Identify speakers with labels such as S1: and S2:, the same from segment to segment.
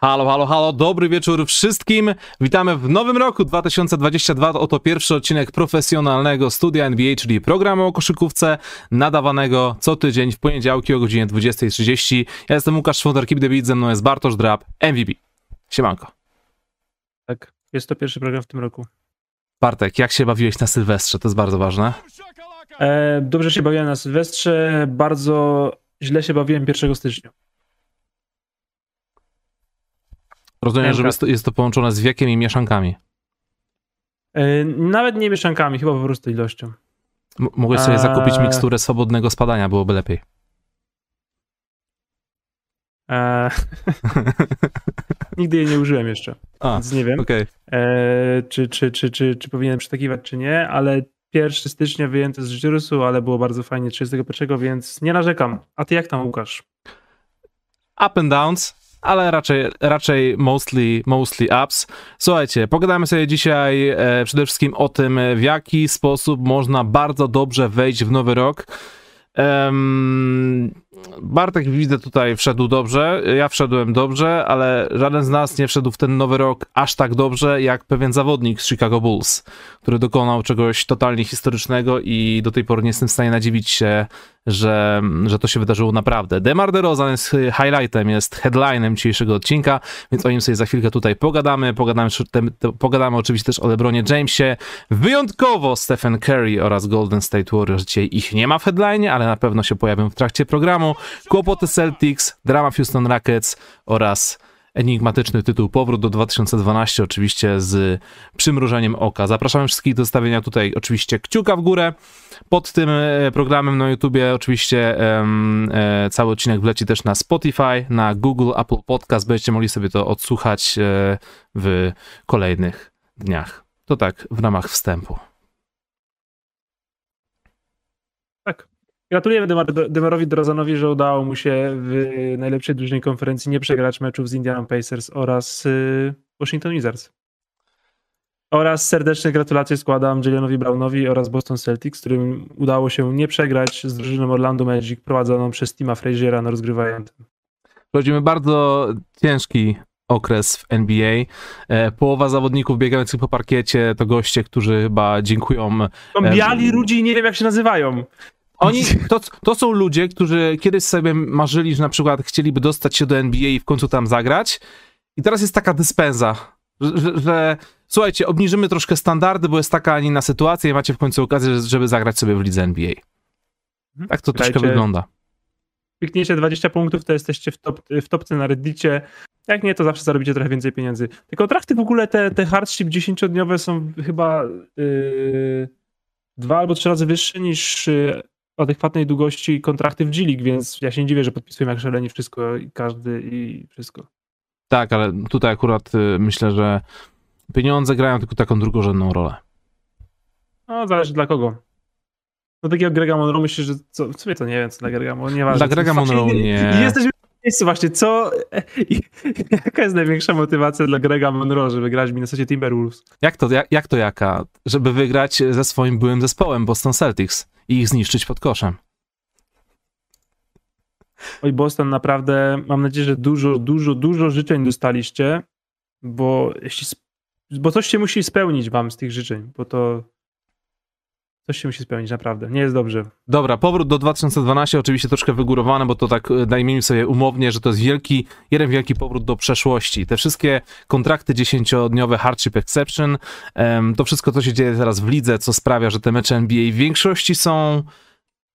S1: Halo, halo, halo, dobry wieczór wszystkim. Witamy w nowym roku 2022. Oto pierwszy odcinek profesjonalnego studia NBA, czyli programu o koszykówce, nadawanego co tydzień w poniedziałki o godzinie 20.30. Ja jestem Łukasz Szwonder, Keep the Beat, ze mną jest Bartosz Drab, MVP. Siemanko.
S2: Tak, jest to pierwszy program w tym roku.
S1: Bartek, jak się bawiłeś na Sylwestrze? To jest bardzo ważne.
S2: E, dobrze się bawiłem na Sylwestrze, bardzo źle się bawiłem 1 stycznia.
S1: Rozumiem, że jest to, jest to połączone z wiekiem i mieszankami.
S2: E, nawet nie mieszankami, chyba po prostu ilością.
S1: M mogłeś sobie zakupić miksturę swobodnego spadania, byłoby lepiej.
S2: Eee, nigdy jej nie użyłem jeszcze, A, więc nie wiem,
S1: okay.
S2: eee, czy, czy, czy, czy, czy powinienem przytakiwać, czy nie, ale 1 stycznia wyjęte z życiorysu, ale było bardzo fajnie 31, więc nie narzekam. A ty jak tam, Łukasz?
S1: Up and downs ale raczej, raczej mostly, mostly ups. Słuchajcie, pogadamy sobie dzisiaj e, przede wszystkim o tym, w jaki sposób można bardzo dobrze wejść w nowy rok. Bartek widzę tutaj wszedł dobrze, ja wszedłem dobrze, ale żaden z nas nie wszedł w ten nowy rok aż tak dobrze jak pewien zawodnik z Chicago Bulls, który dokonał czegoś totalnie historycznego i do tej pory nie jestem w stanie nadziwić się, że, że to się wydarzyło naprawdę. Demar DeRozan jest highlightem, jest headlinem dzisiejszego odcinka, więc o nim sobie za chwilkę tutaj pogadamy. Pogadamy, pogadamy oczywiście też o LeBronie Jamesie. Wyjątkowo Stephen Curry oraz Golden State Warriors. Dzisiaj ich nie ma w headline, ale na pewno się pojawią w trakcie programu. Kłopoty Celtics, drama Houston Rockets oraz enigmatyczny tytuł Powrót do 2012, oczywiście z przymrużeniem oka. Zapraszamy wszystkich do stawienia tutaj oczywiście kciuka w górę. Pod tym e, programem na YouTubie oczywiście e, cały odcinek wleci też na Spotify, na Google, Apple Podcast. Będziecie mogli sobie to odsłuchać e, w kolejnych dniach. To tak w ramach wstępu.
S2: Tak. Gratuluję Demarowi Drozanowi, że udało mu się w najlepszej drużynie konferencji nie przegrać meczów z Indiana Pacers oraz y, Washington Wizards. Oraz serdeczne gratulacje składam Jalianowi Brownowi oraz Boston Celtics, którym udało się nie przegrać z drużyną Orlando Magic prowadzoną przez Tima Fraziera na rozgrywającym.
S1: Przechodzimy bardzo ciężki okres w NBA. E, połowa zawodników biegających po parkiecie to goście, którzy chyba dziękują.
S2: Są biali ludzi, nie wiem jak się nazywają.
S1: Oni, to, to są ludzie, którzy kiedyś sobie marzyli, że na przykład chcieliby dostać się do NBA i w końcu tam zagrać. I teraz jest taka dyspensa, że, że słuchajcie, obniżymy troszkę standardy, bo jest taka, a nie inna sytuacja i macie w końcu okazję, żeby zagrać sobie w lidze NBA. Mhm. Tak to Grajcie, troszkę wygląda.
S2: Klikniecie 20 punktów, to jesteście w, top, w topce na Reddicie. Jak nie, to zawsze zarobicie trochę więcej pieniędzy. Te kontrakty w ogóle, te, te hardship 10-dniowe są chyba yy, dwa albo trzy razy wyższe niż yy, adekwatnej długości kontrakty w G-League, więc ja się nie dziwię, że podpisują jak szaleni wszystko i każdy i wszystko.
S1: Tak, ale tutaj akurat y, myślę, że pieniądze grają tylko taką drugorzędną rolę.
S2: No, zależy dla kogo. No takiego Grega Monroe myślę, że co, w sumie to nie wiem, co dla Grega Monroe, nieważne.
S1: Dla Grega Monroe nie.
S2: I jesteśmy w miejscu właśnie, co, jaka jest największa motywacja dla Grega Monroe, żeby grać w Minnesota Timberwolves?
S1: Jak to, jak, jak to jaka? Żeby wygrać ze swoim byłym zespołem Boston Celtics i ich zniszczyć pod koszem.
S2: Oj, Boston, naprawdę mam nadzieję, że dużo, dużo, dużo życzeń dostaliście, bo jeśli, bo coś się musi spełnić wam z tych życzeń, bo to coś się musi spełnić, naprawdę. Nie jest dobrze.
S1: Dobra, powrót do 2012, oczywiście troszkę wygórowany, bo to tak e, dajmy sobie umownie, że to jest wielki, jeden wielki powrót do przeszłości. Te wszystkie kontrakty dziesięciodniowe, hardship exception, to wszystko, co się dzieje teraz w lidze, co sprawia, że te mecze NBA w większości są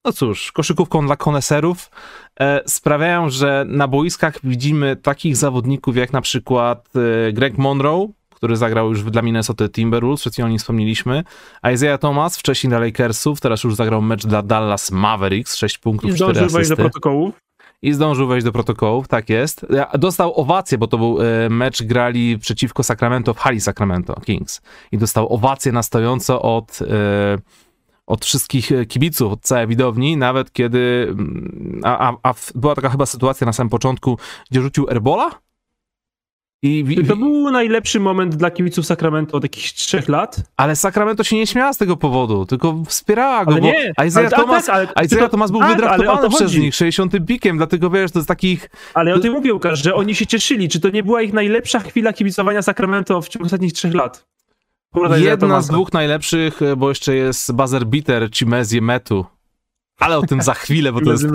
S1: no cóż, koszykówką dla koneserów, e, sprawiają, że na boiskach widzimy takich zawodników jak na przykład e, Greg Monroe, który zagrał już dla Minnesota Timberwolves, przed chwilą o nim wspomnieliśmy. Isaiah Thomas, wcześniej dla Lakersów, teraz już zagrał mecz dla Dallas Mavericks, 6 punktów, I 4 asysty. wejść
S2: do protokołu.
S1: I zdążył wejść do protokołów, tak jest. Dostał owację, bo to był e, mecz, grali przeciwko Sacramento w hali Sacramento Kings. I dostał owację na stojąco od, e, od wszystkich kibiców, od całej widowni, nawet kiedy, mm, a, a, a była taka chyba sytuacja na samym początku, gdzie rzucił Erbola I,
S2: to był najlepszy moment dla kibiców Sacramento od jakichś trzech lat.
S1: Ale Sacramento się nie śmiała z tego powodu, tylko wspierała go,
S2: ale nie.
S1: Isaiah
S2: ale,
S1: Thomas,
S2: tak, ale,
S1: Isaiah Thomas był
S2: tak,
S1: wydraftowany przez nich 60 pikiem, dlatego wiesz, to jest takich...
S2: Ale o tym mówię, Łukasz, że oni się cieszyli. Czy to nie była ich najlepsza chwila kibicowania Sacramento w ciągu ostatnich trzech lat?
S1: Jedna z dwóch najlepszych, bo jeszcze jest buzzer beater Chimezie Metu. Ale o tym za chwilę, bo to jest,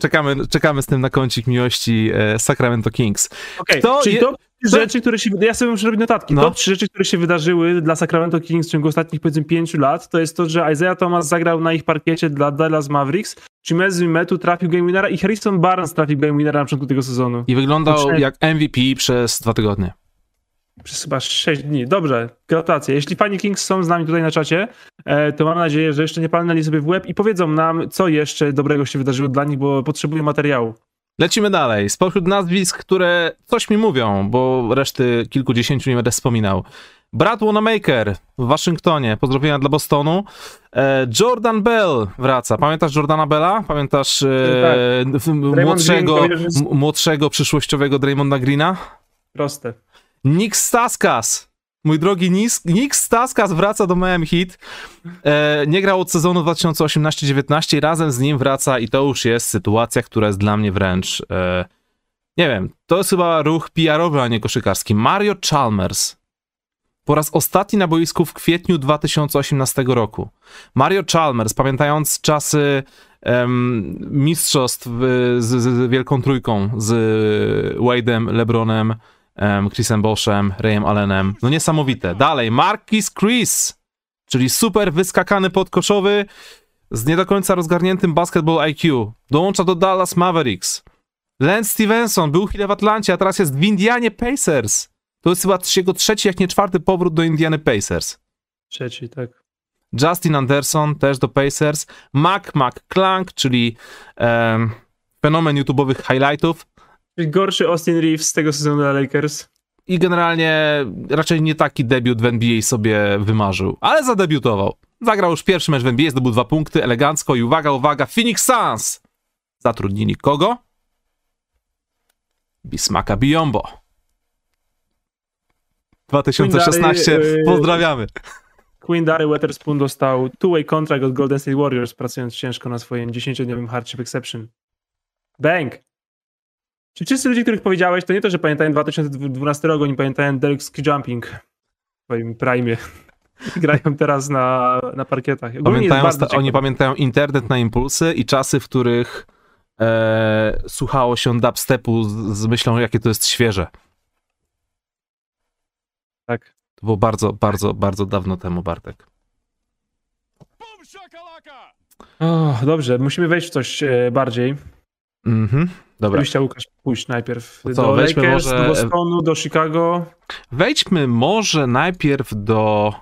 S1: czekamy, czekamy z tym na kącik miłości e, Sacramento Kings.
S2: Okay, czyli je, trzy rzeczy, które się... Ja sobie muszę robić notatki. No. Top trzy rzeczy, które się wydarzyły dla Sacramento Kings w ciągu ostatnich powiedzmy pięciu lat, to jest to, że Isaiah Thomas zagrał na ich parkiecie dla Dallas Mavericks, Chimezi Metu trafił game winnera i Harrison Barnes trafił game winnera na początku tego sezonu.
S1: I wyglądał jak MVP przez dwa tygodnie
S2: przez chyba 6 dni. Dobrze, gratulacje. Jeśli fani Kings są z nami tutaj na czacie, e, to mam nadzieję, że jeszcze nie palnęli sobie w łeb i powiedzą nam, co jeszcze dobrego się wydarzyło dla nich, bo potrzebują materiału.
S1: Lecimy dalej. Spośród nazwisk, które coś mi mówią, bo reszty kilkudziesięciu nie będę wspominał. Brad Wanamaker w Waszyngtonie, pozdrowienia dla Bostonu. E, Jordan Bell wraca. Pamiętasz Jordana Bella? Pamiętasz e, tak. młodszego, Green, młodszego przyszłościowego Draymonda Greena?
S2: Proste.
S1: Nick Staskas. Mój drogi Nick Staskas wraca do Miami Heat. E, nie grał od sezonu 2018-19 i razem z nim wraca i to już jest sytuacja, która jest dla mnie wręcz e, nie wiem, to jest chyba ruch PR-owy, a nie koszykarski. Mario Chalmers po raz ostatni na boisku w kwietniu 2018 roku. Mario Chalmers, pamiętając czasy um, mistrzostw z, z, Wielką Trójką, z Wade'em, LeBronem, Chrisem Boschem, Rayem Allenem. No niesamowite. Dalej, Marquis Chris, czyli super wyskakany podkoszowy z nie do końca rozgarniętym basketball IQ. Dołącza do Dallas Mavericks. Lance Stevenson był chwilę w Atlancie, a teraz jest w Indianie Pacers. To jest chyba jego trzeci, jak nie czwarty powrót do Indiany Pacers.
S2: Trzeci, tak.
S1: Justin Anderson też do Pacers. Mac McClung, czyli um, fenomen YouTube'owych highlightów.
S2: Gorszy Austin Reeves z tego sezonu dla Lakers.
S1: I generalnie raczej nie taki debiut w NBA sobie wymarzył, ale zadebiutował. Zagrał już pierwszy mecz w NBA, zdobył dwa punkty, elegancko i uwaga, uwaga, Phoenix Suns! Zatrudnili kogo? Bismaka Biombo. 2016, Dary, pozdrawiamy.
S2: Queen Dary Weatherspoon dostał two-way contract od Golden State Warriors, pracując ciężko na swoim 10-dniowym hardship exception. Bang! Czy wszyscy ludzie, których powiedziałeś, to nie to, że pamiętają 2012 rok, oni pamiętają Derek Ski Jumping w swoim prime. Grają teraz na, na parkietach.
S1: Pamiętają, oni pamiętają internet na impulsy i czasy, w których e, słuchało się dubstepu z, z myślą, jakie to jest świeże.
S2: Tak.
S1: To było bardzo, bardzo, bardzo dawno temu, Bartek.
S2: O, dobrze, musimy wejść w coś e, bardziej.
S1: Mhm. Dobra.
S2: Gdybyś Łukasz pójść najpierw co, do Lakers, może... do Bostonu, do Chicago.
S1: Wejdźmy może najpierw do...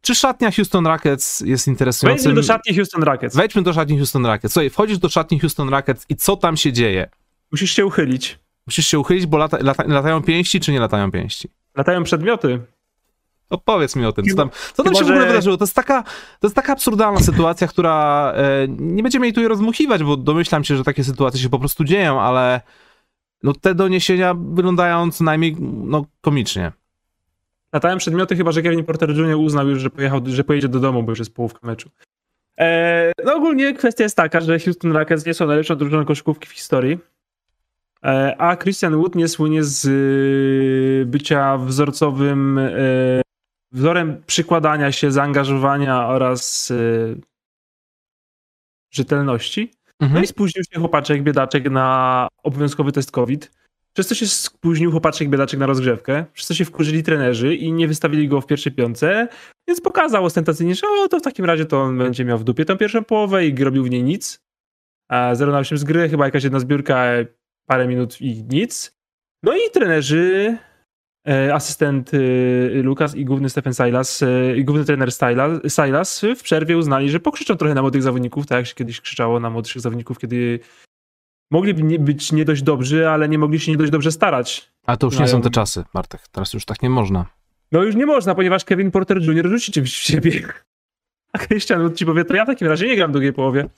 S1: Czy szatnia Houston Rockets jest interesującym?
S2: Wejdźmy do szatni Houston Rockets.
S1: Wejdźmy do szatni Houston Rockets. Słuchaj, wchodzisz do szatni Houston Rockets i co tam się dzieje?
S2: Musisz się uchylić.
S1: Musisz się uchylić, bo lata, lata, latają pięści, czy nie latają pięści?
S2: Latają przedmioty.
S1: Opowiedz mi o tym, co tam, co tam się w ogóle wydarzyło. To jest taka, to jest taka absurdalna sytuacja, która e, nie będziemy jej tu rozmuchiwać, bo domyślam się, że takie sytuacje się po prostu dzieją, ale no, te doniesienia wyglądają co najmniej no, komicznie.
S2: Latają przedmioty, chyba że Kevin Porter Jr. uznał już, że, pojechał, że pojedzie do domu, bo już jest połówka meczu. E, no ogólnie kwestia jest taka, że Houston Rockets nie są najlepszą drużyną koszykówki w historii. E, a Christian Wood nie słynie z y, bycia wzorcowym e, wzorem przykładania się, zaangażowania oraz yy, rzetelności. Mhm. No i spóźnił się chłopaczek, biedaczek na obowiązkowy test COVID. Przez co się spóźnił chłopaczek, biedaczek na rozgrzewkę, przez co się wkurzyli trenerzy i nie wystawili go w pierwszej piące, więc pokazał ostentacyjnie, że o, to w takim razie to on będzie miał w dupie tę pierwszą połowę i robił w niej nic. 0 na 8 z gry, chyba jakaś jedna zbiórka, parę minut i nic. No i trenerzy asystent e, Lukas i główny Stephen Silas e, i główny trener Silas w przerwie uznali, że pokrzyczą trochę na młodych zawodników, tak jak się kiedyś krzyczało na młodszych zawodników, kiedy mogliby nie być nie dość dobrzy, ale nie mogli się nie dość dobrze starać.
S1: A to już nie są te czasy, Bartek. Teraz już tak nie można.
S2: No już nie można, ponieważ Kevin Porter Jr. rzuci czymś w siebie. A Christian ci powie, to ja w takim razie nie gram w drugiej połowie.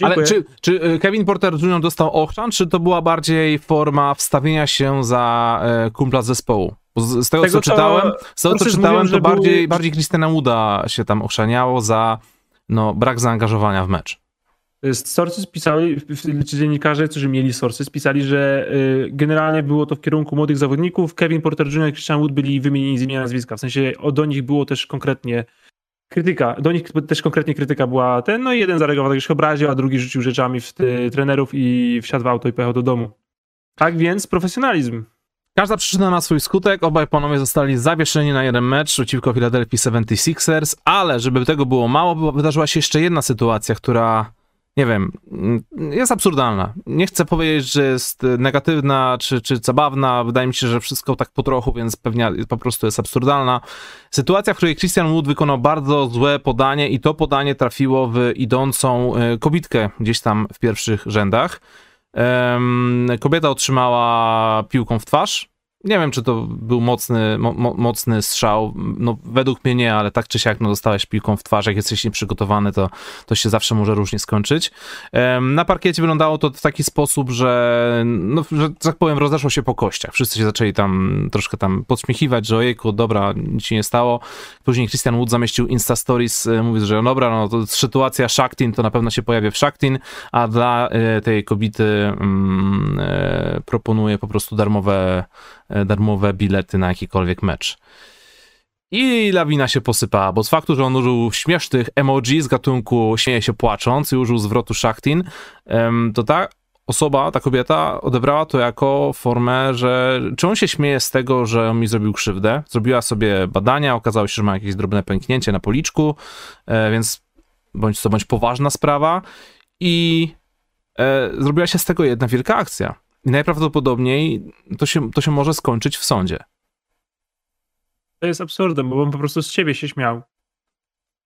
S2: Dziękuję.
S1: Ale czy, czy e, Kevin Porter Jr. dostał ochrzan, czy to była bardziej forma wstawienia się za e, kumpla z zespołu? Z, z tego,
S2: Tego,
S1: co czytałem, z tego, co czytałem,
S2: mówią,
S1: to bardziej,
S2: był-
S1: bardziej Wooda się tam ochrzaniało za no, brak zaangażowania w mecz.
S2: Sources pisali, czy dziennikarze, którzy mieli sources, pisali, że generalnie było to w kierunku młodych zawodników. Kevin Porter Jr. i Christian Wood byli wymienieni z imienia nazwiska. W sensie do nich było też konkretnie krytyka. Do nich też konkretnie krytyka była ten, no i jeden zareagował, tak się obraził, a drugi rzucił rzeczami w y, trenerów i wsiadł w auto i pojechał do domu. Tak więc profesjonalizm.
S1: Każda przyczyna ma swój skutek. Obaj panowie zostali zawieszeni na jeden mecz przeciwko Philadelphia 76ers, ale żeby tego było mało, wydarzyła się jeszcze jedna sytuacja, która, nie wiem, mm, jest absurdalna. Nie chcę powiedzieć, że jest negatywna czy, czy zabawna. Wydaje mi się, że wszystko tak po trochu, więc pewnie po prostu jest absurdalna. Sytuacja, w której Christian Wood wykonał bardzo złe podanie i to podanie trafiło w idącą e, kobitkę gdzieś tam w pierwszych rzędach. Kobieta otrzymała piłką w twarz. Nie wiem, czy to był mocny, mo, mo, mocny strzał. No, według mnie nie, ale tak czy siak no, dostałeś piłką w twarz. Jak jesteś nieprzygotowany, to, to się zawsze może różnie skończyć. Na parkiecie wyglądało to w taki sposób, że, no, że tak powiem, rozeszło się po kościach. Wszyscy się zaczęli tam troszkę tam podśmiechiwać, że ojejku, dobra, nic się nie stało. Później Christian Wood zamieścił Insta Stories, e, mówiąc, że no dobra, no to sytuacja Shaktin, to na pewno się pojawi w Shaktin, a dla e, tej kobiety mm, e, po prostu darmowe, darmowe bilety na jakikolwiek mecz. I lawina się posypała, bo z faktu, że on użył śmiesznych emoji z gatunku śmieje się płacząc i użył zwrotu em, to ta osoba, ta kobieta odebrała to jako formę, że czy on się śmieje z tego, że on mi zrobił krzywdę. Zrobiła sobie badania, okazało się, że ma jakieś drobne pęknięcie na policzku, e, więc bądź to bądź poważna sprawa i e, zrobiła się z tego jedna wielka akcja. Najprawdopodobniej to się, to się może skończyć w sądzie.
S2: To jest absurdem, bo on po prostu z siebie się śmiał.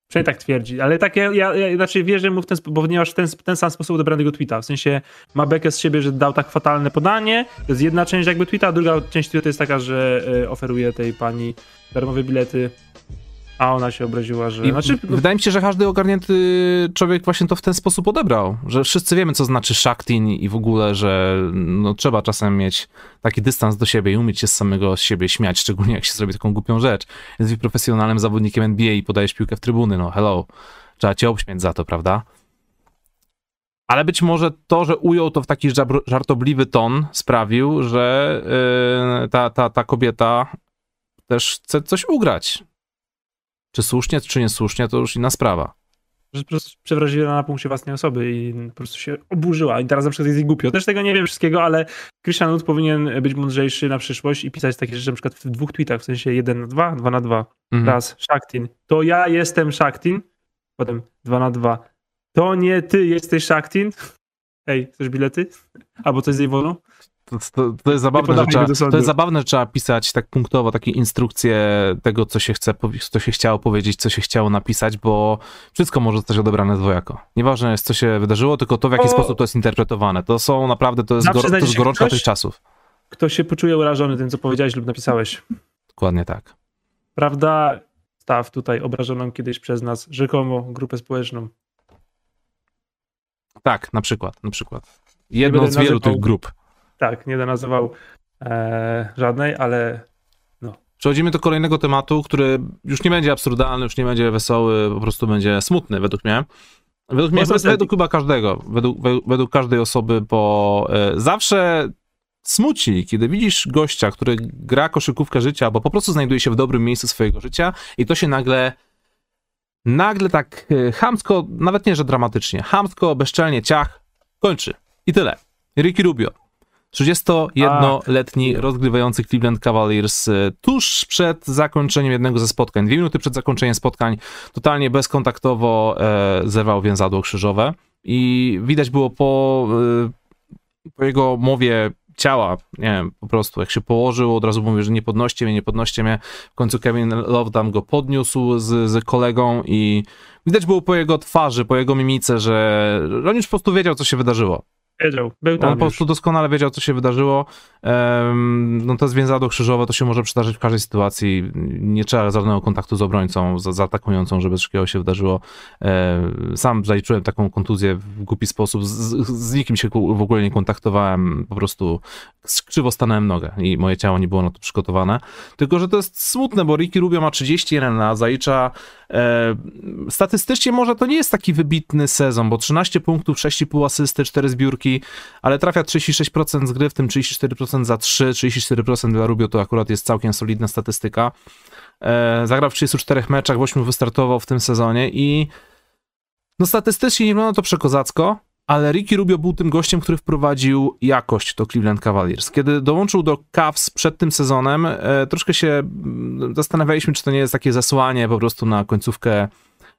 S2: Przynajmniej tak twierdzi, ale tak ja, ja, ja znaczy wierzę mu w ten sposób, ponieważ w ten, ten sam sposób odebranego tweeta, w sensie ma bekę z siebie, że dał tak fatalne podanie, to jest jedna część jakby tweeta, a druga część tweeta jest taka, że e, oferuje tej pani darmowe bilety, a ona się obraziła, że...
S1: I
S2: znaczy,
S1: w- wydaje mi się, że każdy ogarnięty człowiek właśnie to w ten sposób odebrał, że wszyscy wiemy, co znaczy Shaktin i w ogóle, że no, trzeba czasem mieć taki dystans do siebie i umieć się z samego siebie śmiać, szczególnie jak się zrobi taką głupią rzecz. Jesteś profesjonalnym zawodnikiem NBA i podajesz piłkę w trybuny, no hello, trzeba cię obśmiać za to, prawda? Ale być może to, że ujął to w taki żartobliwy ton sprawił, że yy, ta, ta, ta kobieta też chce coś ugrać. Czy słusznie, czy niesłusznie, to już inna sprawa.
S2: że po prostu przewraziła na punkcie własnej osoby i po prostu się oburzyła i teraz na przykład jest jej głupio. Też tego nie wiem wszystkiego, ale Christian Wood powinien być mądrzejszy na przyszłość i pisać takie rzeczy na przykład w dwóch tweetach, w sensie jeden na dwa, dwa na dwa.
S1: Mhm.
S2: Raz, Shaktin. To ja jestem Shaktin. Potem dwa na dwa. To nie ty jesteś Shaktin. Ej, chcesz bilety? Albo coś z jej wolą?
S1: To, to, to, jest zabawne, że trzeba, to jest zabawne, że trzeba pisać tak punktowo takie instrukcje tego, co się chce, co się chciało powiedzieć, co się chciało napisać, bo wszystko może zostać odebrane dwojako. Nieważne jest, co się wydarzyło, tylko to, w jaki
S2: O!
S1: sposób to jest interpretowane. To są naprawdę, to jest, gor- to jest gorączka
S2: ktoś-
S1: tych czasów.
S2: Kto się poczuje urażony tym, co powiedziałeś lub napisałeś.
S1: Dokładnie tak.
S2: Prawda? Staw tutaj obrażoną kiedyś przez nas rzekomo grupę społeczną.
S1: Tak, na przykład, na przykład. Jedną z wielu tych grup.
S2: Tak, nie nazywał e, żadnej, ale
S1: Przechodzimy do kolejnego tematu, który już nie będzie absurdalny, już nie będzie wesoły, po prostu będzie smutny według mnie. Według mnie,
S2: Mocno
S1: według, chyba każdego, według, według- każdej osoby, bo e, zawsze smuci, kiedy widzisz gościa, który gra koszykówkę życia, albo po prostu znajduje się w dobrym miejscu swojego życia i to się nagle, nagle tak e, chamsko, nawet nie, że dramatycznie, chamsko, bezczelnie, ciach, kończy. I tyle. Ricky Rubio. 31-letni rozgrywający Cleveland Cavaliers e, tuż przed zakończeniem jednego ze spotkań, dwie minuty przed zakończeniem spotkań, totalnie bezkontaktowo e, zerwał więzadło krzyżowe i widać było po, e, po jego mowie ciała, nie wiem, po prostu jak się położył, od razu mówił, że nie podnoście mnie, nie podnoście mnie. W końcu Kevin Love tam go podniósł z, z kolegą i widać było po jego twarzy, po jego mimice, że, że on już po prostu wiedział, co się wydarzyło.
S2: Wiedział, był tam
S1: On po prostu doskonale wiedział, co się wydarzyło. Um, no to zwięzadło krzyżowe to się może przydarzyć w każdej sytuacji. Nie trzeba żadnego kontaktu z obrońcą, z, z atakującą, żeby takiego się wydarzyło. Um, sam zaliczyłem taką kontuzję w głupi sposób. Z, z, nikim się w ogóle nie kontaktowałem. Po prostu krzywo stanąłem nogę i moje ciało nie było na to przygotowane. Tylko, że to jest smutne, bo Ricky Rubio ma 31 lat, zalicza statystycznie może to nie jest taki wybitny sezon, bo 13 punktów, 6,5 asysty, 4 zbiórki, ale trafia 36% z gry, w tym 34% za 3, 34% dla Rubio to akurat jest całkiem solidna statystyka. E, zagrał w 34 meczach, w 8 wystartował w tym sezonie i no statystycznie nie wygląda to przekozacko, ale Ricky Rubio był tym gościem, który wprowadził jakość do Cleveland Cavaliers. Kiedy dołączył do Cavs przed tym sezonem, e, troszkę się mm, zastanawialiśmy, czy to nie jest takie zasłanie po prostu na końcówkę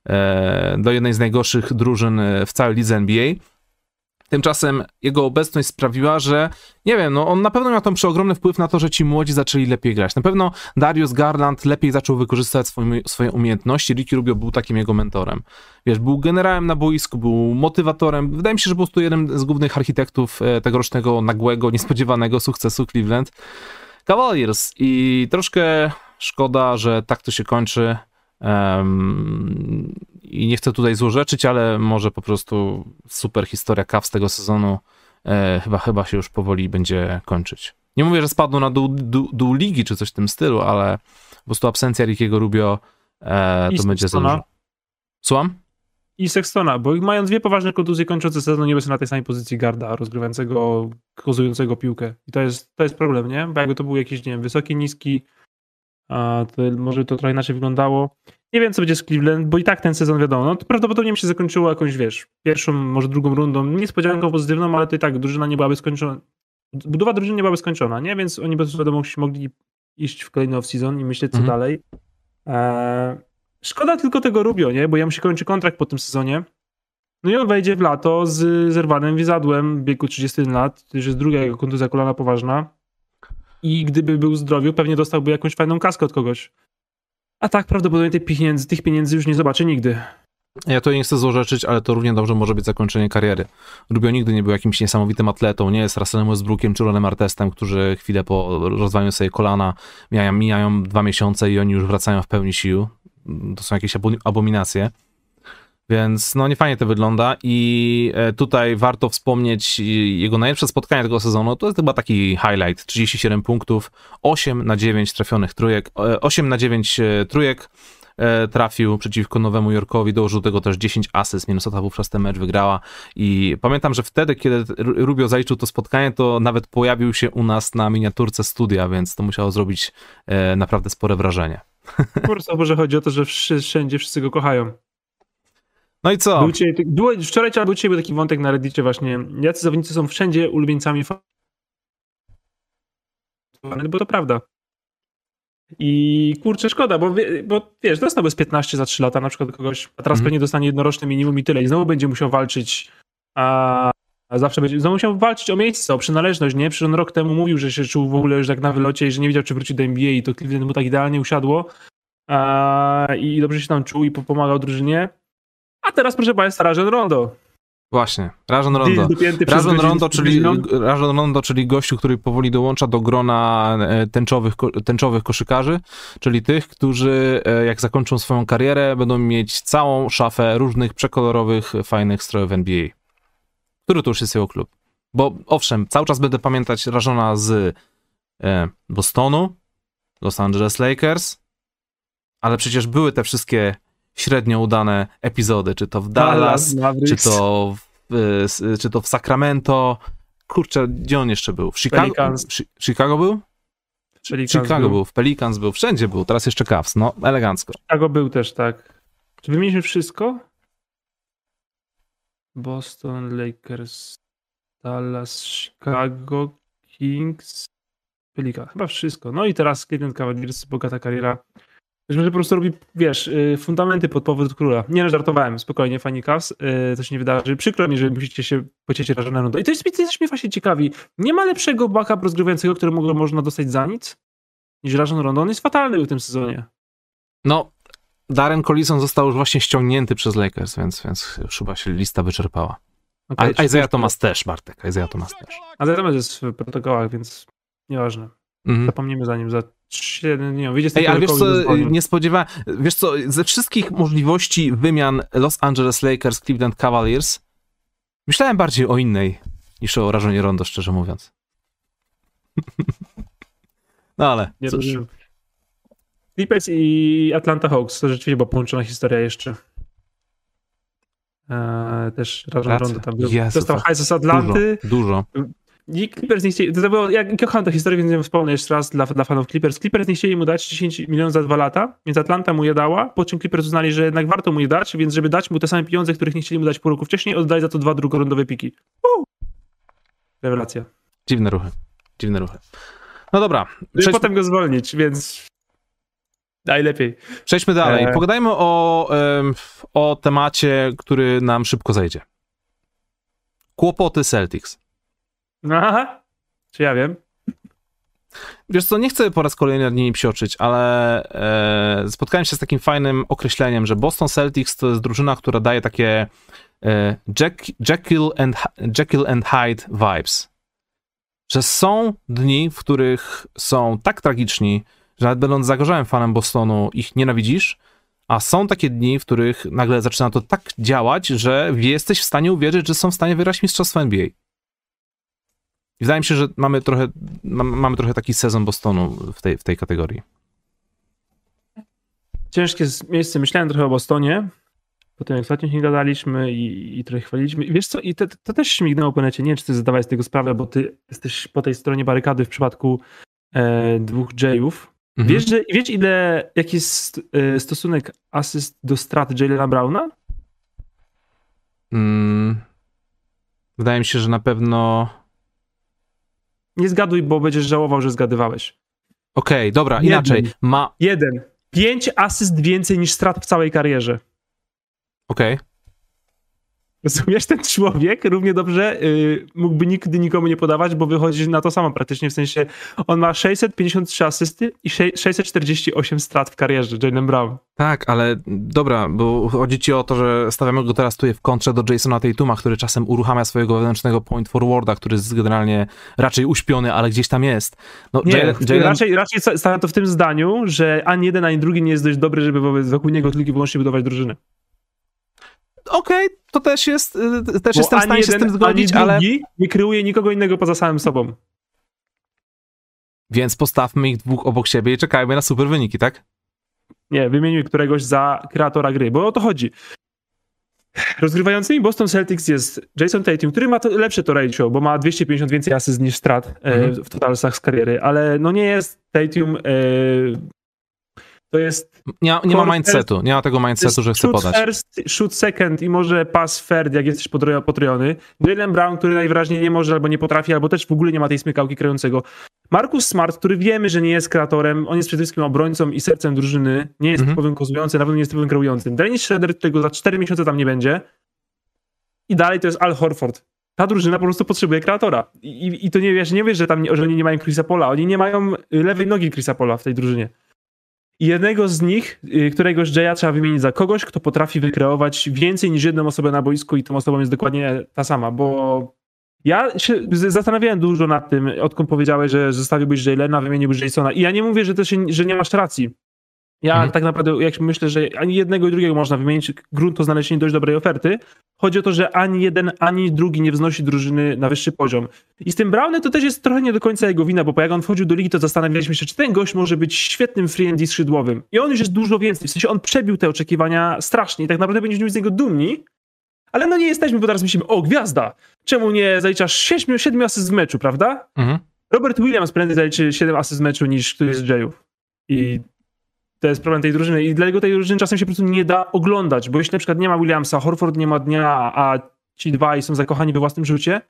S1: e, do jednej z najgorszych drużyn e, w całej lidze NBA. Tymczasem jego obecność sprawiła, że nie wiem, no on na pewno miał tam przeogromny wpływ na to, że ci młodzi zaczęli lepiej grać. Na pewno Darius Garland lepiej zaczął wykorzystać swoje, swoje umiejętności. Ricky Rubio był takim jego mentorem. Wiesz, był generałem na boisku, był motywatorem. Wydaje mi się, że po prostu jeden z głównych architektów e, tegorocznego nagłego, niespodziewanego sukcesu Cleveland Cavaliers. I troszkę szkoda, że tak to się kończy. Um, I nie chcę tutaj złorzeczyć, ale może po prostu super historia Cavs tego sezonu e, chyba, chyba się już powoli będzie kończyć. Nie mówię, że spadną na dół, dół, dół ligi czy coś w tym stylu, ale po prostu absencja Rickiego Rubio e, to będzie za dużo. Słucham?
S2: I Sextona, bo mają dwie poważne kontuzje kończące sezon, nie na tej samej pozycji garda, rozgrywającego, kozującego piłkę. I to jest, to jest problem, nie? Bo jakby to był jakiś, nie wiem, wysoki, niski, a to może to trochę inaczej wyglądało. Nie wiem, co będzie z Cleveland, bo i tak ten sezon wiadomo, no to prawdopodobnie mi się zakończyło jakąś, wiesz, pierwszą, może drugą rundą, niespodzianką pozytywną, ale to i tak drużyna nie byłaby skończona, budowa drużyny nie byłaby skończona, nie? Więc oni po prostu mogli iść w kolejny off-season i myśleć, co mhm. dalej. Eee, szkoda tylko tego Rubio, nie? Bo ja mu się kończy kontrakt po tym sezonie. No i on wejdzie w lato z zerwanym wizadłem w wieku 31 lat, to już jest druga jego kontuzja kolana poważna i gdyby był zdrowiu, pewnie dostałby jakąś fajną kaskę od kogoś. A tak prawdopodobnie tych pieniędzy, tych pieniędzy już nie zobaczy nigdy.
S1: Ja to nie chcę złorzeczyć, ale to równie dobrze może być zakończenie kariery. Rubio nigdy nie był jakimś niesamowitym atletą, nie jest Russellem Westbrookiem czy Ronem Artestem, którzy chwilę po rozwaleniu sobie kolana mijają, mijają dwa miesiące i oni już wracają w pełni sił. To są jakieś abominacje. Więc no nie fajnie to wygląda i e, tutaj warto wspomnieć jego najlepsze spotkanie tego sezonu, to jest chyba taki highlight, 37 punktów, 8 na 9 trafionych trójek, 8 e, na 9 e, trójek trafił przeciwko Nowemu Jorkowi, dołożył tego też 10 asyst, Minnesota wówczas ten mecz wygrała i pamiętam, że wtedy, kiedy Rubio zaliczył to spotkanie, to nawet pojawił się u nas na miniaturce studia, więc to musiało zrobić naprawdę spore wrażenie.
S2: Prostu może chodzi o to, że wszędzie wszyscy go kochają.
S1: No i co?
S2: Był dzisiaj, było, wczoraj albo dzisiaj był taki wątek na Reddicie właśnie, jacy zawodnicy są wszędzie ulubieńcami bo to prawda. I kurczę, szkoda, bo, bo wiesz, dostałby z 15 za 3 lata na przykład kogoś, a teraz mm. pewnie dostanie jednoroczne minimum i tyle. I znowu będzie musiał walczyć, a, a zawsze będzie, znowu musiał walczyć o miejsce, o przynależność, nie? Przecież on rok temu mówił, że się czuł w ogóle już tak na wylocie i że nie wiedział, czy wróci do NBA i to Cleveland mu tak idealnie usiadło a, i dobrze się tam czuł i pomagał drużynie. A teraz proszę Państwa, Rajon Rondo.
S1: Właśnie, Rajon Rondo. Rajon Rondo, czyli, Rajon Rondo, czyli gościu, który powoli dołącza do grona e, tęczowych, tęczowych koszykarzy, czyli tych, którzy e, jak zakończą swoją karierę, będą mieć całą szafę różnych przekolorowych, fajnych strojów NBA. Który to już jest jego klub? Bo owszem, cały czas będę pamiętać Rajona z e, Bostonu, Los Angeles Lakers, ale przecież były te wszystkie średnio udane epizody, czy to w Dallas, Dallas czy, to w, czy to w Sacramento. Kurczę, gdzie on jeszcze był? W Chicago, w Chicago był? Pelicans Chicago był. był. w Pelicans był, wszędzie był, teraz jeszcze Cavs, no elegancko.
S2: Chicago był też, tak. Czy wymieniliśmy wszystko? Boston, Lakers, Dallas, Chicago, Kings, Pelican, chyba wszystko. No i teraz Cleveland Cavaliers, bogata kariera że po prostu robi, wiesz, y, fundamenty pod powód króla. Nie no, żartowałem, spokojnie, fani Cavs, to się nie wydarzy. Przykro mi, że musicie się pocieszyć rażone nudą. I to jest, to jest mnie właśnie ciekawi. Nie ma lepszego backup rozgrywającego, którego można dostać za nic, niż Rajon Rondo. On jest fatalny w tym sezonie.
S1: No, Darren Collison został już właśnie ściągnięty przez Lakers, więc, więc już chyba się lista wyczerpała.
S2: Okay,
S1: A Isaiah Thomas też, Bartek. Isaiah Thomas też.
S2: Isaiah Thomas jest w protokołach, więc nieważne.
S1: Mhm.
S2: Zapomnimy zanim za 7 dni. Wyjdzie z
S1: Ej, ale wiesz co,
S2: zwolnień.
S1: nie spodziewałem, wiesz co, ze wszystkich możliwości wymian Los Angeles Lakers, Cleveland Cavaliers, myślałem bardziej o innej niż o rażonie Rondo, szczerze mówiąc. no ale,
S2: Nie
S1: cóż.
S2: rozumiem. Clippers i Atlanta Hawks to rzeczywiście była połączona historia jeszcze. Eee, też Rajon. Rondo tam był.
S1: Jezu,
S2: Dostał
S1: to
S2: hajs z Atlanty.
S1: Dużo, dużo.
S2: I Clippers nie chcieli, to było, ja kocham tę historię, więc ją wspomnę jeszcze raz dla, dla fanów Clippers. Clippers nie chcieli mu dać 10 milionów za dwa lata, więc Atlanta mu je dała, po czym Clippers uznali, że jednak warto mu je dać, więc żeby dać mu te same pieniądze, których nie chcieli mu dać pół roku wcześniej, oddali za to dwa drugorundowe piki. Uh! Rewelacja.
S1: Dziwne ruchy, dziwne ruchy. No dobra,
S2: I
S1: przejdźmy,
S2: potem go zwolnić, więc najlepiej.
S1: przejdźmy dalej.
S2: E.
S1: Pogadajmy o, o temacie, który nam szybko zejdzie. Kłopoty Celtics.
S2: Aha, czy ja wiem?
S1: Wiesz co, nie chcę po raz kolejny nad nimi psioczyć, ale e, spotkałem się z takim fajnym określeniem, że Boston Celtics to jest drużyna, która daje takie e, Jack, Jekyll, and, Jekyll and Hyde vibes. Że są dni, w których są tak tragiczni, że nawet będąc zagorzałym fanem Bostonu ich nienawidzisz, a są takie dni, w których nagle zaczyna to tak działać, że jesteś w stanie uwierzyć, że są w stanie wygrać mistrzostwo NBA. I wydaje mi się, że mamy trochę, mam- mamy trochę taki sezon Bostonu w tej, w tej kategorii.
S2: Ciężkie miejsce. Myślałem trochę o Bostonie. Potem jak ostatnio nie gadaliśmy i, i trochę chwaliliśmy. I wiesz co, i to, to też śmignęło po necie. Nie wiem, czy ty zdawałeś z tego sprawę, bo ty jesteś po tej stronie barykady w przypadku e, dwóch Jayów.
S1: Mhm.
S2: Wiesz, że, wiesz ile, jaki jest e, stosunek asyst do strat Jalena Browna?
S1: Mm, wydaje mi się, że na pewno.
S2: Nie zgaduj, bo będziesz żałował, że zgadywałeś.
S1: Okej, dobra,
S2: Jeden.
S1: inaczej. Ma.
S2: Jeden. Pięć asyst więcej niż strat w całej karierze.
S1: Okej.
S2: Rozumiesz, ten człowiek równie dobrze y, mógłby nigdy nikomu nie podawać, bo wychodzi na to samo praktycznie, w sensie on ma 653 asysty i sze- 648 strat w karierze, Jalen Brown.
S1: Tak, ale dobra, bo chodzi ci o to, że stawiamy go teraz tutaj w kontrze do Jasona Tatuma, który czasem uruchamia swojego wewnętrznego point forwarda, który jest generalnie raczej uśpiony, ale gdzieś tam jest. No,
S2: Nie,
S1: Jalen, Jalen,
S2: raczej, raczej sta- stawiam to w tym zdaniu, że ani jeden, ani drugi nie jest dość dobry, żeby wobec, wokół niego tylko i wyłącznie budować drużynę.
S1: Okej, to też jest, y, też
S2: Bo
S1: jestem w
S2: ani
S1: stanie się z
S2: jeden,
S1: tym zgodzić,
S2: ani
S1: ale...
S2: nie kreuje nikogo innego poza samym sobą.
S1: Więc postawmy ich dwóch obok siebie i czekajmy na super wyniki, tak?
S2: Nie, wymienił któregoś za kreatora gry, bo o to chodzi. Rozgrywającymi Boston Celtics jest Jason Tatum, który ma to lepsze to ratio, bo ma 250 więcej asyst niż strat e,
S1: Mhm.
S2: w totalsach z kariery, ale no nie jest Tatum e, to jest
S1: Nie, nie ma mindsetu, nie ma tego mindsetu, że chce
S2: shoot
S1: podać.
S2: first, shoot second i może pass third, jak jesteś potrojony. Jalen Brown, który najwyraźniej nie może albo nie potrafi, albo też w ogóle nie ma tej smykałki kreującego. Marcus Smart, który wiemy, że nie jest kreatorem, on jest przede wszystkim obrońcą i sercem drużyny, nie jest
S1: Mhm.
S2: typowym kozującym, na pewno nie jest typowym kreującym. Dennis Schroeder, którego za 4 miesiące tam nie będzie. I dalej to jest Al Horford. Ta drużyna po prostu potrzebuje kreatora. I, i, to nie wiesz, nie wiesz, że tam że oni nie mają Chrisa Pola. Oni nie mają y, lewej nogi Chrisa Pola w tej drużynie. I jednego z nich, y, któregoś Jaya trzeba wymienić za kogoś, kto potrafi wykreować więcej niż jedną osobę na boisku i tą osobą jest dokładnie ta sama, bo ja się zastanawiałem dużo nad tym, odkąd powiedziałeś, że zostawiłbyś Jalena, wymieniłbyś Jasona i ja nie mówię, że to się, że nie masz racji. Ja
S1: Mhm.
S2: tak naprawdę jak myślę, że ani jednego i drugiego można wymienić, grunt to znalezienie dość dobrej oferty. Chodzi o to, że ani jeden, ani drugi nie wznosi drużyny na wyższy poziom. I z tym Brownem to też jest trochę nie do końca jego wina, bo jak on wchodził do ligi, to zastanawialiśmy się, czy ten gość może być świetnym free skrzydłowym. I on już jest dużo więcej, w sensie on przebił te oczekiwania strasznie i tak naprawdę będziemy z niego dumni, ale no nie jesteśmy, bo teraz myślimy, o gwiazda, czemu nie zaliczasz 7, 7 asyst w meczu, prawda?
S1: Mhm.
S2: Robert Williams prędzej zaliczy 7 asyst w meczu niż któryś z Jayów. I to jest problem tej drużyny. I dlatego tej drużyny czasem się po prostu nie da oglądać, bo jeśli na przykład nie ma Williamsa, Horford nie ma dnia, a ci dwaj są zakochani we własnym rzucie,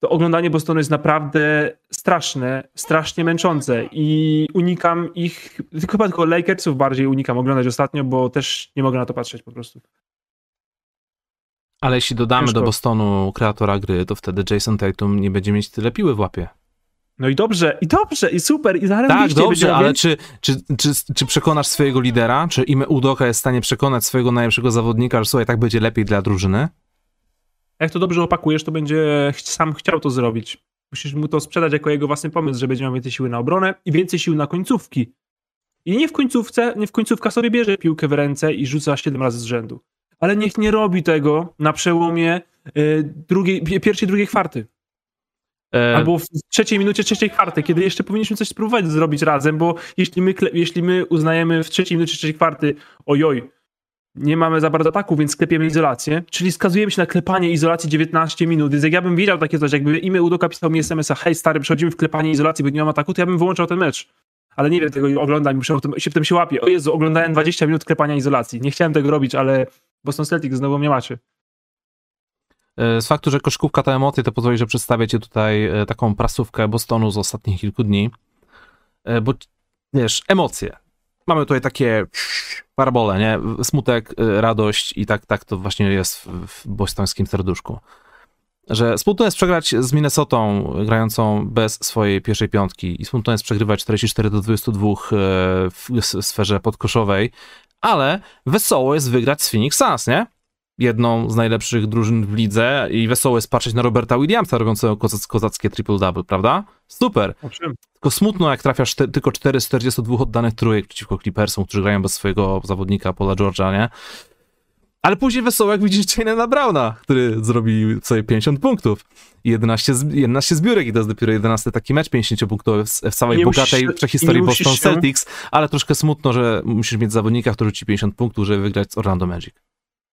S2: to oglądanie Bostonu jest naprawdę straszne, strasznie męczące i unikam ich, tylko chyba tylko Lakersów bardziej unikam oglądać ostatnio, bo też nie mogę na to patrzeć po prostu.
S1: Ale jeśli dodamy
S2: Ciężko.
S1: do Bostonu kreatora gry, to wtedy Jason Tatum nie będzie mieć tyle piły w łapie.
S2: No i dobrze, i dobrze, i super, i zaraz
S1: Tak, dobrze, ale czy, czy, czy, czy przekonasz swojego lidera? Czy Ime Udoka jest w stanie przekonać swojego najlepszego zawodnika, że słuchaj, tak będzie lepiej dla drużyny?
S2: Jak to dobrze opakujesz, to będzie sam chciał to zrobić. Musisz mu to sprzedać jako jego własny pomysł, że będzie miał więcej siły na obronę i więcej sił na końcówki. I nie w końcówce, nie w końcówka sobie bierze piłkę w ręce i rzuca 7 razy z rzędu. Ale niech nie robi tego na przełomie y, drugiej, pierwszej, drugiej kwarty. E... Albo w trzeciej minucie trzeciej kwarty, kiedy jeszcze powinniśmy coś spróbować zrobić razem, bo jeśli my, jeśli my uznajemy w trzeciej minucie trzeciej kwarty, ojoj, nie mamy za bardzo ataku, więc klepiemy izolację, czyli skazujemy się na klepanie izolacji 19 minut, więc jak ja bym wiedział takie coś, jakby imię Udo pisał mi SMS-a, hej stary, przechodzimy w klepanie izolacji, bo nie mam ataku, to ja bym wyłączał ten mecz. Ale nie wiem tego, oglądam i się w tym się łapię. O Jezu, oglądałem 20 minut klepania izolacji. Nie chciałem tego robić, ale Boston Celtics znowu mnie macie.
S1: E, z faktu, że koszkówka to emocje, to pozwoli, że przedstawię ci tutaj e, taką prasówkę Bostonu z ostatnich kilku dni. E, bo wiesz, emocje. Mamy tutaj takie parabole, nie? Smutek, radość i tak, tak to właśnie jest w bostońskim serduszku. Że smutno jest przegrać z Minnesotą, grającą bez swojej pierwszej piątki i smutno jest przegrywać 44 do 22 w sferze podkoszowej, ale wesoło jest wygrać z Phoenix Suns, nie? Jedną z najlepszych drużyn w lidze i wesoło jest patrzeć na Roberta Williamsa robiącego kozackie triple-double, prawda? Super. Tylko smutno, jak trafiasz te, tylko 4 z 42 oddanych trójek przeciwko Clippersom, którzy grają bez swojego zawodnika Paula George'a, nie? Ale później wesoło, jak widzisz Jane'a Browna, który zrobił sobie 50 punktów i 11, 11 zbiórek i to jest dopiero 11 taki mecz 50-punktowy w, w całej nie bogatej musisz, prehistorii Boston. Celtics, ale troszkę smutno, że musisz mieć zawodnika, który rzuci 50 punktów, żeby wygrać z Orlando Magic.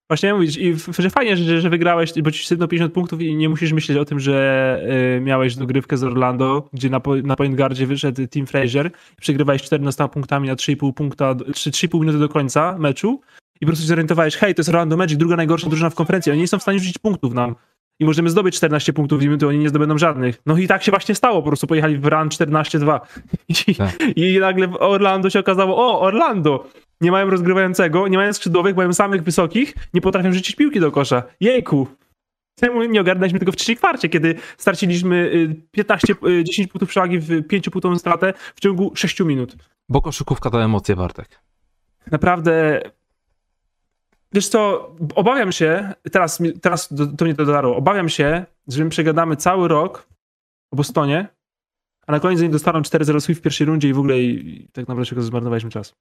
S2: Właśnie i że fajnie, że, że wygrałeś, bo ci sypnął 50 punktów i nie musisz myśleć o tym, że y, miałeś dogrywkę z Orlando, gdzie na, na point guardzie wyszedł Tim Frazier, przegrywałeś 14 punktami na 3,5 punkta, 3,5 minuty do końca meczu i po prostu się zorientowałeś, hej, to jest Orlando Magic, druga najgorsza drużyna w konferencji, oni nie są w stanie rzucić punktów nam i możemy zdobyć 14 punktów minuty, oni nie zdobędą żadnych. No i tak się właśnie stało, po prostu pojechali w run 14-2 I, tak. i nagle w Orlando się okazało, o, Orlando, nie mają rozgrywającego, nie mają skrzydłowych, mają samych wysokich, nie potrafią rzucić piłki do kosza. Jejku! Czemu nie ogarnęliśmy tego w trzeciej kwarcie, kiedy straciliśmy 15, y, 10 y, punktów przewagi w 5 punktową stratę w ciągu 6 minut.
S1: Bo koszykówka to emocje, Bartek.
S2: Naprawdę Wiesz co, obawiam się, teraz, teraz do, to mnie to dotarło, obawiam się, że my przegadamy cały rok o Bostonie, a na koniec dostaną 4-0 Swift w pierwszej rundzie i w ogóle i, i tak naprawdę zmarnowaliśmy czas.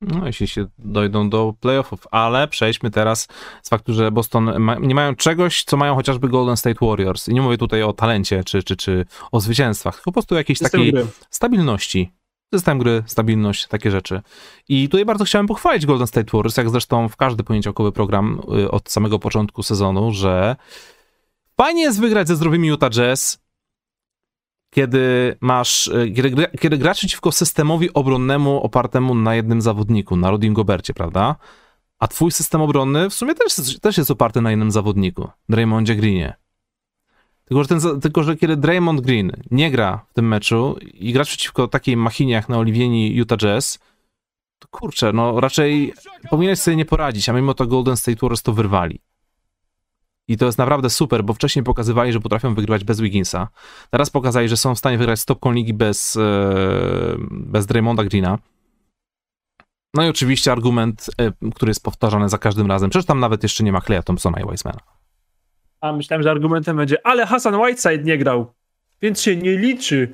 S1: No, jeśli się dojdą do playoffów, ale przejdźmy teraz z faktu, że Boston ma, nie mają czegoś, co mają chociażby Golden State Warriors. I nie mówię tutaj o talencie czy, czy, czy o zwycięstwach, tylko po prostu jakiejś System takiej gry. stabilności. System gry, stabilność, takie rzeczy. I tutaj bardzo chciałem pochwalić Golden State Warriors, jak zresztą w każdy poniedziałkowy program y, od samego początku sezonu, że fajnie jest wygrać ze zdrowymi Utah Jazz, kiedy masz, e, kiedy, kiedy grasz przeciwko systemowi obronnemu opartemu na jednym zawodniku, na Rudim Gobercie, prawda? A twój system obronny w sumie też, też jest oparty na jednym zawodniku, Draymondzie Greenie. Tylko że, ten, tylko, że kiedy Draymond Green nie gra w tym meczu i grasz przeciwko takiej machinie jak na Oliwieni Utah Jazz, to kurczę, no raczej powinieneś sobie nie poradzić, a mimo to Golden State Warriors to wyrwali. I to jest naprawdę super, bo wcześniej pokazywali, że potrafią wygrywać bez Wigginsa. Teraz pokazali, że są w stanie wygrać stopką ligi bez, e, bez Draymonda Greena. No i oczywiście argument, e, który jest powtarzany za każdym razem. Przecież tam nawet jeszcze nie ma Kleja Thompsona i Wisemana.
S2: A myślałem, że argumentem będzie, ale Hassan Whiteside nie grał, więc się nie liczy.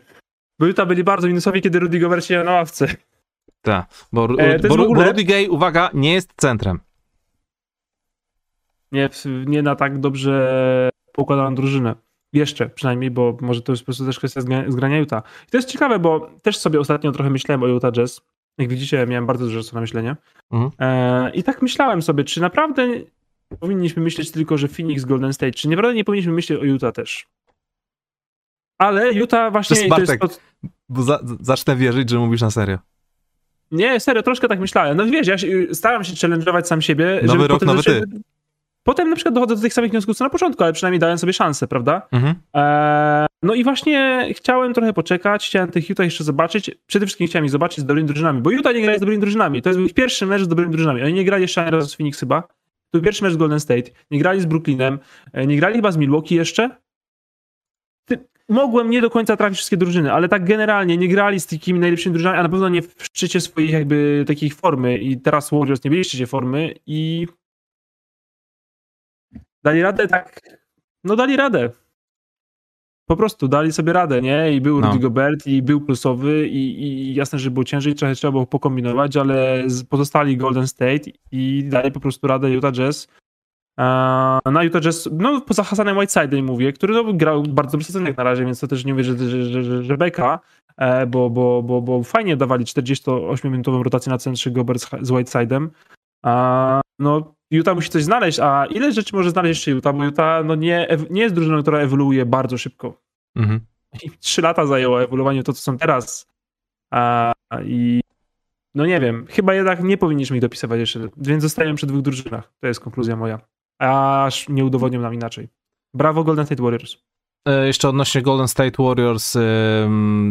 S2: Bo Utah byli bardzo minusowi, kiedy Rudy Gobert się na ławce.
S1: Tak, bo, e, bo, ogóle... bo Rudy Gay, uwaga, nie jest centrem
S2: nie, nie na tak dobrze poukładaną drużynę. Jeszcze przynajmniej, bo może to jest po prostu też kwestia zgrania Utah. I to jest ciekawe, bo też sobie ostatnio trochę myślałem o Utah Jazz. Jak widzicie, miałem bardzo dużo czasu na myślenie. Mhm. E, I tak myślałem sobie, czy naprawdę powinniśmy myśleć tylko, że Phoenix, Golden State, czy naprawdę nie powinniśmy myśleć o Utah też? Ale Utah właśnie...
S1: To jest Bartek, to jest... bo za, zacznę wierzyć, że mówisz na serio.
S2: Nie, serio, troszkę tak myślałem. No wiesz, ja staram się challenge'ować sam siebie.
S1: Nowy rok, nowy ty.
S2: Potem na przykład dochodzę do tych samych wniosków co na początku, ale przynajmniej dałem sobie szansę, prawda? Mhm. Eee, no i właśnie chciałem trochę poczekać, chciałem tych Utah jeszcze zobaczyć. Przede wszystkim chciałem ich zobaczyć z dobrymi drużynami, bo Utah nie gra z dobrymi drużynami. To jest ich pierwszy mecz z dobrymi drużynami. Oni nie grali jeszcze ani razu z Phoenix chyba. To był pierwszy mecz z Golden State. Nie grali z Brooklynem, e, nie grali chyba z Milwaukee jeszcze. Mogłem nie do końca trafić wszystkie drużyny, ale tak generalnie nie grali z takimi najlepszymi drużynami, a na pewno nie w szczycie swoich jakby takich formy i teraz Warriors nie byli w szczycie formy i dali radę tak, no dali radę. Po prostu dali sobie radę, nie? I był
S1: No.
S2: Rudy Gobert, i był plusowy, i, i jasne, że było ciężej, trochę trzeba było pokombinować, ale pozostali Golden State i dali po prostu radę Utah Jazz. Na Utah Jazz, no poza Hasanem Whiteside'em mówię, który no, grał bardzo sezon jak na razie, więc to też nie mówię, że, że, że, że, że beka, e, bo, bo, bo, bo fajnie dawali 48-minutową rotację na centrze Gobert z, z Whiteside'em. A, no Utah musi coś znaleźć, a ile rzeczy może znaleźć jeszcze Utah, bo Utah no, nie, nie jest drużyną, która ewoluuje bardzo szybko.
S1: Mhm.
S2: I trzy lata zajęło ewoluowanie to, co są teraz. A, I no nie wiem, chyba jednak nie powinniśmy ich dopisywać jeszcze, więc zostajemy przy dwóch drużynach. To jest konkluzja moja. Aż nie udowodnią nam inaczej. Brawo Golden State Warriors.
S1: E, Jeszcze odnośnie Golden State Warriors,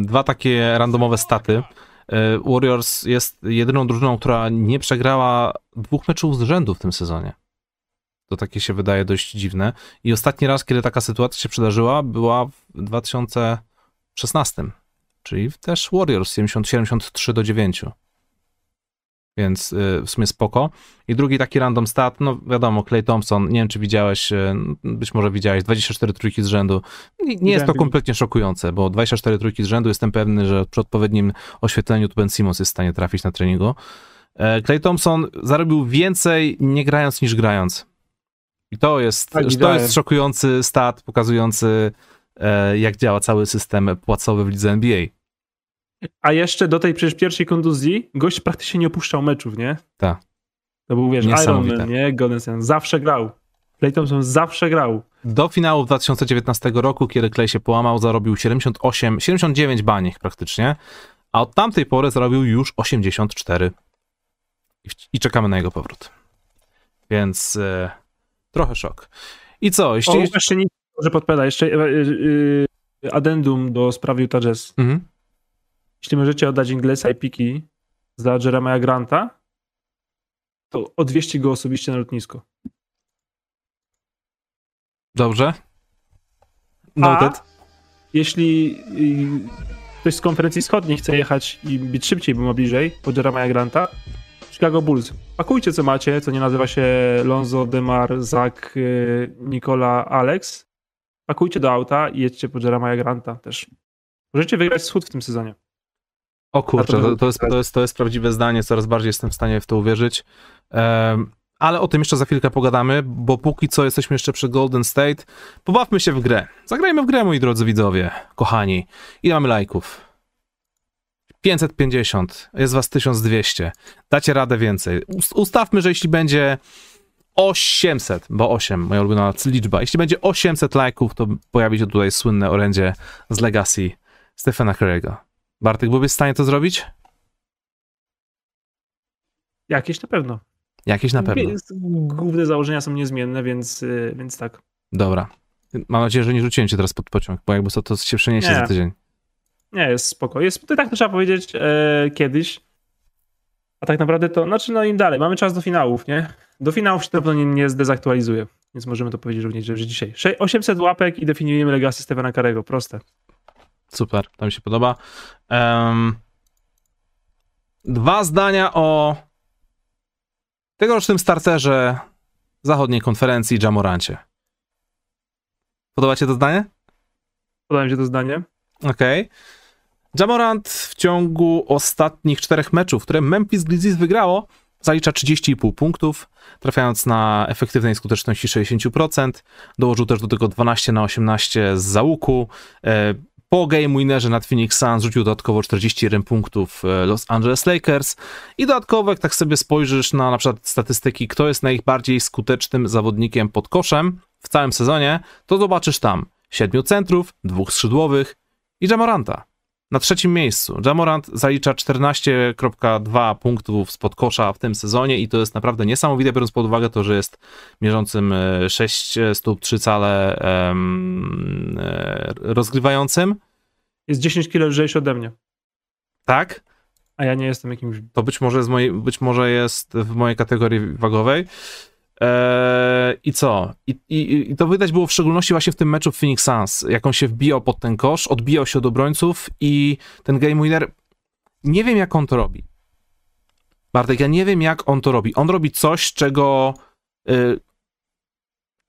S1: dwa takie randomowe staty. E, Warriors jest jedyną drużyną, która nie przegrała dwóch meczów z rzędu w tym sezonie. To takie się wydaje dość dziwne. I ostatni raz, kiedy taka sytuacja się przydarzyła, była w 2016. Czyli też Warriors 70, 73 do 9. Więc y, w sumie spoko. I drugi taki random stat, no wiadomo, Clay Thompson, nie wiem czy widziałeś, y, być może widziałeś, 24 trójki z rzędu. Nie, nie jest to kompletnie szokujące, bo 24 trójki z rzędu jestem pewny, że przy odpowiednim oświetleniu tu Ben Simmons jest w stanie trafić na treningu. E, Clay Thompson zarobił więcej nie grając niż grając. I to jest,
S2: Tak,
S1: to jest szokujący stat pokazujący e, jak działa cały system płacowy w lidze NBA.
S2: A jeszcze do tej przecież pierwszej kontuzji gość praktycznie nie opuszczał meczów, nie?
S1: Tak.
S2: To był, wiesz, Iron. Man, nie? Golden State. Zawsze grał. Clay Thompson zawsze grał.
S1: Do finału 2019 roku, kiedy Clay się połamał, zarobił 78, 79 baniek praktycznie, a od tamtej pory zarobił już 84. I, i czekamy na jego powrót. Więc e, trochę szok. I co,
S2: O,
S1: jeśli...
S2: jeszcze nie może podpowiada. Jeszcze e, e, addendum do sprawy Utah Jazz.
S1: Mhm.
S2: Jeśli możecie oddać Inglesa i piki za Jeremiah Granta, to odwieźcie go osobiście na lotnisko.
S1: Dobrze. Noted.
S2: Jeśli y, ktoś z konferencji wschodniej chce jechać i być szybciej, bo ma bliżej, po Jeremiah Granta, Chicago Bulls. Pakujcie co macie, co nie nazywa się Lonzo, Demar, Zach, y, Nikola, Alex. Pakujcie do auta i jedźcie po Jeremiah Granta też. Możecie wygrać wschód w tym sezonie.
S1: O kurczę,
S2: to-
S1: to, jest, to, jest, to jest prawdziwe zdanie, coraz bardziej jestem w stanie w to uwierzyć. Em, ale o tym jeszcze za chwilkę pogadamy, bo póki co jesteśmy jeszcze przy Golden State. Pobawmy się w grę. Zagrajmy w grę, moi drodzy widzowie, kochani. Ile mamy lajków? 550, jest was 1200. Dacie radę więcej. Ust- Ustawmy, że jeśli będzie 800, bo 8, moja ulubiona liczba, jeśli będzie 800 lajków, to pojawi się tutaj słynne orędzie z Legacy Stephena Curry'ego. Bartek, byłbyś w stanie to zrobić?
S2: Jakieś na pewno.
S1: Jakieś na pewno.
S2: Główne założenia są niezmienne, więc, y, więc tak.
S1: Dobra. Mam nadzieję, że nie rzuciłem cię teraz pod pociąg, bo jakby co, to się przeniesie
S2: Nie.
S1: za tydzień.
S2: Nie, jest spoko. Jest, to tak to trzeba powiedzieć e, kiedyś. A tak naprawdę to, znaczy no im dalej. Mamy czas do finałów, nie? Do finałów się to pewno nie, nie zdezaktualizuje. Więc możemy to powiedzieć również, że dzisiaj. Sze- 800 łapek i definiujemy Legacy Stevena Karego. Proste.
S1: Super, to mi się podoba. Em, dwa zdania o tegorocznym starterze zachodniej konferencji Jamorancie. Podoba to zdanie?
S2: Podoba mi się to zdanie.
S1: Okej. Jamorant w ciągu ostatnich czterech meczów, które Memphis Grizzlies wygrało, zalicza 30,5 punktów, trafiając na efektywnej skuteczności 60%. Dołożył też do tego 12 na 18 z załuku. Po game winnerze nad Phoenix Suns rzucił dodatkowo 41 punktów e, Los Angeles Lakers i dodatkowo jak tak sobie spojrzysz na na przykład statystyki, kto jest najbardziej skutecznym zawodnikiem pod koszem w całym sezonie, to zobaczysz tam siedmiu centrów, dwóch skrzydłowych i Jamoranta. Na trzecim miejscu Jamorant zalicza 14,2 punktów spod kosza w tym sezonie i to jest naprawdę niesamowite, biorąc pod uwagę to, że jest mierzącym e, 6 stóp 3 cale e, rozgrywającym.
S2: Jest 10 kilo lżejszy ode mnie.
S1: Tak,
S2: A ja nie jestem jakimś...
S1: to być może, z mojej, być może jest w mojej kategorii wagowej. Eee, I co? I, i, I to widać było w szczególności właśnie w tym meczu w Phoenix Suns, jak on się wbijał pod ten kosz, odbijał się od obrońców i ten game winner, nie wiem jak on to robi. Bartek, ja nie wiem jak on to robi. On robi coś, czego y,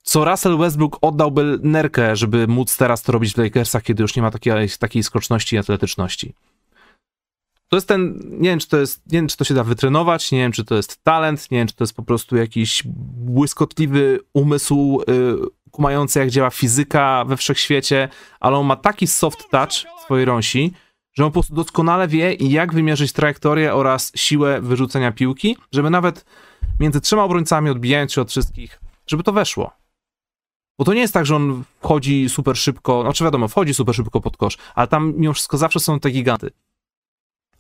S1: co Russell Westbrook oddałby nerkę, żeby móc teraz to robić w Lakersach, kiedy już nie ma takiej, takiej skoczności i atletyczności. To jest ten, nie wiem, czy to jest, nie wiem, czy to się da wytrenować, nie wiem, czy to jest talent, nie wiem, czy to jest po prostu jakiś błyskotliwy umysł yy, kumający, jak działa fizyka we wszechświecie, ale on ma taki soft touch w swojej rąsi, że on po prostu doskonale wie, jak wymierzyć trajektorię oraz siłę wyrzucenia piłki, żeby nawet między trzema obrońcami, odbijając się od wszystkich, żeby to weszło. Bo to nie jest tak, że on wchodzi super szybko, znaczy wiadomo, wchodzi super szybko pod kosz, ale tam mimo wszystko zawsze są te giganty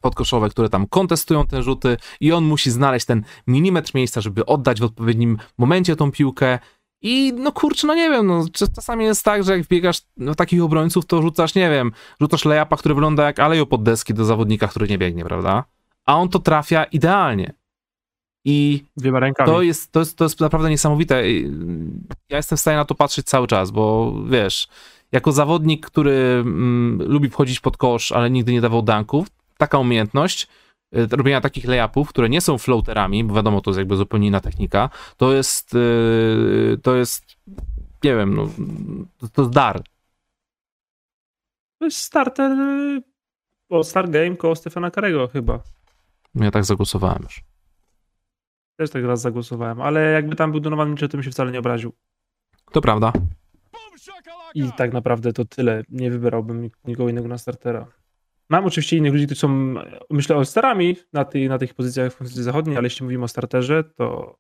S1: podkoszowe, które tam kontestują te rzuty i on musi znaleźć ten milimetr miejsca, żeby oddać w odpowiednim momencie tą piłkę i no kurczę, no nie wiem, no czasami jest tak, że jak wbiegasz no, takich obrońców, to rzucasz, nie wiem, rzucasz lejapa, który wygląda jak alejo pod deski do zawodnika, który nie biegnie, prawda? A on to trafia idealnie. I to jest, to, jest, to jest naprawdę niesamowite. Ja jestem w stanie na to patrzeć cały czas, bo wiesz, jako zawodnik, który mm, lubi wchodzić pod kosz, ale nigdy nie dawał danków, taka umiejętność y, robienia takich layupów, które nie są floaterami, bo wiadomo, to jest jakby zupełnie inna technika, to jest, y, to jest, nie wiem, no, to jest dar.
S2: To jest starter, o Star Game koło Stefana Karego chyba.
S1: Ja tak zagłosowałem już.
S2: Też tak raz zagłosowałem, ale jakby tam był Donovan Mitchell, to bym się wcale nie obraził.
S1: To prawda.
S2: I tak naprawdę to tyle. Nie wybierałbym nikogo innego na startera. Mam oczywiście innych ludzi, którzy są, myślę, o starami na, tej, na tych pozycjach w pozycji zachodniej, ale jeśli mówimy o starterze, to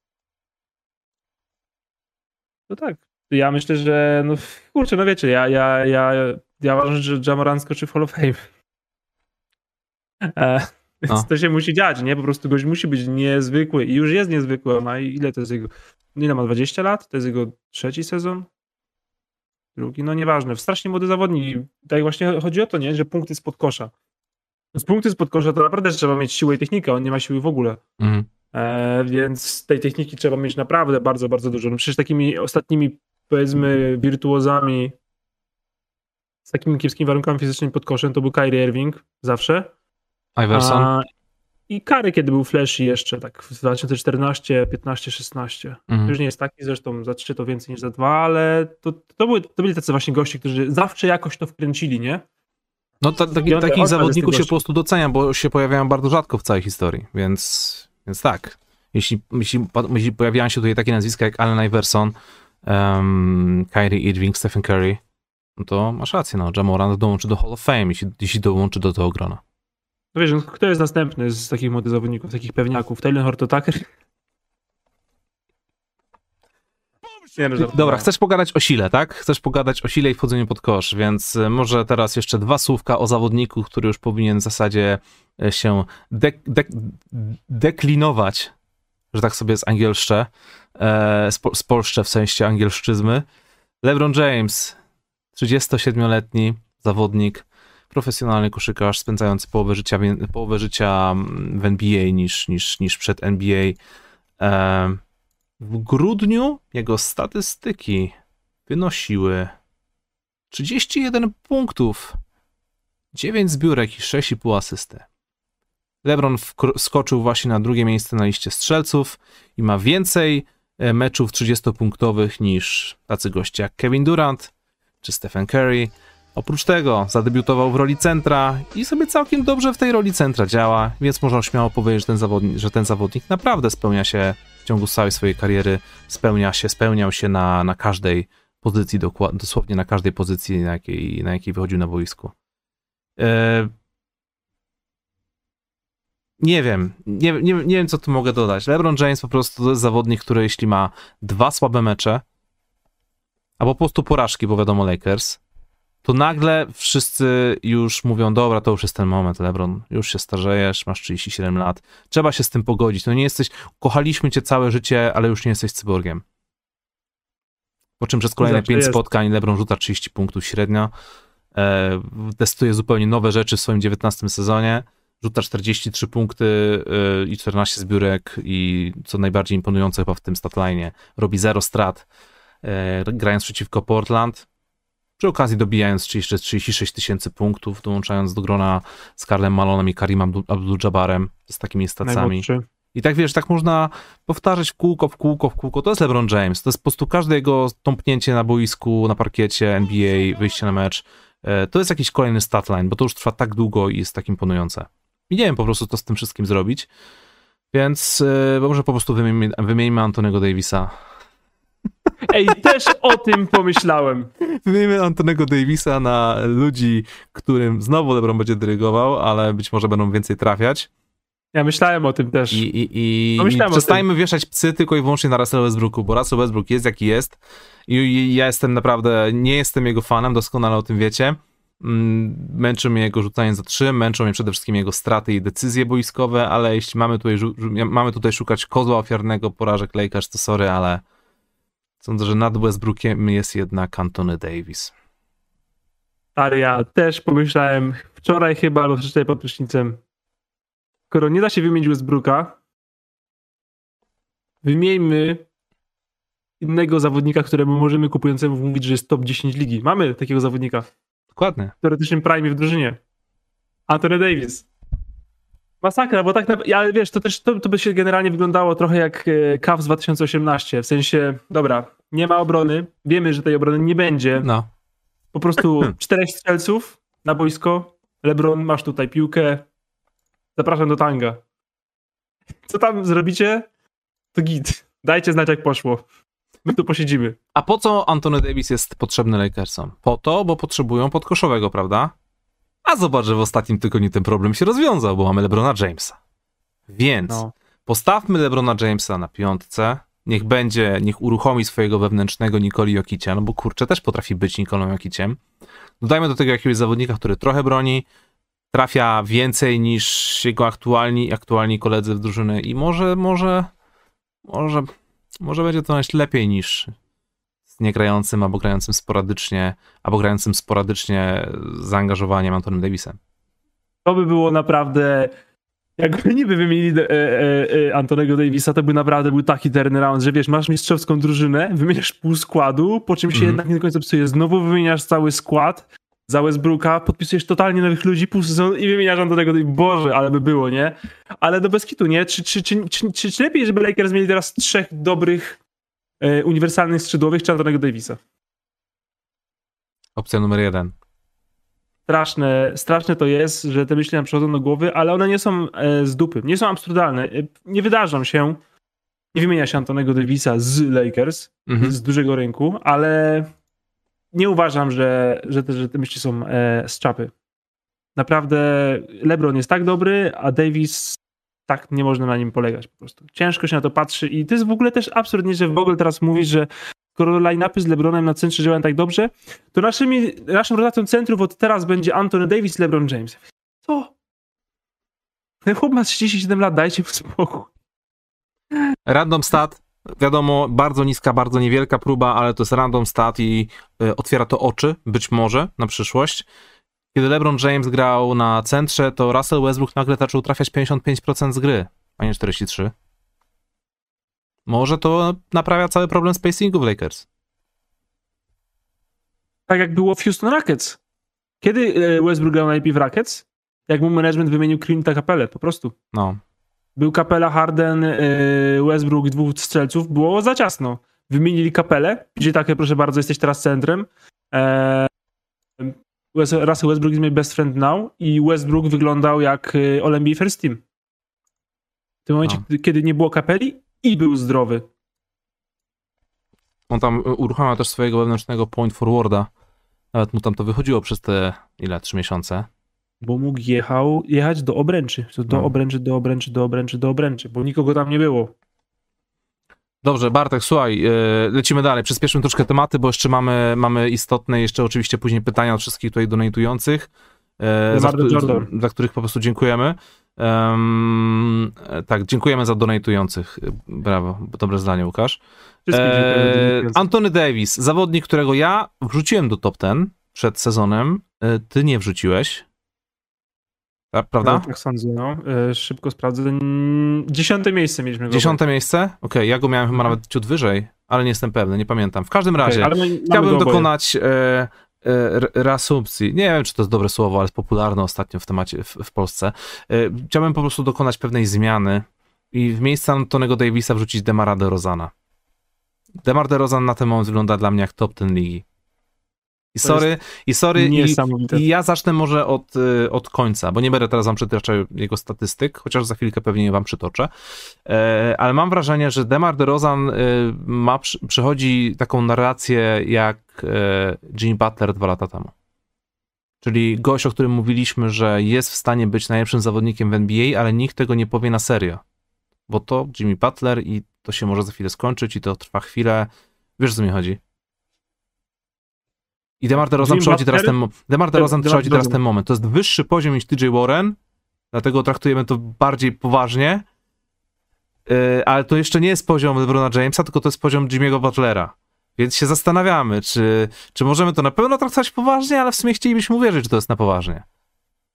S2: to tak. Ja myślę, że no kurczę, no wiecie, ja, ja, ja, ja uważam, że Jamoran skoczy w Hall of Fame. E, więc no. to się musi dziać, nie? Po prostu gość musi być niezwykły i już jest niezwykły. Ma ile to jest jego, ile ma 20 lat? To jest jego trzeci sezon? drugi, no nieważne, strasznie młody zawodnik. Tak właśnie chodzi o to, nie, że punkty spod kosza. Z punkty spod kosza to naprawdę trzeba mieć siłę i technikę, on nie ma siły w ogóle. Mhm. E, więc tej techniki trzeba mieć naprawdę bardzo, bardzo dużo. No przecież takimi ostatnimi, powiedzmy, wirtuozami z takimi kiepskimi warunkami fizycznymi pod koszem to był Kyrie Irving zawsze.
S1: Iverson. A,
S2: i Kary, kiedy był Flashy jeszcze, tak w 2014, 15, 16. Mhm. Już nie jest taki, zresztą za 3 to więcej niż za 2, ale to, to, były, to byli tacy właśnie goście, którzy zawsze jakoś to wkręcili, nie?
S1: No ta, taki, takich zawodników się po prostu docenia, bo się pojawiają bardzo rzadko w całej historii, więc, więc tak. Jeśli, jeśli, jeśli pojawiają się tutaj takie nazwiska jak Allen Iverson, um, Kyrie Irving, Stephen Curry, no to masz rację, no, Jamoran dołączy do Hall of Fame, jeśli, jeśli dołączy do tego grona.
S2: No wiesz, no, kto jest następny z takich młodych zawodników, takich pewniaków? Taylor Horto Tucker?
S1: Nie, no, Dobra, chcesz pogadać o sile, tak? Chcesz pogadać o sile i wchodzeniu pod kosz, więc e, może teraz jeszcze dwa słówka o zawodniku, który już powinien w zasadzie e, się de de deklinować, że tak sobie z angielszcze, e, z polszcze w sensie angielszczyzmy. LeBron James, 37-letni zawodnik, profesjonalny koszykarz, spędzający połowę życia, połowę życia w NBA niż, niż, niż przed NBA. W grudniu jego statystyki wynosiły 31 punktów, 9 zbiórek i 6,5 asysty. LeBron skoczył właśnie na drugie miejsce na liście strzelców i ma więcej e, meczów 30-punktowych niż tacy goście jak Kevin Durant czy Stephen Curry. Oprócz tego zadebiutował w roli centra i sobie całkiem dobrze w tej roli centra działa, więc można śmiało powiedzieć, że ten zawodnik, że ten zawodnik naprawdę spełnia się w ciągu całej swojej kariery, spełnia się, spełniał się na, na każdej pozycji, dosłownie na każdej pozycji, na jakiej, na jakiej wychodził na boisku. E... Nie wiem, nie, nie, nie wiem, co tu mogę dodać. LeBron James po prostu to jest zawodnik, który jeśli ma dwa słabe mecze, albo po prostu porażki, bo wiadomo Lakers, to nagle wszyscy już mówią, dobra, to już jest ten moment, Lebron, już się starzejesz, masz 37 lat, trzeba się z tym pogodzić, no nie jesteś, kochaliśmy cię całe życie, ale już nie jesteś cyborgiem. Po czym przez kolejne 5 spotkań Lebron rzuca 30 punktów średnio, e, testuje zupełnie nowe rzeczy w swoim 19 sezonie, rzuca 43 punkty e, i 14 zbiórek i co najbardziej imponujące chyba w tym statline, robi 0 strat, e, grając przeciwko Portland, przy okazji dobijając 30, 36 tysięcy punktów, dołączając do grona z Karlem Malonem i Karim Abdul-Jabbarem, z takimi stacjami. I tak wiesz, tak można powtarzać w kółko, w kółko, w kółko. To jest LeBron James. To jest po prostu każde jego tąpnięcie na boisku, na parkiecie, NBA, wyjście na mecz. E, to jest jakiś kolejny statline, bo to już trwa tak długo i jest tak imponujące. I nie wiem po prostu, co z tym wszystkim zrobić. Więc e, może po prostu wymieńmy, wymieńmy Antonego Davisa.
S2: Ej, też o tym pomyślałem.
S1: Wymieńmy Antonego Davisa na ludzi, którym znowu LeBron będzie dyrygował, ale być może będą więcej trafiać.
S2: Ja myślałem o tym też.
S1: I, i, i, i przestańmy wieszać psy tylko i wyłącznie na Russell Westbrooku, bo Russell Westbrook jest jaki jest i, i ja jestem naprawdę, nie jestem jego fanem, doskonale o tym wiecie. Mm, męczy mnie jego rzucanie za trzy, męczą mnie przede wszystkim jego straty i decyzje boiskowe, ale jeśli mamy tutaj, mamy tutaj szukać kozła ofiarnego porażek Lakers, to sorry, ale sądzę, że nad Westbrookiem jest jednak Anthony Davis.
S2: Ale ja też pomyślałem wczoraj chyba, albo wczoraj pod prysznicem, skoro nie da się wymienić Westbrooka, wymieńmy innego zawodnika, któremu możemy kupującemu mówić, że jest top 10 ligi. Mamy takiego zawodnika.
S1: Dokładnie.
S2: W teoretycznym prime w drużynie. Anthony Davis. Masakra, bo tak naprawdę, ale wiesz, to też to, to by się generalnie wyglądało trochę jak e, Cavs 2018, w sensie, dobra, nie ma obrony, wiemy, że tej obrony nie będzie.
S1: No.
S2: Po prostu czterech strzelców na boisko, LeBron, masz tutaj piłkę, zapraszam do tanga. Co tam zrobicie? To git. Dajcie znać, jak poszło. My tu posiedzimy.
S1: A po co Anthony Davis jest potrzebny Lakersom? Po to, bo potrzebują podkoszowego, prawda? A zobacz, że w ostatnim tygodniu ten problem się rozwiązał, bo mamy LeBrona Jamesa. Więc no. postawmy LeBrona Jamesa na piątce, niech będzie, niech uruchomi swojego wewnętrznego Nikoli Jokicia, no bo kurczę, też potrafi być Nikolą Jokiciem. Dodajmy do tego jakiegoś zawodnika, który trochę broni, trafia więcej niż jego aktualni, aktualni koledzy w drużyny i może, może, może, może będzie to nawet lepiej niż niegrającym albo grającym sporadycznie, albo grającym sporadycznie zaangażowaniem Antonem Davisem.
S2: To by było naprawdę jakby niby wymienili e, e, e, Antonego Davisa, to by naprawdę był taki turnaround, że wiesz, masz mistrzowską drużynę, wymieniasz pół składu, po czym się mm. jednak nie do końca psuje, znowu wymieniasz cały skład, za Westbrooka, podpisujesz totalnie nowych ludzi, pół sezonu i wymieniasz Antonego Davisa. Boże, ale by było, nie? Ale do bez kitu, nie? Czy, czy, czy, czy, lepiej, żeby Lakers mieli teraz trzech dobrych uniwersalnych skrzydłowych, czy Antonego Davisa?
S1: Opcja numer jeden
S2: straszne, straszne to jest, że te myśli nam przychodzą do głowy, ale one nie są e, z dupy, nie są absurdalne. E, nie wydarzą się, nie wymienia się Antonego Davisa z Lakers, mhm. z dużego rynku, ale nie uważam, że, że, te, że te myśli są e, z czapy. Naprawdę LeBron jest tak dobry, a Davis tak nie można na nim polegać po prostu. Ciężko się na to patrzy i to jest w ogóle też absurd, że w ogóle teraz mówisz, że skoro line-upy z LeBronem na centrze działają tak dobrze, to naszymi, naszą rotacją centrów od teraz będzie Anthony Davis, LeBron James. Co? Ten chłop ma 37 lat, dajcie mu spokój.
S1: Random stat, wiadomo, bardzo niska, bardzo niewielka próba, ale to jest random stat i y, otwiera to oczy, być może, na przyszłość. Kiedy LeBron James grał na centrze, to Russell Westbrook nagle zaczął trafiać 55% z gry, a nie 43%. Może to naprawia cały problem spacingu w Lakers.
S2: Tak jak było w Houston Rockets. Kiedy e, Westbrook grał najlepiej w Rockets? Jak mu management wymienił Clint'a Capelę, po prostu.
S1: No.
S2: Był Capela, Harden, e, Westbrook, dwóch strzelców. Było za ciasno. Wymienili Capelę, gdzie takie, proszę bardzo, jesteś teraz centrem. E, Russell Westbrook jest my best friend now i Westbrook wyglądał jak All NBA First Team. W tym momencie, no. kiedy nie było kapeli i był zdrowy.
S1: On tam uruchamia też swojego wewnętrznego point forwarda. Nawet mu tam to wychodziło przez te, ile, trzy miesiące.
S2: Bo mógł jechał, jechać do obręczy. Do no. obręczy, do obręczy, do obręczy, do obręczy, bo nikogo tam nie było.
S1: Dobrze, Bartek, słuchaj, e, lecimy dalej. Przyspieszmy troszkę tematy, bo jeszcze mamy, mamy istotne, jeszcze oczywiście później pytania od wszystkich tutaj donatujących, e, za, za, których po prostu dziękujemy. Um, tak, dziękujemy za donatujących. Brawo, dobre zdanie, Łukasz. E, Antony Davis, zawodnik, którego ja wrzuciłem do top 10 przed sezonem. Ty nie wrzuciłeś. Tak, prawda?
S2: No, tak sądzę, no. E, szybko sprawdzę. Dziesiąte miejsce mieliśmy.
S1: Dziesiąte miejsce? Okej, okay, ja go miałem chyba nawet ciut wyżej, ale nie jestem pewny, nie pamiętam. W każdym razie, okay, chciałbym dokonać e, E, reasumpcji. Nie wiem, czy to jest dobre słowo, ale jest popularne ostatnio w temacie w, w Polsce. E, chciałbym po prostu dokonać pewnej zmiany i w miejsce Antonego Davisa wrzucić Demara DeRozana. Demar DeRozan na ten moment wygląda dla mnie jak top ten ligi. I sorry, i sorry, i, i, ja zacznę może od, y, od końca, bo nie będę teraz wam przytaczał jego statystyk, chociaż za chwilkę pewnie je wam przytoczę, e, ale mam wrażenie, że Demar DeRozan y, ma, przychodzi taką narrację jak e, Jimmy Butler dwa lata temu. Czyli gość, o którym mówiliśmy, że jest w stanie być najlepszym zawodnikiem w NBA, ale nikt tego nie powie na serio. Bo to Jimmy Butler i to się może za chwilę skończyć i to trwa chwilę. Wiesz, o co mi chodzi? I DeMar DeRozan przechodzi teraz ten DeMar DeRozan przechodzi teraz ten moment. To jest wyższy poziom niż TJ Warren, dlatego traktujemy to bardziej poważnie. Yy, ale to jeszcze nie jest poziom LeBrona Jamesa, tylko to jest poziom Jimmy'ego Butlera. Więc się zastanawiamy, czy, czy możemy to na pewno traktować poważnie, ale w sumie chcielibyśmy uwierzyć, że to jest na poważnie.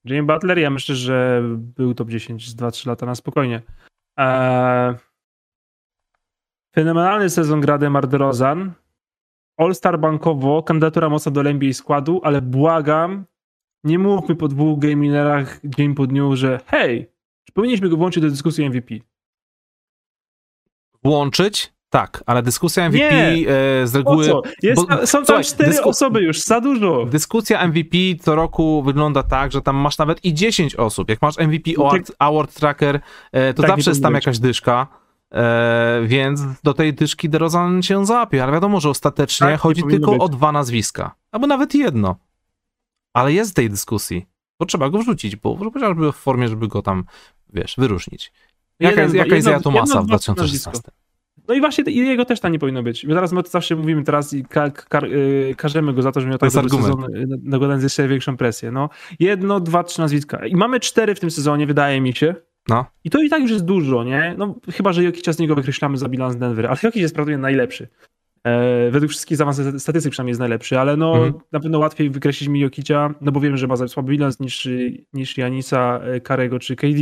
S2: Jimmy Butler, ja myślę, że był top 10 z 2-3 lata na spokojnie. Eee... Fenomenalny sezon gra DeMar DeRozan. All-Star bankowo, kandydatura mocna do NBA składu, ale błagam, nie mówmy po dwóch game winnerach dzień po dniu, że hej, czy powinniśmy go włączyć do dyskusji MVP?
S1: Włączyć? Tak, ale dyskusja MVP nie. E, z reguły...
S2: Jest, bo, są tam słuchaj, cztery dysku... osoby już, za dużo.
S1: Dyskusja MVP co roku wygląda tak, że tam masz nawet i 10 osób. Jak masz MVP no Award, tak, Award Tracker, e, to tak zawsze jest tam jakaś dyszka. E, więc do tej dyszki DeRozan się załapie, ale wiadomo, że ostatecznie tak, chodzi tylko być. o dwa nazwiska, albo nawet jedno. Ale jest w tej dyskusji, bo trzeba go wrzucić, bo chociażby w formie, żeby go tam, wiesz, wyróżnić. Jaka, jest, jaka jest jedno, Tomasa w 2016?
S2: No i właśnie jego też tam nie powinno być. My teraz my to zawsze mówimy teraz i ka ka y, karzemy go za to, że miał tak dobry sezon, nakładając jeszcze większą presję. No, jedno, dwa, trzy nazwiska. I mamy cztery w tym sezonie, wydaje mi się.
S1: No.
S2: I to i tak już jest dużo, nie? No, chyba, że Jokicia z niego wykreślamy za bilans Denver, ale Jokic jest prawdopodobnie najlepszy. E, według wszystkich zaawansowanych statystyk przynajmniej jest najlepszy, ale no mhm. na pewno łatwiej wykreślić mi Jokicia, no bo wiem, że ma słaby bilans niż, niż Janisa, e, Karego czy KD.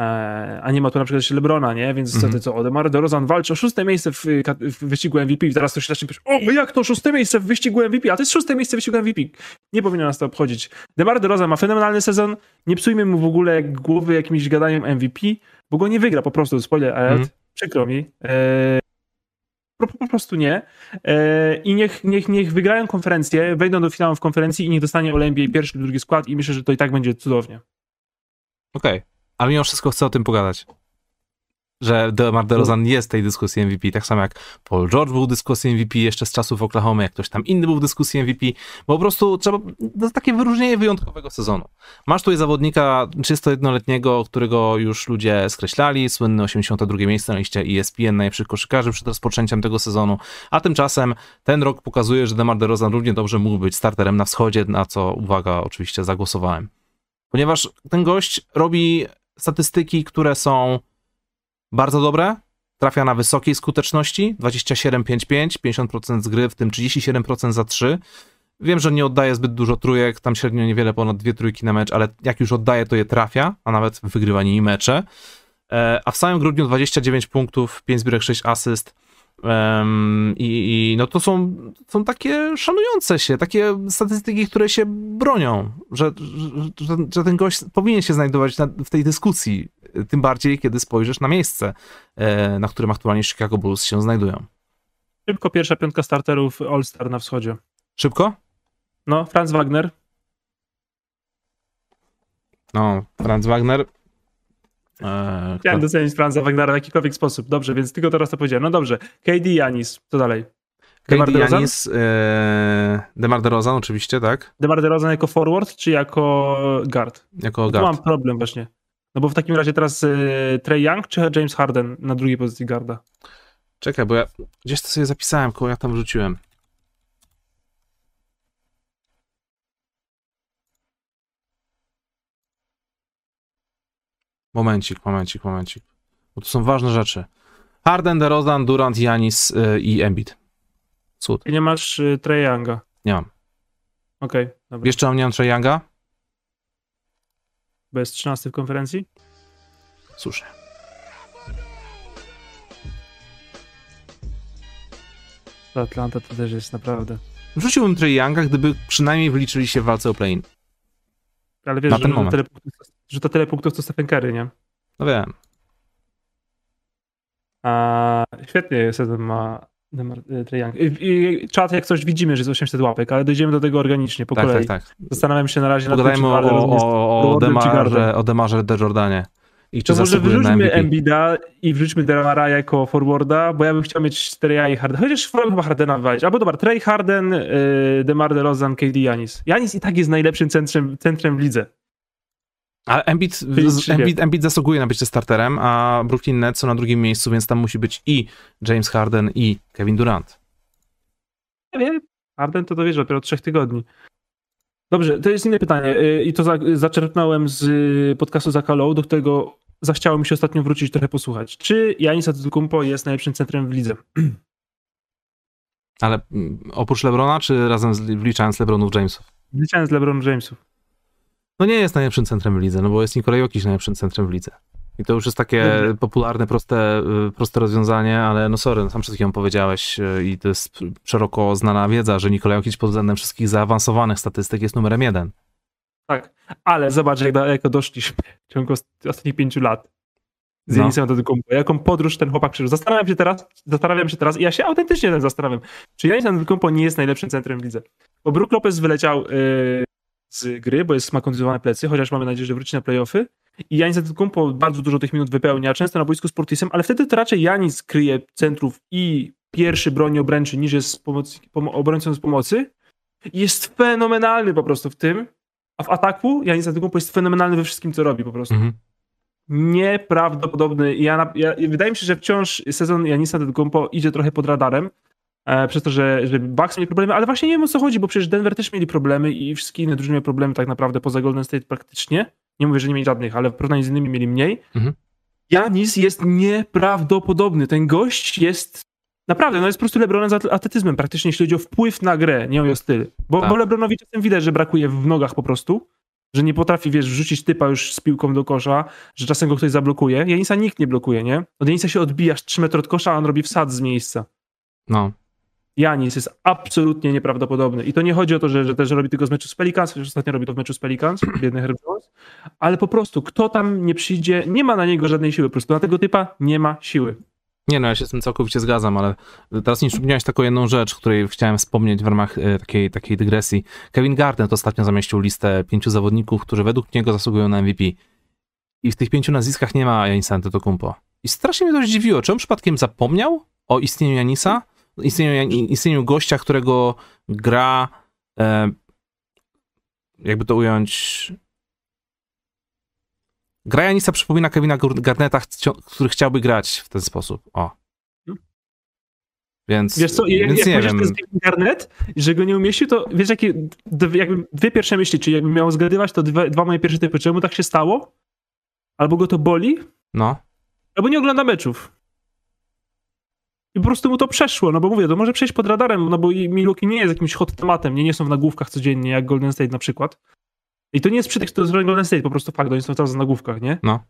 S2: E, a nie ma tu na przykład jeszcze Lebrona, nie? Więc mm -hmm. co, Odemar DeRozan walczy o szóste miejsce w, w wyścigu MVP i teraz to się zacznie pisze, o jak to szóste miejsce w wyścigu MVP, a to jest szóste miejsce w wyścigu MVP. Nie powinno nas to obchodzić. DeMar DeRozan ma fenomenalny sezon, nie psujmy mu w ogóle głowy jakimś gadaniem MVP, bo go nie wygra po prostu, spoiler alert, mm -hmm. przykro mi. E, po, po, prostu nie. E, I niech, niech, niech wygrają konferencję, wejdą do finału w konferencji i niech dostanie All pierwszy lub drugi skład i myślę, że to i tak będzie cudownie.
S1: Okej. Okay ale mimo wszystko chcę o tym pogadać. Że DeMar DeRozan no. jest w tej dyskusji MVP, tak samo jak Paul George był w dyskusji MVP jeszcze z czasów Oklahoma, jak ktoś tam inny był w dyskusji MVP, bo po prostu trzeba, to takie wyróżnienie wyjątkowego sezonu. Masz tutaj zawodnika 31-letniego, którego już ludzie skreślali, słynne 82 miejsce na liście ESPN najlepszych koszykarzy przed rozpoczęciem tego sezonu, a tymczasem ten rok pokazuje, że DeMar DeRozan równie dobrze mógł być starterem na wschodzie, na co, uwaga, oczywiście zagłosowałem. Ponieważ ten gość robi statystyki, które są bardzo dobre, trafia na wysokiej skuteczności, 27-5-5, 50% z gry, w tym 37% za 3. Wiem, że nie oddaje zbyt dużo trójek, tam średnio niewiele ponad dwie trójki na mecz, ale jak już oddaje, to je trafia, a nawet wygrywa nimi mecze. E, a w samym grudniu 29 punktów, 5 zbiórek, 6 asyst. Um, i, i, no to są, są takie szanujące się, takie statystyki, które się bronią, że, że, że ten gość powinien się znajdować na, w tej dyskusji, tym bardziej, kiedy spojrzysz na miejsce, e, na którym aktualnie Chicago Bulls się znajdują.
S2: Szybko pierwsza piątka starterów All-Star na wschodzie.
S1: Szybko?
S2: No, Franz Wagner.
S1: No, Franz Wagner
S2: Eee, Chciałem docenić Franza Wagnera w jakikolwiek sposób. Dobrze, więc tylko teraz to powiedziałem. No dobrze. KD Janis, co dalej?
S1: KD Janis, e, Demar DeRozan oczywiście, tak?
S2: Demar DeRozan jako forward, czy jako guard?
S1: Jako no guard.
S2: Tu mam problem właśnie. No bo w takim razie teraz e, Trey Young czy James Harden na drugiej pozycji guarda?
S1: Czekaj, bo ja gdzieś to sobie zapisałem, koło ja tam wrzuciłem. Momencik, momencik, momencik. Bo to są ważne rzeczy. Harden, DeRozan, Durant, Janis yy, i Embiid. Cud.
S2: I nie masz y, Trae Younga?
S1: Nie mam.
S2: Okej,
S1: dobra. Jeszcze mam nie mam Trae Younga?
S2: Bez 13 w konferencji?
S1: Słusznie.
S2: Atlanta to też jest naprawdę...
S1: Wrzuciłbym Trae Younga, gdyby przynajmniej wyliczyli się w walce o play-in.
S2: Ale wiesz, Na ten że, moment. Tyle, to tyle punktów co Stephen Curry, nie?
S1: No wiem.
S2: A, świetnie sezon ma e, I czat jak coś widzimy, że jest 800 łapek, ale dojdziemy do tego organicznie, po
S1: Tak,
S2: kolei.
S1: tak, tak.
S2: Zastanawiam się na razie nad tym,
S1: Pogadajmy o, o, o, o, Demarze, o Demarze de Jordanie. I czy
S2: To może wyrzućmy. Embida i wrzućmy Demara jako forwarda, bo ja bym chciał mieć Treya i Harden. Chociaż wolę chyba Hardena wywalić. Albo dobra, Trey, Harden, yy, Demar DeRozan, KD, Janis. Janis i tak jest najlepszym centrum, centrum w lidze.
S1: Ale Embiid. Embiid, Embiid zasługuje na bycie starterem, a Brooklyn Nets są na drugim miejscu, więc tam musi być i James Harden, i Kevin Durant.
S2: Nie wiem, Harden to dowiesz dopiero od trzech tygodni. Dobrze, to jest inne pytanie yy, i to za, zaczerpnąłem z yy, podcastu Zakalow, do którego zachciało mi się ostatnio wrócić trochę posłuchać. Czy Janis Antetokounmpo jest najlepszym centrum w lidze?
S1: Ale mm, oprócz LeBrona, czy razem z, wliczając LeBronów Jamesów?
S2: Liczając LeBron Jamesów.
S1: No nie jest najlepszym centrum w lidze, no bo jest Nikola Jokic najlepszym centrum w lidze. I to już jest takie
S2: Dobrze.
S1: popularne, proste, y, proste rozwiązanie, ale no sorry, sam przed chwilą powiedziałeś y, i to jest szeroko znana wiedza, że Nikola Jokic pod względem wszystkich zaawansowanych statystyk jest numerem jeden.
S2: Tak, ale zobacz, jak daleko doszliśmy w ciągu ost- ostatnich pięciu lat. Z
S1: No.
S2: Janisem Antetokounmpo. Jaką podróż ten chłopak przeżył. Zastanawiam się teraz, zastanawiam się teraz i ja się autentycznie tym zastanawiam, czy Janis Antetokounmpo nie jest najlepszym centrum w lidze. Bo Brook Lopez wyleciał yy, z gry, bo jest ma plecy, chociaż mamy nadzieję, że wróci na playoffy. I Janis Antetokounmpo bardzo dużo tych minut wypełnia, często na boisku z Portisem, ale wtedy to raczej Janis kryje centrów i pierwszy broni obręczy niż jest pomoc, pomo- obrońcą z pomocy. Jest fenomenalny po prostu w tym, a w ataku Janis Antetokounmpo jest fenomenalny we wszystkim, co robi po prostu.
S1: Mhm.
S2: Nieprawdopodobny. Ja, ja, wydaje mi się, że wciąż sezon Janisa Antetokounmpo idzie trochę pod radarem, przez to, że, że Bucks mieli problemy, ale właśnie nie wiem o co chodzi, bo przecież Denver też mieli problemy i wszystkie inne drużyny miały problemy tak naprawdę poza Golden State praktycznie. Nie mówię, że nie mieli żadnych, ale w porównaniu z innymi mieli mniej.
S1: Mhm.
S2: Janis jest nieprawdopodobny. Ten gość jest naprawdę, no jest po prostu LeBronem z atl- atletyzmem praktycznie, jeśli chodzi o wpływ na grę, nie o styl. Bo,
S1: Tak.
S2: bo LeBronowi czasem widać, że brakuje w nogach po prostu, że nie potrafi, wiesz, wrzucić typa już z piłką do kosza, że czasem go ktoś zablokuje. Janisa nikt nie blokuje, nie? Od Janisa się odbijasz 3 metry od kosza, a on robi wsad z miejsca.
S1: No.
S2: Janis jest absolutnie nieprawdopodobny. I to nie chodzi o to, że, że też robi tylko z meczu z Pelicans, chociaż ostatnio robi to w meczu z Pelicans, biedny Herb Jones, ale po prostu kto tam nie przyjdzie, nie ma na niego żadnej siły, po prostu na tego typa nie ma siły.
S1: Nie no, ja się z tym całkowicie zgadzam, ale teraz mi przypomniałeś taką jedną rzecz, której chciałem wspomnieć w ramach e, takiej, takiej dygresji. Kevin Garnett ostatnio zamieścił listę pięciu zawodników, którzy według niego zasługują na MVP. I w tych pięciu nazwiskach nie ma Janisa Antetokounmpo. I strasznie mnie to zdziwiło. Czy on przypadkiem zapomniał o istnieniu Janisa? Istnieniu, Jan- istnieniu gościa, którego gra, e, jakby to ująć... Gra Janisa przypomina Kevina Garnetta, chcio- który chciałby grać w ten sposób. O. Więc,
S2: Wiesz co, jak,
S1: więc
S2: jak
S1: nie wiem.
S2: to jest Kevin Garnett, że go nie umieścił, to wiesz jakie, jakby dwie pierwsze myśli, czyli jakbym miał zgadywać, to dwa, dwa moje pierwsze typy, czemu tak się stało? Albo go to boli,
S1: No,
S2: albo nie ogląda meczów. I po prostu mu to przeszło, no bo mówię, to może przejść pod radarem, no bo Milwaukee nie jest jakimś hot tematem, nie, nie są w nagłówkach codziennie, jak Golden State na przykład. I to nie jest przytyk do Golden State, po prostu fakt, oni są cały czas w nagłówkach, nie?
S1: no.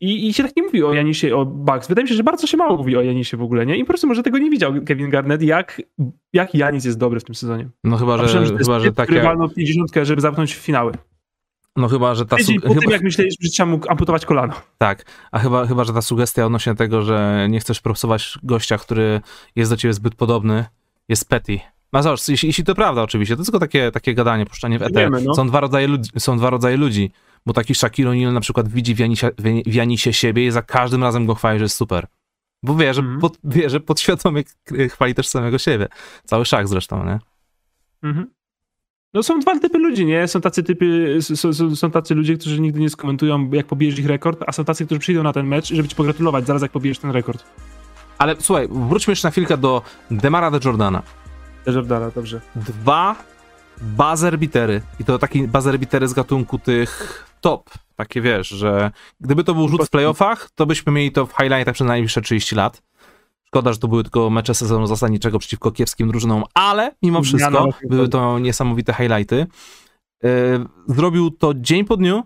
S2: I, I się tak nie mówi o Janisie, o Bucks. Wydaje mi się, że bardzo się mało mówi o Janisie w ogóle, nie? I po prostu może tego nie widział Kevin Garnett, jak, jak Janis jest dobry w tym sezonie.
S1: No chyba,
S2: A
S1: że, chyba, że
S2: typ,
S1: tak
S2: walnął 50, żeby zamknąć w finały.
S1: No chyba, że ta
S2: Tydzień tym,
S1: chyba,
S2: jak myśleliśmy, że trzeba mógł amputować kolano.
S1: tak, a chyba, chyba, że ta sugestia odnośnie tego, że nie chcesz propsować gościa, który jest do ciebie zbyt podobny, jest petty. No zobacz, jeśli, jeśli to prawda oczywiście, to tylko takie, takie gadanie, puszczanie w eter.
S2: No.
S1: Są, dwa rodzaje ludzi, są dwa rodzaje ludzi, bo taki Shaquille O'Neal na przykład widzi w Janisie, w Janisie siebie i za każdym razem go chwali, że jest super. Bo wie, że,
S2: Mhm.
S1: pod, wie, że podświadomie chwali też samego siebie. Cały szach zresztą, nie?
S2: Mhm. No są dwa typy ludzi, nie? Są tacy typy, są, są, są tacy ludzie, którzy nigdy nie skomentują, jak pobijesz ich rekord, a są tacy, którzy przyjdą na ten mecz, żeby ci pogratulować zaraz, jak pobijesz ten rekord.
S1: Ale słuchaj, wróćmy jeszcze na chwilkę do Demara de Jordana.
S2: Jordana, dobrze.
S1: dwa buzzer bitery i to takie buzzer bitery z gatunku tych top, takie wiesz, że gdyby to był rzut w playoffach, to byśmy mieli to w highlightach przez najbliższe 30 lat. Szkoda, że to były tylko mecze sezonu zasadniczego przeciwko kiepskim drużynom, ale mimo wszystko były
S2: to.
S1: niesamowite highlighty. Yy, Zrobił to dzień po dniu,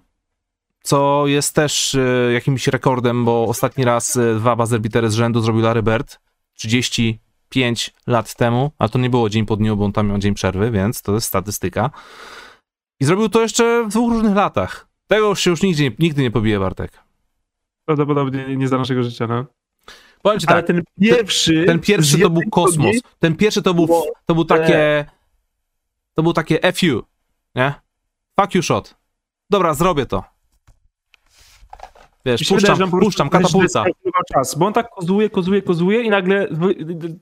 S1: co jest też yy, jakimś rekordem, bo ostatni raz yy, dwa buzzer bitery z rzędu zrobił Larry Bird 35 lat temu, ale to nie było dzień po dniu, bo on tam miał dzień przerwy, więc to jest statystyka. I zrobił to jeszcze w dwóch różnych latach. Tego się już nigdzie, nigdy nie pobije Bartek.
S2: Prawdopodobnie nie za naszego życia, no.
S1: Powiem ci
S2: Ale
S1: tak,
S2: ten pierwszy...
S1: ten pierwszy to był kosmos. Ten pierwszy to był, to był takie, to był takie FU, nie? Fuck you shot. Dobra, zrobię to. Wiesz,
S2: Mi się wydaje,
S1: puszczam, puszczam,
S2: skalkulował czas, bo on tak kozuje, kozuje, kozuje i nagle,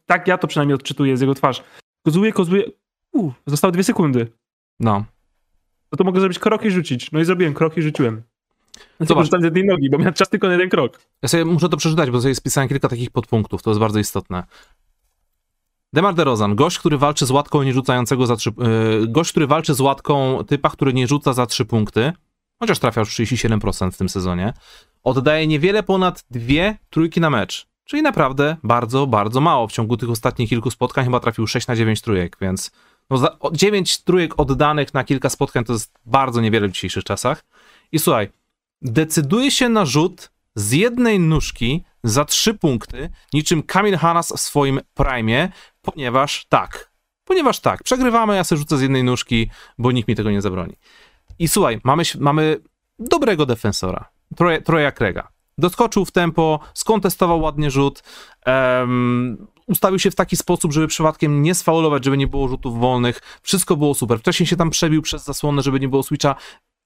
S2: tak ja to przynajmniej odczytuję z jego twarz. Kozuje, kozuje, uuu, zostały dwie sekundy.
S1: No.
S2: No to mogę zrobić krok i rzucić. No i zrobiłem krok i rzuciłem. No
S1: Zobacz.
S2: Z jednej nogi, bo miałem czas tylko na jeden krok.
S1: Ja sobie muszę to przeczytać, bo sobie spisałem kilka takich podpunktów, to jest bardzo istotne. Demar DeRozan, gość, który walczy z łatką nie rzucającego za trzy, yy, gość, który walczy z łatką typa, który nie rzuca za trzy punkty, chociaż trafia już 37% w tym sezonie, oddaje niewiele ponad dwie trójki na mecz, czyli naprawdę bardzo, bardzo mało. W ciągu tych ostatnich kilku spotkań chyba trafił 6 na 9 trójek, więc no za, o- 9 trójek oddanych na kilka spotkań to jest bardzo niewiele w dzisiejszych czasach. I słuchaj, decyduje się na rzut z jednej nóżki za trzy punkty, niczym Kamil Hanas w swoim prime, ponieważ tak, ponieważ tak, przegrywamy, ja sobie rzucę z jednej nóżki, bo nikt mi tego nie zabroni. I słuchaj, mamy, mamy dobrego defensora, Troja, Troja Krega. Doskoczył w tempo, skontestował ładnie rzut, em, ustawił się w taki sposób, żeby przypadkiem nie sfaulować, żeby nie było rzutów wolnych. Wszystko było super. Wcześniej się tam przebił przez zasłonę, żeby nie było switcha.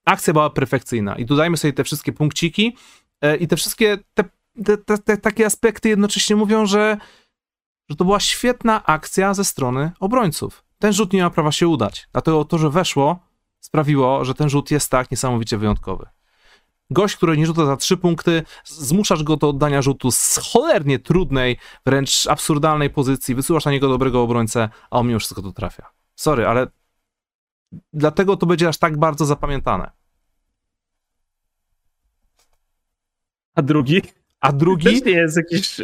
S1: Akcja była perfekcyjna. I dodajmy sobie te wszystkie punkciki e, i te wszystkie te, te, te, te takie aspekty jednocześnie mówią, że, że to była świetna akcja ze strony obrońców. Ten rzut nie ma prawa się udać. Dlatego to, że weszło, sprawiło, że ten rzut jest tak niesamowicie wyjątkowy. Gość, który nie rzuca za trzy punkty, zmuszasz go do oddania rzutu z cholernie trudnej, wręcz absurdalnej pozycji, wysyłasz na niego dobrego obrońcę, a on mimo wszystko to trafia. Sorry, ale dlatego to będzie aż tak bardzo zapamiętane.
S2: A drugi?
S1: A drugi,
S2: Też nie jest jakiś...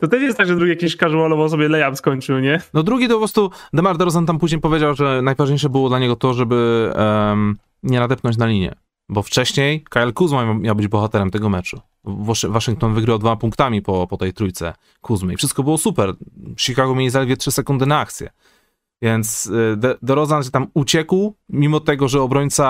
S2: To też jest tak, że drugi jakiś casualowo sobie layup skończył, nie?
S1: no drugi to po prostu, Demar DeRozan tam później powiedział, że najważniejsze było dla niego to, żeby em, nie nadepnąć na linię. Bo wcześniej Kyle Kuzma miał- być bohaterem tego meczu. Waszy- Waszyngton wygrał dwoma punktami po, po tej trójce Kuzmy i wszystko było super. Chicago mieli zaledwie 3 sekundy na akcję. Więc y, De- DeRozan się tam uciekł, mimo tego, że obrońca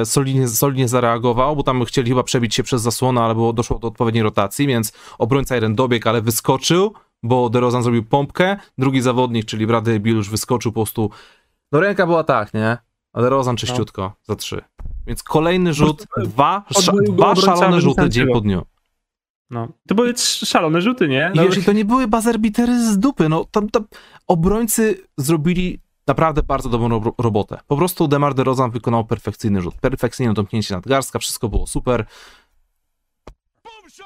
S1: e, solidnie, solidnie zareagował, bo tam chcieli chyba przebić się przez zasłonę, ale było, doszło do odpowiedniej rotacji, więc obrońca jeden dobiegł, ale wyskoczył, bo DeRozan zrobił pompkę, drugi zawodnik, czyli Bradley Bill już wyskoczył po prostu. No ręka była tak, nie? A DeRozan czyściutko za trzy. Więc kolejny rzut, dwa, dwa szalone rzuty dzień po dniu.
S2: No. To były szalone rzuty, nie?
S1: I
S2: No,
S1: wiesz, i to nie były bazerbitery z dupy, no tam, tam obrońcy zrobili naprawdę bardzo dobrą ro- robotę. Po prostu Demar DeRozan wykonał perfekcyjny rzut, perfekcyjne domknięcie nadgarstka, wszystko było super.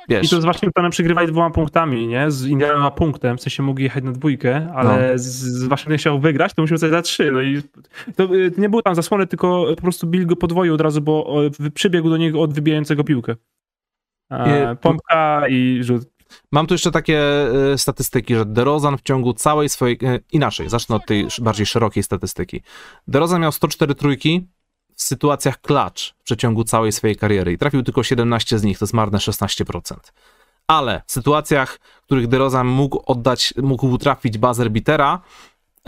S2: I
S1: Wiesz,
S2: to z Waszyngtonem przegrywali dwoma punktami, nie? Z Indianą ma punktem, w sensie mógł jechać na dwójkę, ale
S1: No.
S2: z, z Waszyngtonem chciał wygrać, to musiał za trzy. No i to y, nie było tam zasłony, tylko po prostu Bill go podwoił od razu, bo przybiegł do niego od wybijającego piłkę. E,
S1: I-
S2: pompka i rzut.
S1: mam tu jeszcze takie e, statystyki, że DeRozan w ciągu całej swojej... E, inaczej, zacznę od tej bardziej szerokiej statystyki. DeRozan miał 104 trójki w sytuacjach clutch w przeciągu całej swojej kariery i trafił tylko 17 z nich, to jest marne 16%. Ale w sytuacjach, w których DeRozan mógł oddać, mógł trafić buzzer bitera,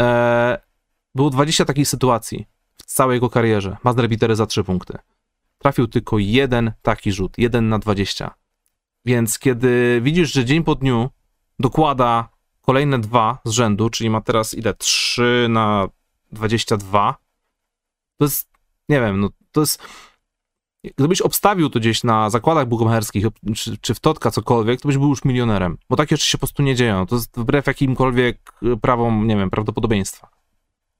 S1: e, było 20 takich sytuacji w całej jego karierze. Buzzer bitery za 3 punkty. Trafił tylko jeden taki rzut, jeden na 20. Więc kiedy widzisz, że dzień po dniu dokłada kolejne dwa z rzędu, czyli ma teraz ile? 3 na 22, to jest, nie wiem, no to jest Gdybyś obstawił to gdzieś na zakładach bukmacherskich, czy, czy w Totka cokolwiek, to byś był już milionerem. Bo takie rzeczy się po prostu nie dzieją. To jest wbrew jakimkolwiek y, prawom, nie wiem, prawdopodobieństwa.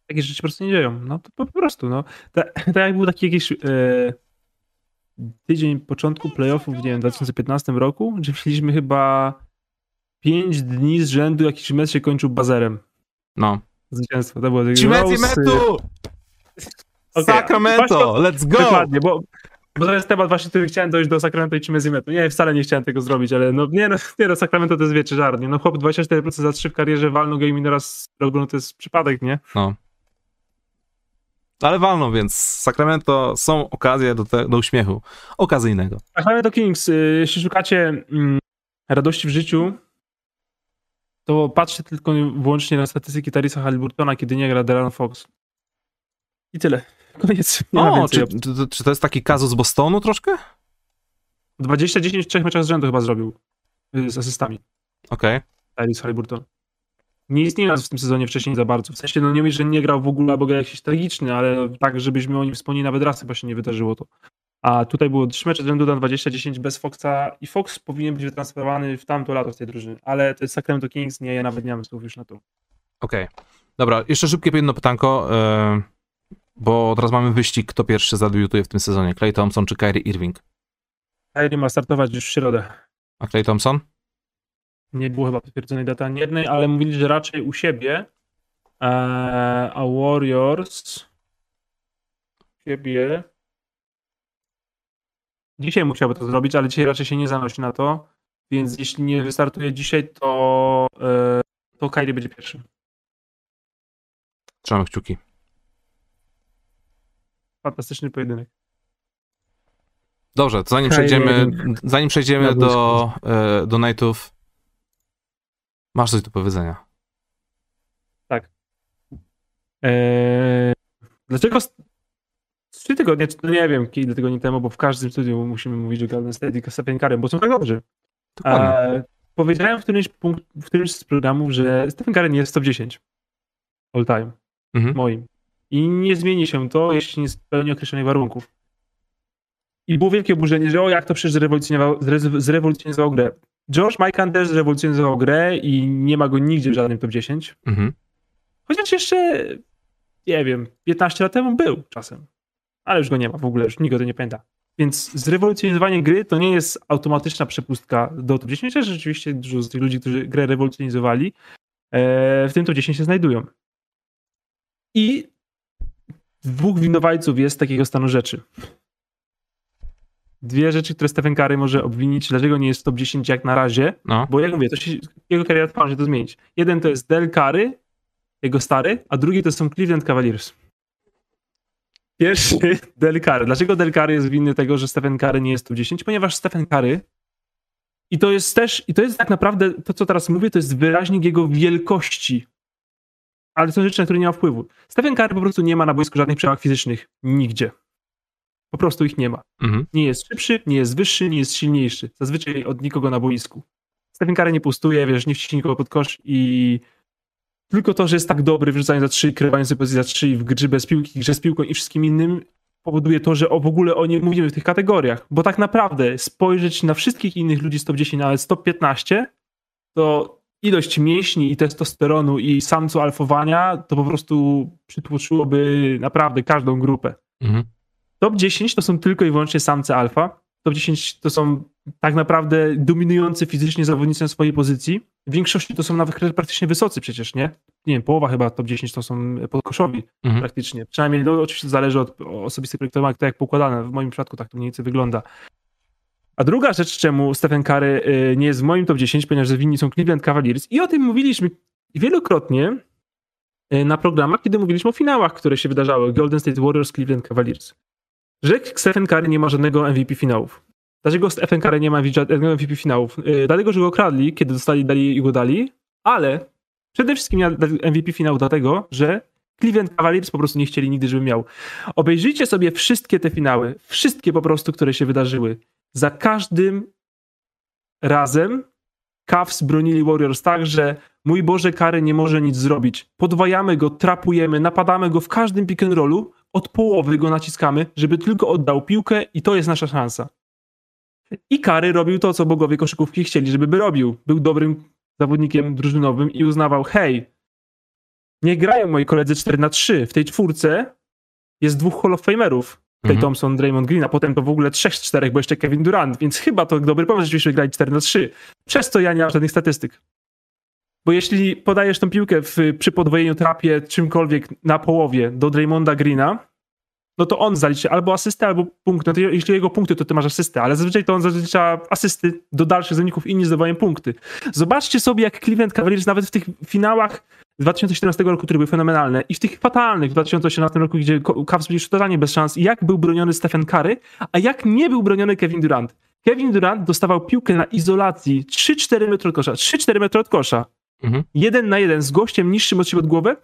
S2: Takie rzeczy po prostu nie dzieją. No to po, prostu, no. Tak tak jak był taki jakiś e, tydzień początku playoffów, nie wiem, w 2015 roku, że mieliśmy chyba 5 dni z rzędu jakiś mecz się kończył bazerem.
S1: No.
S2: Zwycięstwo. To było takie
S1: metu!
S2: Okej,
S1: Sacramento,
S2: właśnie-
S1: let's go!
S2: Dokładnie, bo, bo to jest temat właśnie, który chciałem dojść do Sacramento i Cimezimetu. Nie, wcale nie chciałem tego zrobić, ale no nie, no, nie no Sacramento to jest wiecie żart, nie? No chłop 24% za 3 w karierze walnął game minera z roku, no to jest przypadek, nie?
S1: No. Ale walno, więc Sacramento są okazje do, te, do uśmiechu okazyjnego.
S2: Sacramento Kings, y, jeśli szukacie mm, radości w życiu, to patrzcie tylko wyłącznie na statystyki Tarisa Halliburtona, kiedy nie gra De'Aaron Fox. I tyle. Koniec. Nie
S1: O, czy, czy, czy to jest taki kazus Bostonu troszkę?
S2: 20-10 w trzech meczach z rzędu chyba zrobił. y, z asystami.
S1: Okej.
S2: Tyrese Halliburton. Nie istnieje w tym sezonie wcześniej za bardzo. W sensie, no nie mówię, że nie grał w ogóle, albo grał jakiś tragiczny, ale tak, żebyśmy o nim wspomnieli nawet raz, chyba się nie wydarzyło to. A tutaj było trzy mecze z rzędu na 20-10 bez Foxa i Fox powinien być wytransferowany w tamto lato z tej drużyny, ale to jest Sacramento Kings, nie, ja nawet nie mam słów już na to.
S1: Okej. Dobra, jeszcze szybkie jedno pytanko, e, bo teraz mamy wyścig, kto pierwszy zadebiutuje w tym sezonie, Clay Thompson czy Kyrie Irving?
S2: Kyrie ma startować już w środę.
S1: A Clay Thompson?
S2: Nie było chyba potwierdzonej daty ani jednej, ale mówili, że raczej u siebie, e, a Warriors u siebie dzisiaj musiałby to zrobić, ale dzisiaj raczej się nie zanosi na to, więc jeśli nie wystartuje dzisiaj, to, e, to Kyrie będzie pierwszy.
S1: Trzymamy kciuki.
S2: Fantastyczny pojedynek.
S1: Dobrze, to zanim
S2: Kyrie
S1: przejdziemy, zanim przejdziemy do, e, do Nightów, masz coś do powiedzenia.
S2: Eee, dlaczego trzy tygodnie, czy- no nie wiem, ile tygodni temu, bo w każdym studiu musimy mówić o Golden State i Stephen bo są tak dobrzy. Eee, powiedziałem w którymś, punkt, w którymś z programów, że Stephen Curry nie jest top 10 all time,
S1: Mhm.
S2: moim. I nie zmieni się to, jeśli nie spełni określonych warunków. I było wielkie oburzenie, że o jak to przecież zrewolucjonizowało, zre- zrewolucjonizowało grę. George Mikan też zrewolucjonizował grę i nie ma go nigdzie w żadnym top 10.
S1: Mhm.
S2: Chociaż jeszcze, nie wiem, 15 lat temu był czasem. Ale już go nie ma w ogóle, już nikt o tym nie pamięta. Więc zrewolucjonizowanie gry to nie jest automatyczna przepustka do top 10, chociaż rzeczywiście dużo z tych ludzi, którzy grę rewolucjonizowali, e, w tym top 10 się znajdują. I dwóch winowajców jest takiego stanu rzeczy. Dwie rzeczy, które Stephen Curry może obwinić, dlaczego nie jest top 10 jak na razie,
S1: No,
S2: bo jak mówię, to się, jego kariera trwa, że to zmienić. Jeden to jest Del Curry, jego stary, a drugi to są Cleveland Cavaliers. Pierwszy Del Curry. Dlaczego Del Curry jest winny tego, że Stephen Curry nie jest tu 10? Ponieważ Stephen Curry i to jest też, i to jest tak naprawdę, to co teraz mówię, to jest wyraźnik jego wielkości. Ale to są rzeczy, na które nie ma wpływu. Stephen Curry po prostu nie ma na boisku żadnych przewag fizycznych. Nigdzie. Po prostu ich nie ma.
S1: mhm.
S2: Nie jest szybszy, nie jest wyższy, nie jest silniejszy. Zazwyczaj od nikogo na boisku. Stephen Curry nie pustuje, wiesz, nie wciśnie nikogo pod kosz i tylko to, że jest tak dobry w rzucaniu za trzy, krywaniu sobie pozycji za trzy w grze bez piłki, grze z piłką i wszystkim innym powoduje to, że o w ogóle o nie mówimy w tych kategoriach. Bo tak naprawdę spojrzeć na wszystkich innych ludzi z top 10, nawet z top 15, to ilość mięśni i testosteronu i samcu alfowania to po prostu przytłoczyłoby naprawdę każdą grupę.
S1: Mhm.
S2: Top 10 to są tylko i wyłącznie samce alfa. Top 10 to są tak naprawdę dominujący fizycznie zawodnicy na swojej pozycji. W większości to są nawet praktycznie wysocy przecież, nie? Nie wiem, połowa chyba top 10 to są podkoszowi
S1: Mhm.
S2: praktycznie. Przynajmniej no, oczywiście zależy od osobistych projektowania, to jak poukładane. W moim przypadku tak to mniej więcej wygląda. A druga rzecz, czemu Stephen Curry y, nie jest w moim top 10, ponieważ winni są Cleveland Cavaliers i o tym mówiliśmy wielokrotnie y, na programach, kiedy mówiliśmy o finałach, które się wydarzały. Golden State Warriors, Cleveland Cavaliers. Że Stephen Curry nie ma żadnego MVP finałów. Dlaczego Stephen Curry nie ma MVP finałów? Yy, dlatego, że go okradli, kiedy dostali dali i go dali, ale przede wszystkim miał MVP finału dlatego, że Cleveland Cavaliers po prostu nie chcieli nigdy, żeby miał. Obejrzyjcie sobie wszystkie te finały, wszystkie po prostu, które się wydarzyły. Za każdym razem Cavs bronili Warriors tak, że mój Boże, Kary nie może nic zrobić. Podwajamy go, trapujemy, napadamy go w każdym pick and rollu, od połowy go naciskamy, żeby tylko oddał piłkę i to jest nasza szansa. I Kary robił to, co bogowie koszykówki chcieli, żeby by robił. Był dobrym zawodnikiem drużynowym i uznawał, hej, nie grają moi koledzy 4 na 3 W tej czwórce jest dwóch Hall of Famerów. Clay
S1: Mhm.
S2: Thompson, Draymond Green, a potem to w ogóle 3 z 4, bo jeszcze Kevin Durant, więc chyba to dobry pomysł, żebyśmy grali 4 na 3 Przez to ja nie mam żadnych statystyk. Bo jeśli podajesz tą piłkę w, przy podwojeniu trapie czymkolwiek na połowie do Draymonda Greena, no to on zaliczy albo asystę, albo punkt. No jeśli jego punkty, to ty masz asystę, ale zazwyczaj to on zalicza asysty do dalszych zawodników, inni zdobywają punkty. Zobaczcie sobie, jak Cleveland Cavaliers nawet w tych finałach z 2014 roku, które były fenomenalne i w tych fatalnych w 2018 roku, gdzie Cavs byli totalnie bez szans, jak był broniony Stephen Curry, a jak nie był broniony Kevin Durant. Kevin Durant dostawał piłkę na izolacji 3-4 metry od kosza, 3-4 metry od kosza.
S1: Mhm.
S2: Jeden na jeden z gościem niższym od siebie od głowy,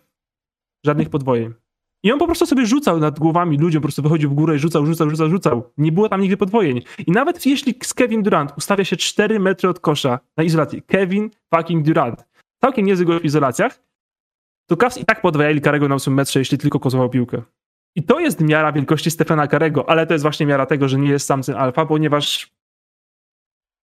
S2: żadnych podwojeń. I on po prostu sobie rzucał nad głowami ludziom, po prostu wychodził w górę i rzucał, rzucał, rzucał, rzucał. Nie było tam nigdy podwojeń. I nawet jeśli z Kevin Durant ustawia się 4 metry od kosza na izolacji, Kevin fucking Durant, całkiem niezły gość w izolacjach, to Cavs i tak podwajali Karego na 8 metrze, jeśli tylko kozował piłkę. I to jest miara wielkości Stefana Karego, ale to jest właśnie miara tego, że nie jest samcem alfa, ponieważ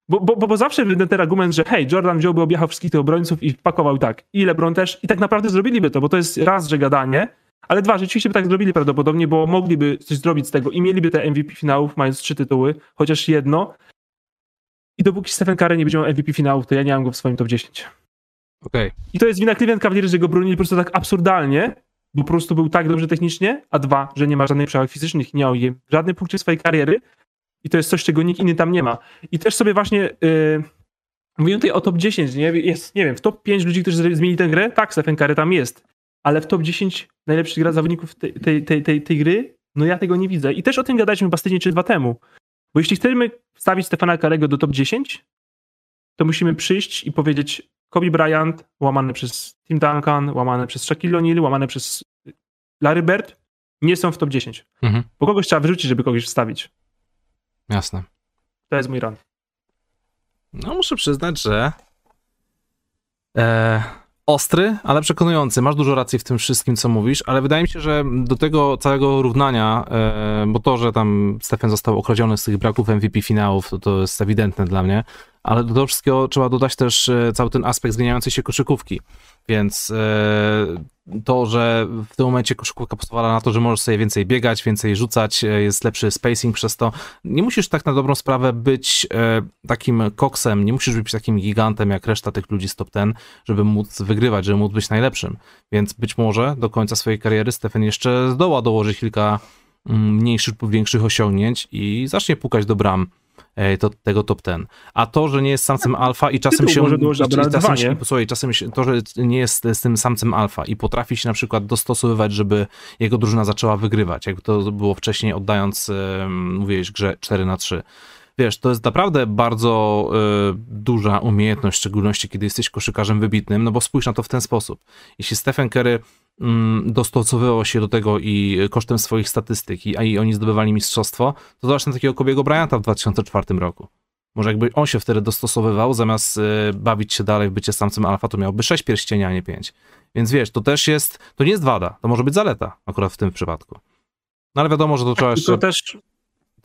S2: bo, bo, bo zawsze ten, ten argument, że hej, Jordan wziąłby, objechał wszystkich tych obrońców i wpakował tak. I LeBron też. I tak naprawdę zrobiliby to, bo to jest raz, że gadanie, ale dwa, rzeczywiście by tak zrobili prawdopodobnie, bo mogliby coś zrobić z tego i mieliby te MVP finałów, mając trzy tytuły, chociaż jedno. I dopóki Stephen Curry nie będzie miał MVP finałów, to ja nie mam go w swoim top 10.
S1: Okej. Okay.
S2: I to jest wina Cleveland Cavaliers, że go bronili po prostu tak absurdalnie, bo po prostu był tak dobrze technicznie, a dwa, że nie ma żadnych przewag fizycznych, nie miał żadnym punkcie swojej kariery i to jest coś, czego nikt inny tam nie ma. I też sobie właśnie yy, mówię tutaj o top 10, nie? Jest, nie wiem, w top 5 ludzi, którzy zmienili tę grę, tak, Stephen Curry tam jest, ale w top 10 najlepszych gra zawodników tej, tej, tej, tej, tej gry, no ja tego nie widzę. I też o tym gadaliśmy chyba tydzień czy dwa temu. Bo jeśli chcemy wstawić Stefana Karego do top 10, to musimy przyjść i powiedzieć Kobe Bryant, łamany przez Tim Duncan, łamany przez Shaquille O'Neal, łamany przez Larry Bird, nie są w top 10. Mhm. Bo kogoś trzeba wyrzucić, żeby kogoś wstawić.
S1: Jasne.
S2: To jest mój run.
S1: No muszę przyznać, że e, ostry, ale przekonujący. Masz dużo racji w tym wszystkim, co mówisz, ale wydaje mi się, że do tego całego równania, e, bo to, że tam Stefan został okradziony z tych braków MVP finałów, to, to jest ewidentne dla mnie, ale do tego wszystkiego trzeba dodać też e, cały ten aspekt zmieniającej się koszykówki. Więc e, to, że w tym momencie koszykówka pozwala na to, że możesz sobie więcej biegać, więcej rzucać, e, jest lepszy spacing przez to. Nie musisz tak na dobrą sprawę być takim koksem, nie musisz być takim gigantem jak reszta tych ludzi z top ten, żeby móc wygrywać, żeby móc być najlepszym. Więc być może do końca swojej kariery Stefan jeszcze zdoła dołożyć kilka mm, mniejszych lub większych osiągnięć i zacznie pukać do bram to, tego top ten. A to, że nie jest samcem alfa i czasem się... Może
S2: było, czasem się
S1: słuchaj, czasem się, to, że nie jest z tym samcem alfa i potrafi się na przykład dostosowywać, żeby jego drużyna zaczęła wygrywać, jak to było wcześniej oddając, mówiłeś, grze 4 na 3 wiesz, to jest naprawdę bardzo y, duża umiejętność, w szczególności kiedy jesteś koszykarzem wybitnym, no bo spójrz na to w ten sposób. Jeśli Stephen Curry dostosowywał się do tego i kosztem swoich statystyk, i, a i oni zdobywali mistrzostwo, to zobacz na takiego Kobiego Bryanta w 2004 roku. Może jakby on się wtedy dostosowywał, zamiast y, bawić się dalej w bycie samcem alfa, to miałby 6 pierścienia, a nie 5. Więc wiesz, to też jest, to nie jest wada, to może być zaleta akurat w tym przypadku. No ale wiadomo, że to trzeba jeszcze...
S2: też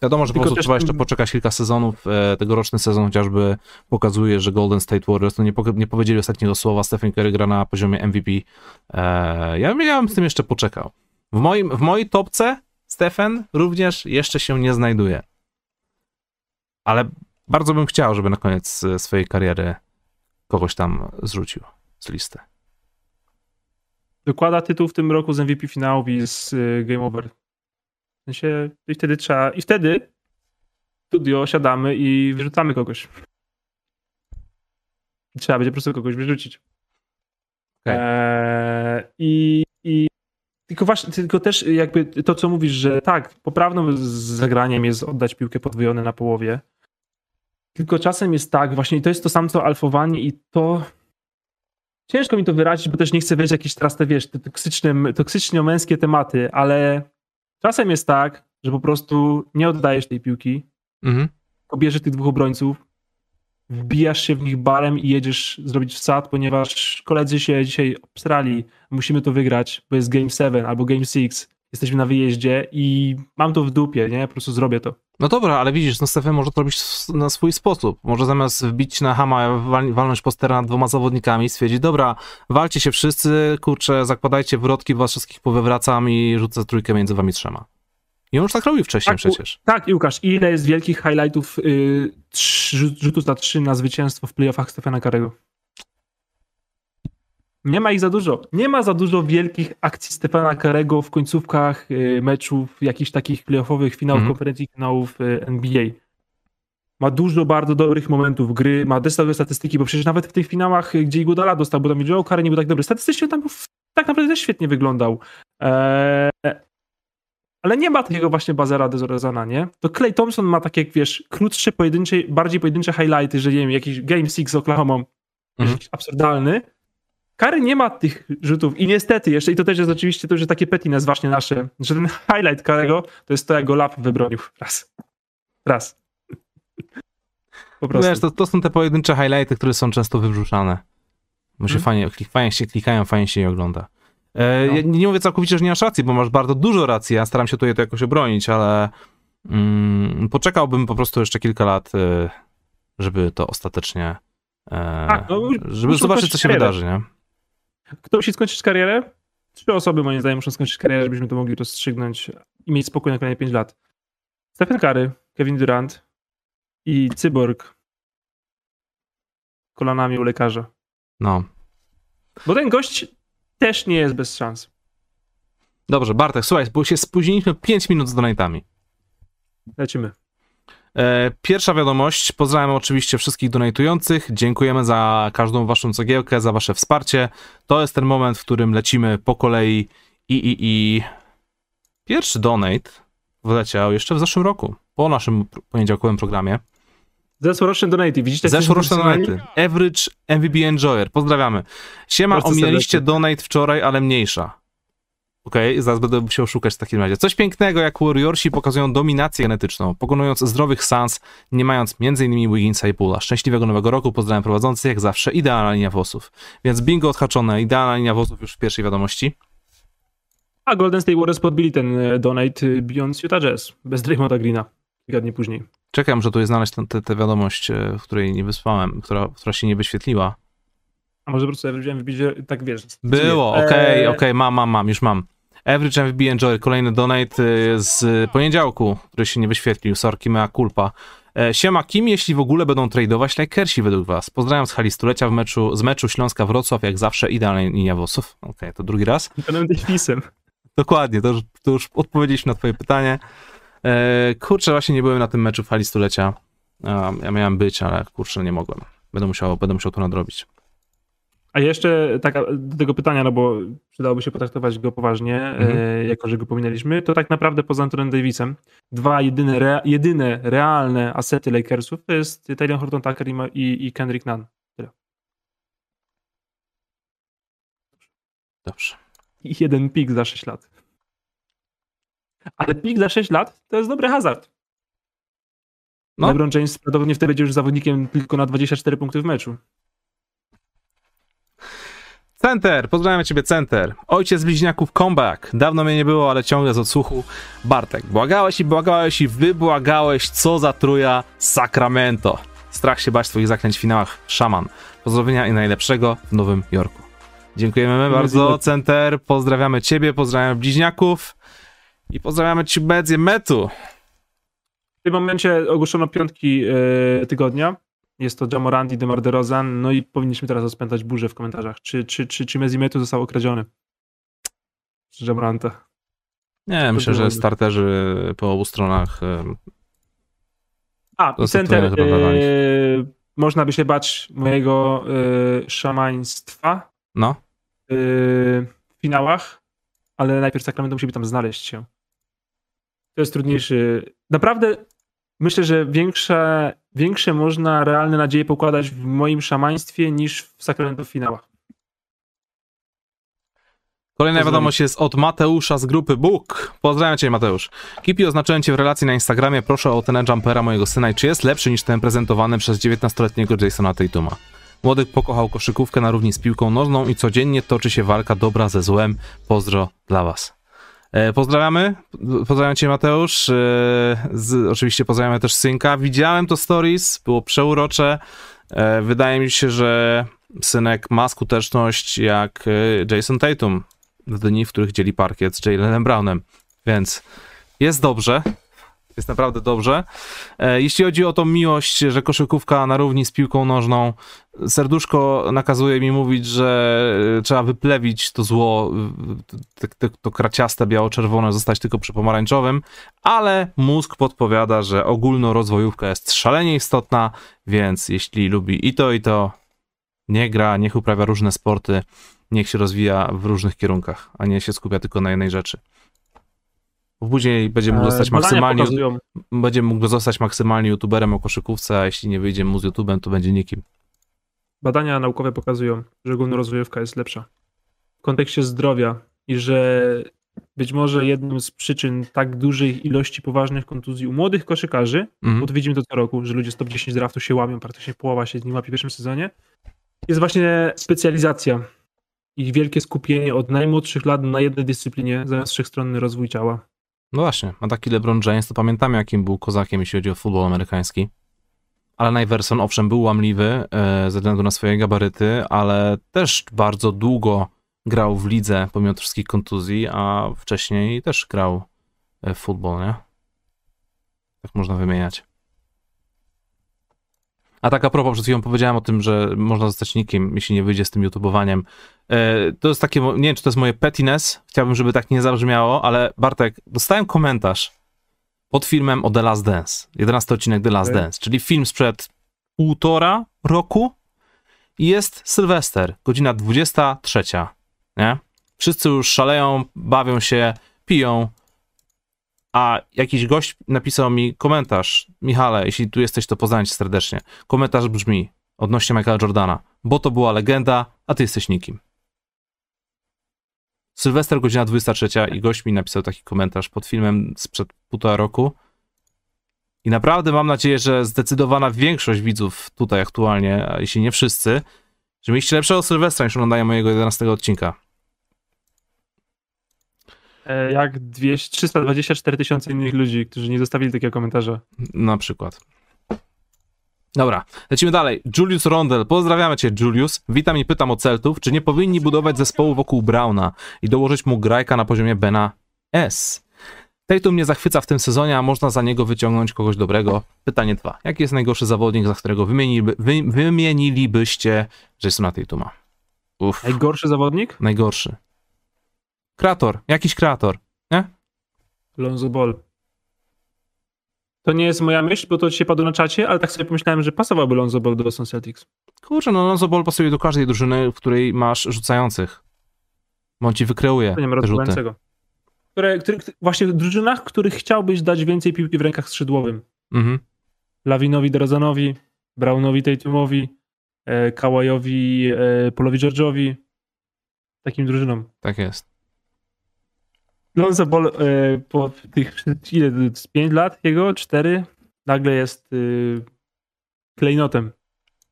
S1: Wiadomo, że po prostu trzeba jeszcze poczekać kilka sezonów. E, tegoroczny sezon chociażby pokazuje, że Golden State Warriors, no nie, nie powiedzieli ostatniego słowa, Stephen Curry gra na poziomie MVP. E, ja, ja bym z tym jeszcze poczekał. W, moim, w mojej topce Stephen również jeszcze się nie znajduje. Ale bardzo bym chciał, żeby na koniec e, swojej kariery kogoś tam zrzucił z listy.
S2: Dokłada tytuł w tym roku z MVP finałów i z Game Over w sensie, i wtedy trzeba, i wtedy w studio siadamy i wyrzucamy kogoś. Trzeba będzie po prostu kogoś wyrzucić. Okay. Eee, i, I tylko właśnie, tylko też jakby to, co mówisz, że tak, poprawnym zagraniem jest oddać piłkę podwojone na połowie. Tylko czasem jest tak, właśnie to jest to samo co alfowanie i to ciężko mi to wyrazić, bo też nie chcę wejść jakieś teraz te, wiesz, te toksyczne, toksyczne męskie tematy, ale Czasem jest tak, że po prostu nie oddajesz tej piłki, mhm. pobierzesz tych dwóch obrońców, wbijasz się w nich barem i jedziesz zrobić wsad, ponieważ koledzy się dzisiaj obstrali, musimy to wygrać, bo jest Game 7 albo Game 6, jesteśmy na wyjeździe i mam to w dupie, nie? Po prostu zrobię to.
S1: No dobra, ale widzisz, no Stefan może to robić na swój sposób. Może zamiast wbić na hama, wal, walnąć postera nad dwoma zawodnikami, stwierdzić, dobra, walcie się wszyscy, kurczę, zakładajcie wrotki, was wszystkich powywracam i rzucę trójkę między wami trzema. I on już tak robił wcześniej
S2: tak,
S1: przecież.
S2: Tak, i Łukasz, ile jest wielkich highlightów yy, rzutów na trzy na zwycięstwo w playoffach Stefana Karego? Nie ma ich za dużo. Nie ma za dużo wielkich akcji Stefana Karego w końcówkach y, meczów, jakichś takich playoffowych finałów mm. konferencji, finałów y, NBA. Ma dużo bardzo dobrych momentów gry, ma dobre statystyki, bo przecież nawet w tych finałach, y, gdzie Iguodala dostał, bo tam Joe Curry nie był tak dobry, statystycznie tam tak naprawdę też świetnie wyglądał. Eee, ale nie ma takiego właśnie bazera Dezorezana, nie? To Clay Thompson ma takie, wiesz, krótsze, pojedyncze, bardziej pojedyncze highlighty, że nie wiem, jakiś Game 6 z Oklahoma, mm. jakiś absurdalny, Kary nie ma tych rzutów i niestety jeszcze, i to też jest oczywiście to już takie pettiness właśnie nasze, że ten highlight Karego to jest to, jak go Lap wybronił. Raz. Raz.
S1: Po prostu. Wiesz, to, to są te pojedyncze highlighty, które są często wybruszane. Bo się hmm. fajnie, fajnie się klikają, fajnie się je ogląda. E, no. ja nie mówię całkowicie, że nie masz racji, bo masz bardzo dużo racji, ja staram się tutaj to jakoś obronić, ale mm, poczekałbym po prostu jeszcze kilka lat, e, żeby to ostatecznie, e, tak, no, żeby zobaczyć, co się wydarzy, nie?
S2: Kto musi skończyć karierę? Trzy osoby, moim zdaniem, muszą skończyć karierę, żebyśmy to mogli rozstrzygnąć i mieć spokój na kolejne 5 lat. Stephen Curry, Kevin Durant i Cyborg kolanami u lekarza.
S1: No.
S2: Bo ten gość też nie jest bez szans.
S1: Dobrze, Bartek, słuchaj, bo się spóźniliśmy 5 minut z donatami.
S2: Lecimy.
S1: E, pierwsza wiadomość. Pozdrawiam oczywiście wszystkich donatujących. Dziękujemy za każdą waszą cegiełkę, za wasze wsparcie. To jest ten moment, w którym lecimy po kolei i i i. Pierwszy donate wleciał jeszcze w zeszłym roku, po naszym poniedziałkowym programie.
S2: Zeszłoroczne donate, widzicie?
S1: Zeszłoroczne donate. Average MVB Enjoyer, pozdrawiamy. Siema, Bardzo ominęliście donate wczoraj, ale mniejsza. Okej, okay, zaraz będę musiał szukać w takim razie. Coś pięknego, jak Warriorsi pokazują dominację genetyczną, pokonując zdrowych Suns, nie mając m.in. Wigginsa i Pula. Szczęśliwego nowego roku, pozdrawiam prowadzący, jak zawsze, idealna linia włosów. Więc bingo odhaczone, idealna linia włosów już w pierwszej wiadomości.
S2: A Golden State Warriors podbili ten e, donate e, bijąc Utah Jazz, bez Draymonda Greena, kilka dni później.
S1: Czekam, że tu jest znaleźć tę wiadomość, e, w której nie wysłałem, która, która się nie wyświetliła.
S2: A może po prostu ja wziąłem wybić, tak wiesz.
S1: Było, okej, okay, okej, okay, mam, mam, mam, już mam. Average MVB Enjoy, kolejny donate y, z poniedziałku, który się nie wyświetlił, sorki mea culpa. E, siema, kim jeśli w ogóle będą tradeować Lakersi według was? Pozdrawiam z hali stulecia w meczu, z meczu Śląska-Wrocław, jak zawsze idealna linia włosów. Okej, okay, to drugi raz.
S2: Panem Davisem.
S1: Dokładnie, to już, to już odpowiedzieliśmy na twoje pytanie. E, kurczę, właśnie nie byłem na tym meczu w hali stulecia. Ja miałem być, ale kurczę, nie mogłem. Będę musiał, będę musiał to nadrobić.
S2: A jeszcze tak do tego pytania, no bo przydałoby się potraktować go poważnie, mhm. e, jako że go pominęliśmy, to tak naprawdę poza Antonem Davisem dwa jedyne, rea, jedyne realne asety Lakersów to jest Taylor Horton Tucker i, i Kendrick Nunn. Tyle.
S1: Dobrze.
S2: I jeden pik za 6 lat. Ale pik za 6 lat to jest dobry hazard. No. LeBron James prawdopodobnie wtedy będzie już zawodnikiem tylko na 24 punkty w meczu.
S1: Center, pozdrawiam ciebie Center. Ojciec bliźniaków comeback. Dawno mnie nie było, ale ciągle z odsłuchu. Bartek, błagałeś i błagałeś i wybłagałeś, co za truja Sacramento. Strach się bać swoich zaklęć w finałach. Szaman. Pozdrowienia i najlepszego w Nowym Jorku. Dziękujemy bardzo, Center. Pozdrawiamy ciebie, pozdrawiamy bliźniaków i pozdrawiamy ci Bedzie Metu.
S2: W tym momencie ogłoszono piątki yy, tygodnia. Jest to Jamorandi, Demar DeRozan, no i powinniśmy teraz rozpętać burzę w komentarzach. Czy, czy, czy, czy Mezimetu został okradziony? Z Jamoranta.
S1: Nie, myślę, że starterzy po obu stronach
S2: a, i center. Yy, można by się bać mojego yy, szamaństwa.
S1: No.
S2: Yy, w finałach, ale najpierw Sacramento musi tam znaleźć się. To jest trudniejszy. Naprawdę myślę, że większe, większe można realne nadzieje pokładać w moim szamaństwie niż w Sacramento finałach.
S1: Kolejna wiadomość jest od Mateusza z grupy Book. Pozdrawiam cię, Mateusz. Kipi oznaczyłem cię w relacji na Instagramie. Proszę o ten jumpera mojego syna i czy jest lepszy niż ten prezentowany przez 19-letniego Jasona Tatuma. Młody pokochał koszykówkę na równi z piłką nożną i codziennie toczy się walka dobra ze złem. Pozdro dla was. E, pozdrawiamy. Pozdrawiam cię, Mateusz. E, z, oczywiście pozdrawiamy też synka. Widziałem to stories, było przeurocze. E, wydaje mi się, że synek ma skuteczność jak Jason Tatum w dni, w których dzieli parkiet z Jalenem Brownem. Więc jest dobrze. Jest naprawdę dobrze. E, jeśli chodzi o tą miłość, że koszykówka na równi z piłką nożną, serduszko nakazuje mi mówić, że trzeba wyplewić to zło, to kraciaste biało-czerwone, zostać tylko przy pomarańczowym, ale mózg podpowiada, że ogólnorozwojówka jest szalenie istotna, więc jeśli lubi i to, i to, nie gra, niech uprawia różne sporty, niech się rozwija w różnych kierunkach, a nie się skupia tylko na jednej rzeczy. Później będzie mógł e, zostać maksymalnie, będzie mógł zostać maksymalnie youtuberem o koszykówce, a jeśli nie wyjdzie mu z YouTube'em, to będzie nikim.
S2: badania naukowe pokazują, że ogólnorozwojówka jest lepsza. W kontekście zdrowia i że być może jedną z przyczyn tak dużej ilości poważnych kontuzji u młodych koszykarzy,
S1: Mhm.
S2: bo to widzimy to co roku, że ludzie z top 10 draftu się łamią, praktycznie połowa się z nim łapie w pierwszym sezonie, jest właśnie specjalizacja i wielkie skupienie od najmłodszych lat na jednej dyscyplinie, zamiast wszechstronny rozwój ciała.
S1: No właśnie, a taki LeBron James, to pamiętamy, jakim był kozakiem, jeśli chodzi o futbol amerykański. Ale Iverson, owszem, był łamliwy e, ze względu na swoje gabaryty, ale też bardzo długo grał w lidze, pomimo wszystkich kontuzji, a wcześniej też grał e, w futbol, nie? Tak można wymieniać. A tak a propos, przed chwilą powiedziałem o tym, że można zostać nikim, jeśli nie wyjdzie z tym youtubowaniem. E, To jest takie, nie wiem, czy to jest moje pettiness, chciałbym, żeby tak nie zabrzmiało, ale Bartek, dostałem komentarz pod filmem o The Last Dance, 11 odcinek The Last
S2: Okej.
S1: Dance, czyli film sprzed półtora roku i jest Sylwester, godzina 23, nie? Wszyscy już szaleją, bawią się, piją, a jakiś gość napisał mi komentarz, Michale, jeśli tu jesteś, to poznałem cię serdecznie. Komentarz brzmi, odnośnie Michaela Jordana, bo to była legenda, a ty jesteś nikim. Sylwester, godzina 23 i gość mi napisał taki komentarz pod filmem sprzed półtora roku. I naprawdę mam nadzieję, że zdecydowana większość widzów tutaj aktualnie, a jeśli nie wszyscy, że mieliście lepszego Sylwestra niż oglądają mojego 11 odcinka.
S2: E, Jak 200, 324 tysiące innych ludzi, którzy nie zostawili takiego komentarza.
S1: Na przykład. Dobra, lecimy dalej. Julius Rondel, pozdrawiamy cię Julius. Witam i pytam o Celtów, czy nie powinni budować zespołu wokół Brauna i dołożyć mu grajka na poziomie Bena S. Tatum mnie zachwyca w tym sezonie, a można za niego wyciągnąć kogoś dobrego. Pytanie dwa. Jaki jest najgorszy zawodnik, za którego wymieniliby, wy, wymienilibyście Jasona Tatuma? Uff,
S2: Najgorszy zawodnik?
S1: najgorszy. Kreator, jakiś kreator, nie?
S2: Lonzo Ball. To nie jest moja myśl, bo to dzisiaj padło na czacie, ale tak sobie pomyślałem, że pasowałby Lonzo Ball do Boston Celtics.
S1: Kurczę, no Lonzo Ball pasuje do każdej drużyny, w której masz rzucających. Bo on ci wykreuje
S2: nie ma
S1: te rzuty.
S2: Które, które, właśnie w drużynach, których chciałbyś dać więcej piłki w rękach skrzydłowym.
S1: Mhm.
S2: Lawinowi, Derozanowi, Brownowi, Tatumowi, e, Kawajowi, e, Polowi George'owi. Takim drużynom.
S1: Tak jest.
S2: Lonzo Ball e, po tych, ile, z 5 lat jego, 4, nagle jest y, klejnotem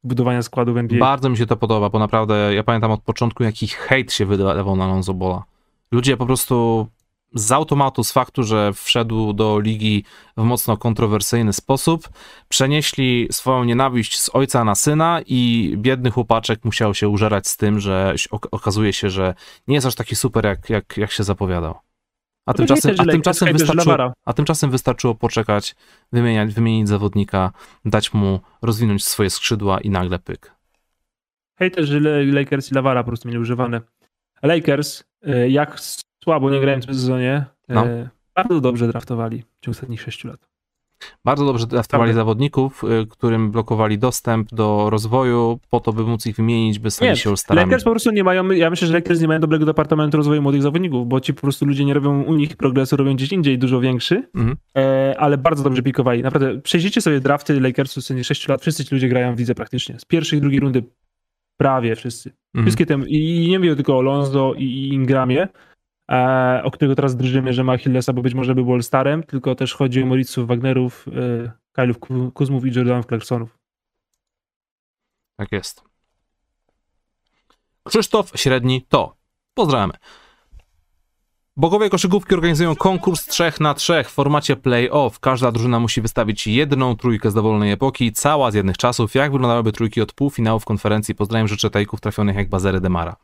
S2: budowania składu w NBA.
S1: Bardzo mi się to podoba, bo naprawdę ja pamiętam od początku, jaki hejt się wydawał na Lonzo Balla. Ludzie po prostu z automatu, z faktu, że wszedł do ligi w mocno kontrowersyjny sposób, przenieśli swoją nienawiść z ojca na syna i biedny chłopaczek musiał się użerać z tym, że ok- okazuje się, że nie jest aż taki super, jak, jak, jak się zapowiadał. A
S2: No
S1: tymczasem, a, tymczasem wystarczyło, a tymczasem wystarczyło poczekać, wymieniać, wymienić zawodnika, dać mu rozwinąć swoje skrzydła i nagle pyk.
S2: Hejterzy Le- Lakers i Lavara po prostu mieli używane. Lakers, e, jak słabo nie grałem w tym sezonie,
S1: No.
S2: bardzo dobrze draftowali w ciągu ostatnich 6 lat.
S1: Bardzo dobrze draftowali
S2: Prawda.
S1: zawodników, y, którym blokowali dostęp do rozwoju, po to, by móc ich wymienić, by stali
S2: Nie,
S1: się starami.
S2: Lakers po prostu nie mają, ja myślę, że Lakers nie mają dobrego departamentu rozwoju młodych zawodników, bo ci po prostu ludzie nie robią u nich progresu, robią gdzieś indziej dużo większy,
S1: Mhm.
S2: e, ale bardzo dobrze pikowali. Naprawdę, przejrzyjcie sobie drafty Lakersu z ostatnich 6 lat, wszyscy ci ludzie grają w lidze praktycznie. Z pierwszej i drugiej rundy prawie wszyscy.
S1: Mhm.
S2: Wszystkie te, i nie mówię tylko o Lonzo i Ingramie, o którego teraz drżymy, że ma Achillesa, bo być może by był starem, tylko też chodzi o Moriców, Wagnerów, e, Kylów Ku- Kuzmów i Jordanów Clarksonów.
S1: Tak jest. Krzysztof Średni to. Pozdrawiamy. Bogowie koszykówki organizują konkurs 3 na 3 w formacie play-off. Każda drużyna musi wystawić jedną trójkę z dowolnej epoki, cała z jednych czasów. Jak wyglądałyby trójki od półfinałów konferencji? Pozdrawiam, życzę tajków trafionych jak bazery Demara.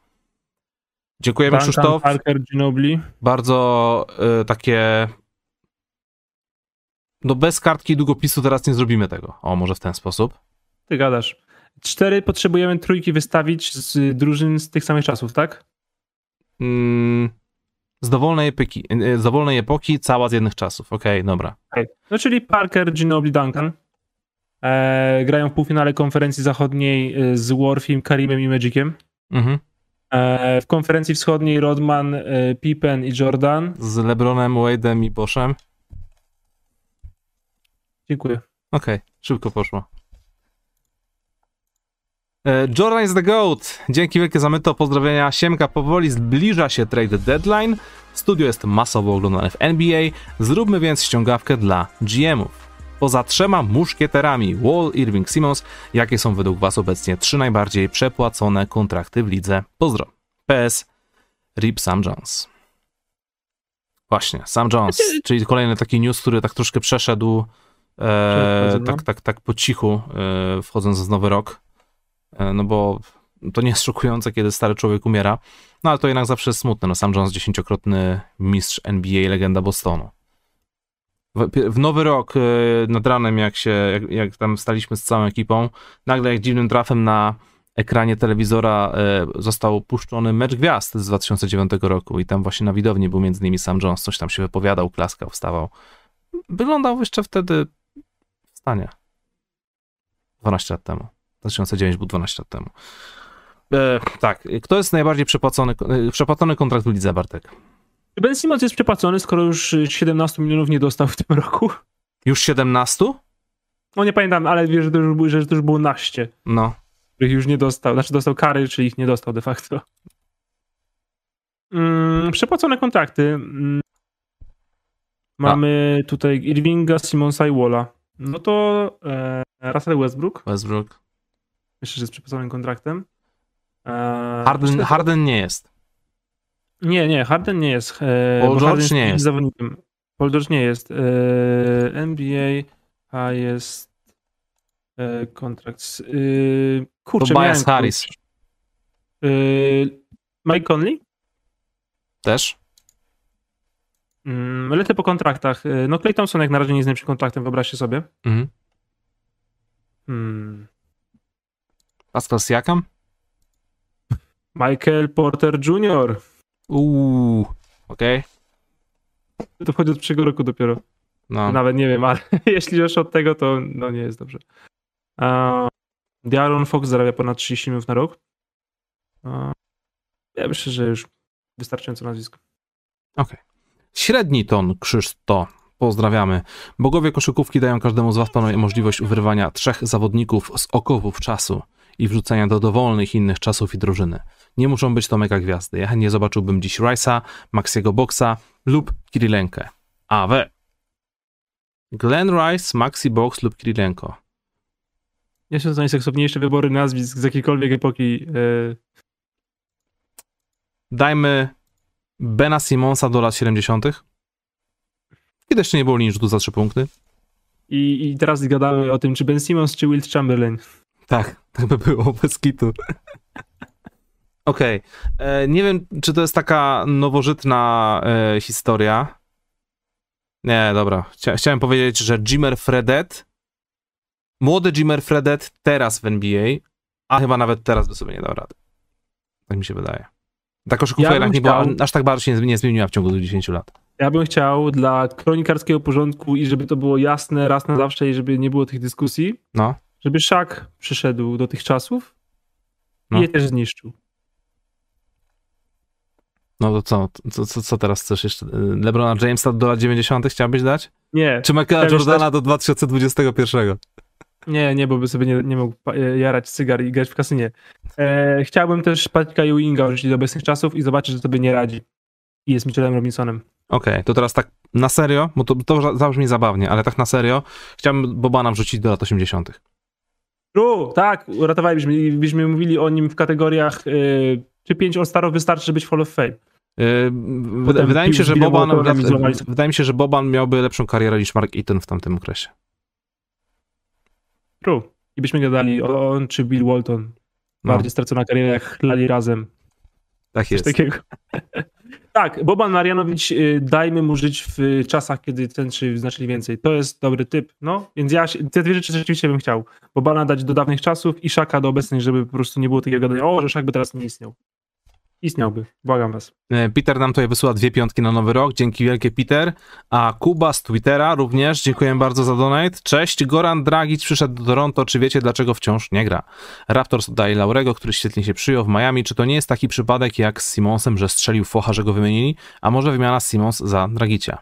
S1: Dziękujemy
S2: Duncan,
S1: Krzysztof.
S2: Parker, Ginobili.
S1: bardzo y, takie. No bez kartki i długopisu teraz nie zrobimy tego. O, może w ten sposób.
S2: Ty gadasz. Cztery potrzebujemy trójki wystawić z drużyn z tych samych czasów, tak?
S1: Mm, z dowolnej epoki, y, z dowolnej epoki, cała z jednych czasów. Okej, dobra.
S2: Okay. No czyli Parker, Ginobili, Duncan. E, grają w półfinale konferencji zachodniej e, z Warfim, Karimem i Magiciem.
S1: Mhm.
S2: E, w konferencji wschodniej Rodman, e, Pippen i Jordan.
S1: Z LeBronem, Wade'em i Boszem.
S2: Dziękuję.
S1: Okej, szybko poszło. E, Jordan is the GOAT. Dzięki wielkie za myto, pozdrowienia. Siemka, powoli zbliża się trade deadline. Studio jest masowo oglądane w NBA. Zróbmy więc ściągawkę dla GM-ów. Poza trzema muszkieterami Wall, Irving, Simmons, jakie są według Was obecnie trzy najbardziej przepłacone kontrakty w lidze? Pozdro. PS. Rip Sam Jones. Właśnie, Sam Jones, czyli kolejny taki news, który tak troszkę przeszedł e,
S2: no.
S1: tak, tak, tak po cichu, e, wchodząc w nowy rok. E, no bo to nie jest szokujące, kiedy stary człowiek umiera, no ale to jednak zawsze jest smutne. No Sam Jones, dziesięciokrotny mistrz NBA, legenda Bostonu. W, w nowy rok e, nad ranem, jak się, jak, jak tam staliśmy z całą ekipą, nagle jak dziwnym trafem na ekranie telewizora e, został puszczony mecz gwiazd z 2009 roku i tam właśnie na widowni był między innymi Sam Jones, coś tam się wypowiadał, klaskał, wstawał. Wyglądał jeszcze wtedy w stanie. 12 lat temu. 2009 był 12 lat temu. E, tak, kto jest najbardziej przepłacony, e, przepłacony kontrakt w lidze, Bartek?
S2: Czy Ben Simmons jest przepłacony, skoro już y, 17 milionów nie dostał w tym roku?
S1: Już 17?
S2: No nie pamiętam, ale wiesz, że to już, było- że to już było naście,
S1: No.
S2: których już nie dostał. Znaczy dostał kary, czy ich nie dostał de facto. Mm, przepłacone kontrakty. Mm. Mamy tutaj Irvinga, Simonsa i Walla. No to e, Russell Westbrook,
S1: Westbrook.
S2: myślę, że jest przepłaconym kontraktem. E,
S1: Harden, Harden nie jest.
S2: Nie, nie, Harden nie jest. E,
S1: Paul George nie jest.
S2: Zawodnikiem. Paul George nie jest. E, NBA a jest e, kontrakt. E, kurczę,
S1: Tobias Harris.
S2: E, Mike Conley?
S1: Też?
S2: Mm, lecę po kontraktach. No Clay Thompson jak na razie nie jest najlepszym kontraktem, wyobraźcie sobie.
S1: Mhm.
S2: Hmm.
S1: Pascal Siakam?
S2: Michael Porter Jr.
S1: Uuu. Okej.
S2: To wchodzi od przyszłego roku dopiero.
S1: No.
S2: Nawet nie wiem, ale jeśli już od tego, to no nie jest dobrze. Uh, Diaron Fox zarabia ponad 30 milionów na rok. A, ja myślę, że już wystarczająco nazwisko.
S1: Średni ton, Krzyszto. Pozdrawiamy. Bogowie koszykówki dają każdemu z Was możliwość wyrwania trzech zawodników z okowów czasu i wrzucenia do dowolnych innych czasów i drużyny. Nie muszą być to mega gwiazdy. Ja chętnie zobaczyłbym dziś Rice'a, Maxiego Boxa lub Kirilenkę. AW. Glenn Rice, Maxi Box lub Kirilenko.
S2: Nie są to najseksowniejsze wybory nazwisk z jakiejkolwiek epoki. e,
S1: Dajmy Bena Simonsa do lat 70. Kiedy jeszcze nie było linii rzutu za trzy punkty.
S2: I, I teraz gadamy o tym, czy Ben Simmons, czy Wilt Chamberlain.
S1: Tak, tak by było, bez kitu. Okej, e, nie wiem, czy to jest taka nowożytna e, historia. Nie, dobra. Chcia, chciałem powiedzieć, że Jimmer Fredet, młody Jimmer Fredet teraz w NBA, a chyba nawet teraz by sobie nie dał rady. Tak mi się wydaje. Ta koszykówka
S2: Ja
S1: nie była,
S2: chciał-
S1: aż tak bardzo się nie, zmieniła w ciągu tych 10 lat.
S2: Ja bym chciał dla kronikarskiego porządku i żeby to było jasne raz na zawsze i żeby nie było tych dyskusji,
S1: No.
S2: Żeby Shaq przyszedł do tych czasów
S1: No.
S2: i je też zniszczył.
S1: No to co, co, co, co teraz chcesz jeszcze? LeBrona Jamesa do lat 90. chciałbyś dać?
S2: Nie,
S1: Czy Michaela Jordana do 2021?
S2: Nie, nie, bo by sobie nie, nie mógł jarać cygar i grać w kasynie. E, chciałbym też Patricka Ewinga użyć do obecnych czasów i zobaczyć, że sobie nie radzi. I jest Mitchellem Robinsonem.
S1: Okej, to teraz tak na serio, bo to, to za- zabrzmi zabawnie, ale tak na serio, chciałbym Bobana wrzucić do lat 80.
S2: True, tak, uratowalibyśmy i byśmy mówili o nim w kategoriach y, czy 5 All-Starów wystarczy, żeby być Hall of Fame. Potem
S1: wydaje mi się, że Boban, wydaje mi się, że Boban miałby lepszą karierę niż Mark Eaton w tamtym okresie.
S2: True. I byśmy gadali o on czy Bill Walton.
S1: No,
S2: Bardziej stracona kariera, jak chlali razem.
S1: tak
S2: Coś
S1: jest.
S2: takiego. Tak, Boban Marianowicz, y, dajmy mu żyć w czasach, kiedy centrzy znaczyli więcej. To jest dobry typ. No, więc ja te dwie rzeczy rzeczywiście bym chciał. Bobana dać do dawnych czasów i Szaka do obecnych, żeby po prostu nie było takiego gadania, o, że Szak by teraz nie istniał. Istniałby, błagam was.
S1: E, Peter nam tutaj wysyła dwie piątki na nowy rok. Dzięki wielkie, Peter. A Kuba z Twittera również. Dziękuję bardzo za donate. Cześć. Goran Dragic przyszedł do Toronto. Czy wiecie, dlaczego wciąż nie gra? Raptors oddaje Laurego, który świetnie się przyjął w Miami. Czy to nie jest taki przypadek jak z Simonsem, że strzelił focha, że go wymienili? A może wymiana Simons za Dragicia?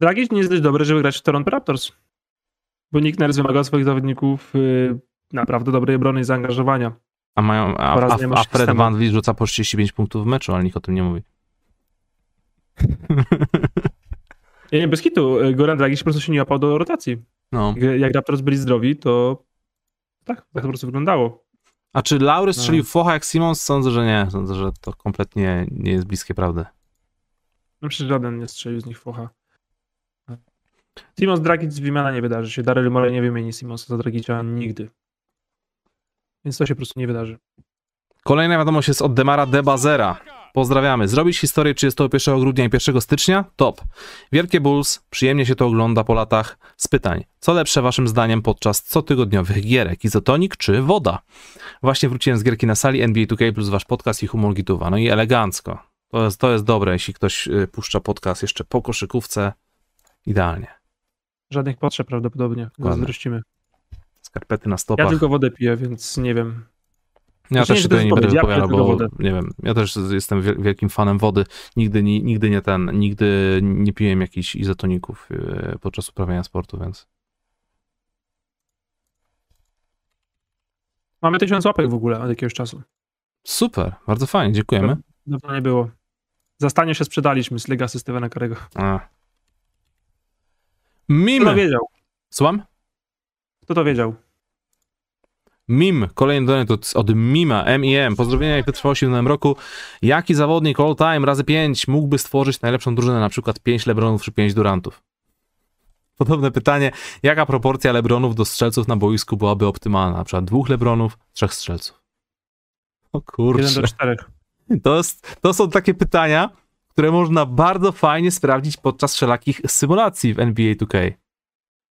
S2: Dragic nie jest dość dobry, żeby grać w Toronto Raptors. Bo nikt nawet wymaga od swoich zawodników y, naprawdę dobrej obrony i zaangażowania.
S1: A, mają, a, a, a Fred Van Vliet rzuca po 35 punktów w meczu, ale nikt o tym nie mówi.
S2: Nie, nie, bez kitu. Goran Dragic po prostu się nie łapał do rotacji.
S1: No.
S2: Jak Raptors byli zdrowi, to tak, tak to po prostu wyglądało.
S1: A czy Laury strzelił no. focha jak Simons? Sądzę, że nie. Sądzę, że to kompletnie nie jest bliskie prawdy.
S2: No przecież żaden nie strzelił z nich focha. Simons Dragic wymiana nie wydarzy się. Daryl Morey nie wymieni Simonsa za Dragicia nigdy. Więc to się po prostu nie wydarzy.
S1: Kolejna wiadomość jest od Demara Debazera. Pozdrawiamy. Zrobić historię 31 grudnia i 1 stycznia? Top. Wielkie Bulls, przyjemnie się to ogląda po latach. Z pytań. Co lepsze waszym zdaniem podczas cotygodniowych gierek? Izotonik czy woda? Właśnie wróciłem z gierki na sali NBA 2K plus wasz podcast i humor gituwa. No i elegancko. To jest, to jest dobre, jeśli ktoś y, puszcza podcast jeszcze po koszykówce. Idealnie.
S2: Żadnych potrzeb prawdopodobnie. Zazdrościmy.
S1: Skarpety na stopach.
S2: Ja tylko wodę piję, więc nie wiem.
S1: Ja też się nie będę wypowiadał, bo wodę. nie wiem, ja też jestem wielkim fanem wody. Nigdy, nigdy nie ten, nigdy nie piłem jakichś izotoników y, podczas uprawiania sportu, więc.
S2: Mamy tysiąc łapek w ogóle od jakiegoś czasu.
S1: Super, bardzo fajnie, dziękujemy.
S2: Dawno nie było. Zastanie się sprzedaliśmy z Legacy Stevena Karego. A. To wiedział?
S1: Słucham?
S2: Kto to wiedział?
S1: Mim, kolejny donate od, od Mima, M.I.M. Pozdrowienia i wytrwałości w nowym roku. Jaki zawodnik all time razy 5 mógłby stworzyć najlepszą drużynę, na przykład 5 Lebronów czy 5 Durantów? Podobne pytanie, jaka proporcja Lebronów do strzelców na boisku byłaby optymalna? Na przykład dwóch Lebronów, trzech strzelców. O kurczę.
S2: 1 do 4.
S1: To, jest, to są takie pytania, które można bardzo fajnie sprawdzić podczas wszelakich symulacji w NBA 2K.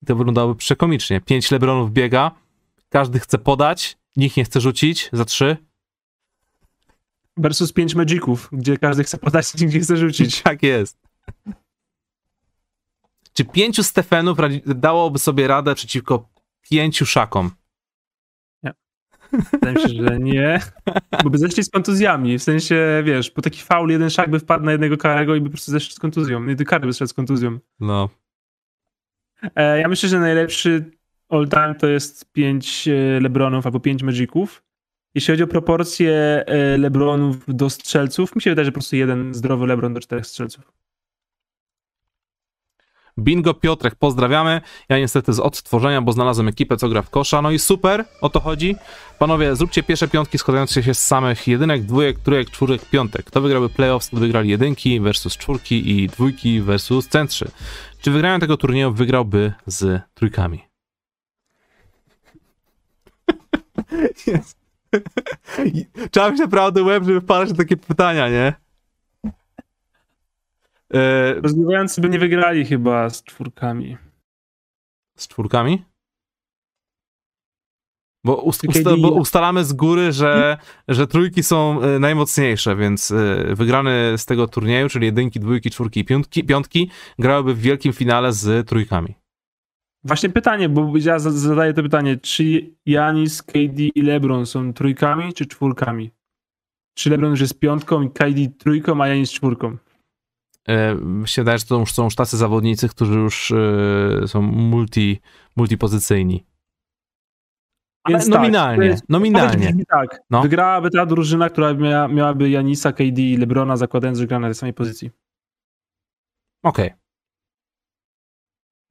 S1: I to wyglądałoby przekomicznie. 5 Lebronów biega, każdy chce podać, nikt nie chce rzucić za trzy.
S2: Versus pięć Magiców, gdzie każdy chce podać, nikt nie chce rzucić.
S1: Tak jest. Czy pięciu Stefanów dałoby sobie radę przeciwko pięciu szakom?
S2: Nie. Wydaje mi się, że nie. Bo by zeszli z kontuzjami. W sensie, wiesz, po taki faul jeden szak by wpadł na jednego karego i by po prostu zeszli z kontuzją. Nie, kary by zszedł z kontuzją.
S1: No.
S2: E, ja myślę, że najlepszy all time to jest 5 e, LeBronów albo 5 Magiców. Jeśli chodzi o proporcje e, LeBronów do strzelców, mi się wydaje, że po prostu jeden zdrowy LeBron do czterech strzelców.
S1: Bingo Piotrek, pozdrawiamy. Ja niestety z odtworzenia, bo znalazłem ekipę, co gra w kosza. No i super, o to chodzi. Panowie, zróbcie pierwsze piątki składające się z samych jedynek, dwójek, trójek, czwórek, piątek. Kto wygrałby playoffs, to wygrali jedynki versus czwórki i dwójki versus centrzy. Czy wygranie tego turnieju wygrałby z trójkami? Trzeba mieć naprawdę łeb, żeby wpadać na takie pytania, nie?
S2: E... Rozgrywający by nie wygrali chyba z czwórkami.
S1: Z czwórkami? Bo, ust, usta, bo ustalamy z góry, że, że trójki są e, najmocniejsze, więc e, wygrany z tego turnieju, czyli jedynki, dwójki, czwórki i piątki, piątki grałyby w wielkim finale z trójkami.
S2: Właśnie pytanie, bo ja zadaję to pytanie, czy Janis, KD i LeBron są trójkami czy czwórkami? Czy LeBron już jest piątką i KD trójką, a Janis czwórką?
S1: E, mi się wydaje, że to już są już tacy zawodnicy, którzy już e, są multi, multipozycyjni. Ale Więc nominalnie, tak, nominalnie.
S2: Tak, no. wygrałaby ta drużyna, która miała, miałaby Janisa, KD i LeBrona zakładając, że gra na tej samej pozycji.
S1: Okej. Okay.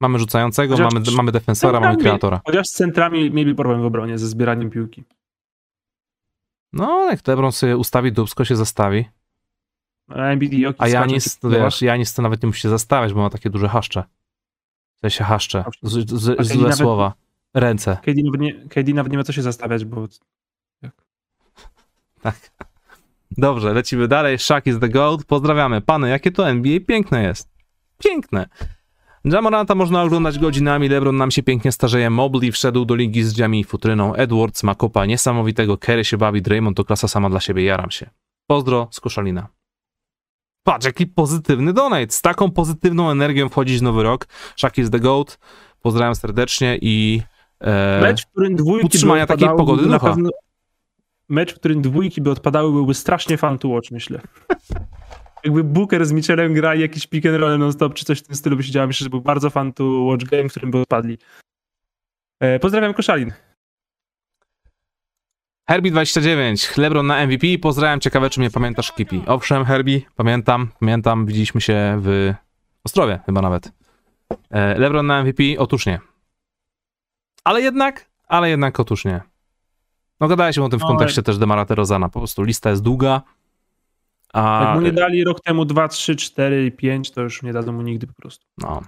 S1: Mamy rzucającego, chociaż mamy, mamy defensora, mamy kreatora.
S2: Chociaż z centrami mieli problem w obronie ze zbieraniem piłki.
S1: No, jak LeBron sobie ustawi dubsko, się zastawi.
S2: MBD,
S1: A Janis, to wiesz, Janis to nawet nie musi się zastawiać, bo ma takie duże haszcze. W sensie haszcze, z, z, złe nawet, słowa. Ręce.
S2: KD nawet, nie, KD nawet nie ma co się zastawiać, bo...
S1: Tak. Dobrze, lecimy dalej. Shaq is the gold. Pozdrawiamy. Pany, jakie to NBA piękne jest. Piękne. Jamoranta można oglądać godzinami, LeBron nam się pięknie starzeje, Mobley wszedł do ligi z drzwiami i futryną, Edwards ma kopa niesamowitego, Kerry się bawi, Draymond to klasa sama dla siebie, jaram się. Pozdro z Koszalina. Patrz, jaki pozytywny donate. Z taką pozytywną energią wchodzić w nowy rok. Shaq is the GOAT. Pozdrawiam serdecznie i
S2: e, mecz, w którym dwójki
S1: utrzymania takiej pogody ducha.
S2: Pewno, mecz, w którym dwójki by odpadały, byłby strasznie fun to watch, myślę jakby Booker z Mitchellem gra jakiś pick and roll non-stop, czy coś w tym stylu by się działo. Myślę, że był bardzo fan to watch game, w którym by odpadli. E, pozdrawiam Koszalin.
S1: Herbie29, Lebron na MVP. Pozdrawiam, ciekawe czy mnie pamiętasz, Kipi. Owszem, Herbie, pamiętam, pamiętam, widzieliśmy się w Ostrowie chyba nawet. E, Lebron na MVP? Otóż nie. Ale jednak, ale jednak otóż nie. No gadaliśmy o tym w
S2: No,
S1: kontekście też Demara Rozana. Po prostu lista jest długa. A,
S2: Jak mu nie dali rok temu 2, 3, 4 i 5, to już nie dadzą mu nigdy po prostu.
S1: No.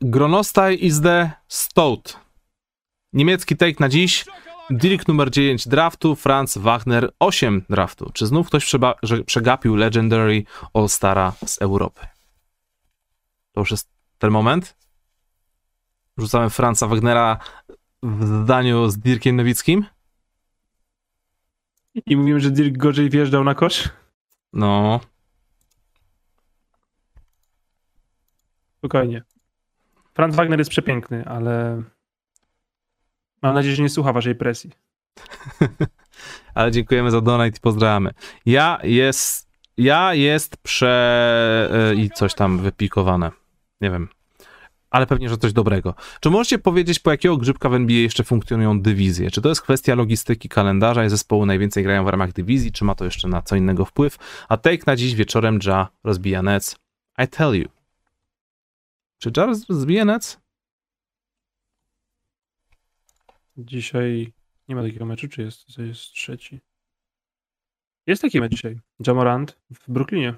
S1: Gronostaj is the stout. Niemiecki take na dziś. Dirk numer 9 draftu, Franz Wagner 8 draftu. Czy znów ktoś przegapił Legendary All-Stara z Europy? To już jest ten moment? Rzucamy Franza Wagnera w zdaniu z Dirkiem Nowickim?
S2: I mówimy, że Dirk gorzej wjeżdżał na kosz?
S1: No,
S2: Spokojnie. Franz Wagner jest przepiękny, ale mam nadzieję, że nie słucha waszej presji.
S1: ale dziękujemy za donate i pozdrawiamy. Ja jest, ja jest prze... e, i coś tam wypikowane. Nie wiem. Ale pewnie, że coś dobrego. Czy możecie powiedzieć, po jakiego grzybka w NBA jeszcze funkcjonują dywizje? Czy to jest kwestia logistyki kalendarza i zespołu najwięcej grają w ramach dywizji, czy ma to jeszcze na co innego wpływ? A take na dziś wieczorem Ja rozbija Nets. I tell you. Czy rozbija Nets?
S2: Dzisiaj nie ma takiego meczu, czy jest? To jest trzeci. Jest taki mecz dzisiaj. Jamorant w Brooklynie.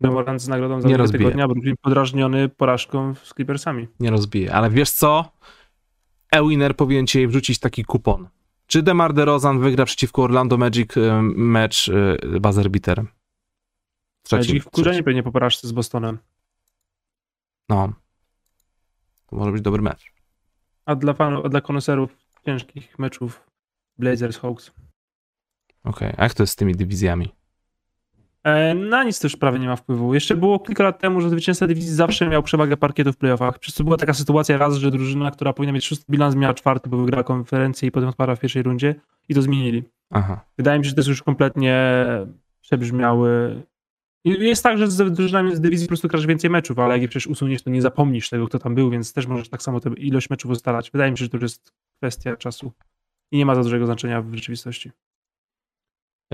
S2: Jamorant z nagrodą za
S1: Nie rozbije.
S2: tygodnia. Brooklyn podrażniony porażką z Clippersami.
S1: nie rozbije. Ale wiesz co? Ewiner powinien ci wrzucić taki kupon. Czy DeMar DeRozan wygra przeciwko Orlando Magic y, mecz y, buzzer beaterem? Trzeci.
S2: Trzeci, wkurzenie pewnie po porażce z Bostonem.
S1: No. To może być dobry mecz.
S2: A dla fanów, a dla koneserów ciężkich meczów Blazers Hawks.
S1: Okej, a jak to jest z tymi dywizjami?
S2: E, na nic też prawie nie ma wpływu. Jeszcze było kilka lat temu, że zwycięzca dywizji zawsze miał przewagę parkietu w playoffach. Przez co była taka sytuacja raz, że drużyna, która powinna mieć szósty bilans, miała czwarty, bo wygrała konferencję i potem odpadła w pierwszej rundzie i to zmienili.
S1: Aha.
S2: Wydaje mi się, że to jest już kompletnie przebrzmiały. Jest tak, że z drużynami z dywizji po prostu grasz więcej meczów, ale jak je przecież usuniesz, to nie zapomnisz tego, kto tam był, więc też możesz tak samo tę ilość meczów ustalać. Wydaje mi się, że to już jest kwestia czasu i nie ma za dużego znaczenia w rzeczywistości.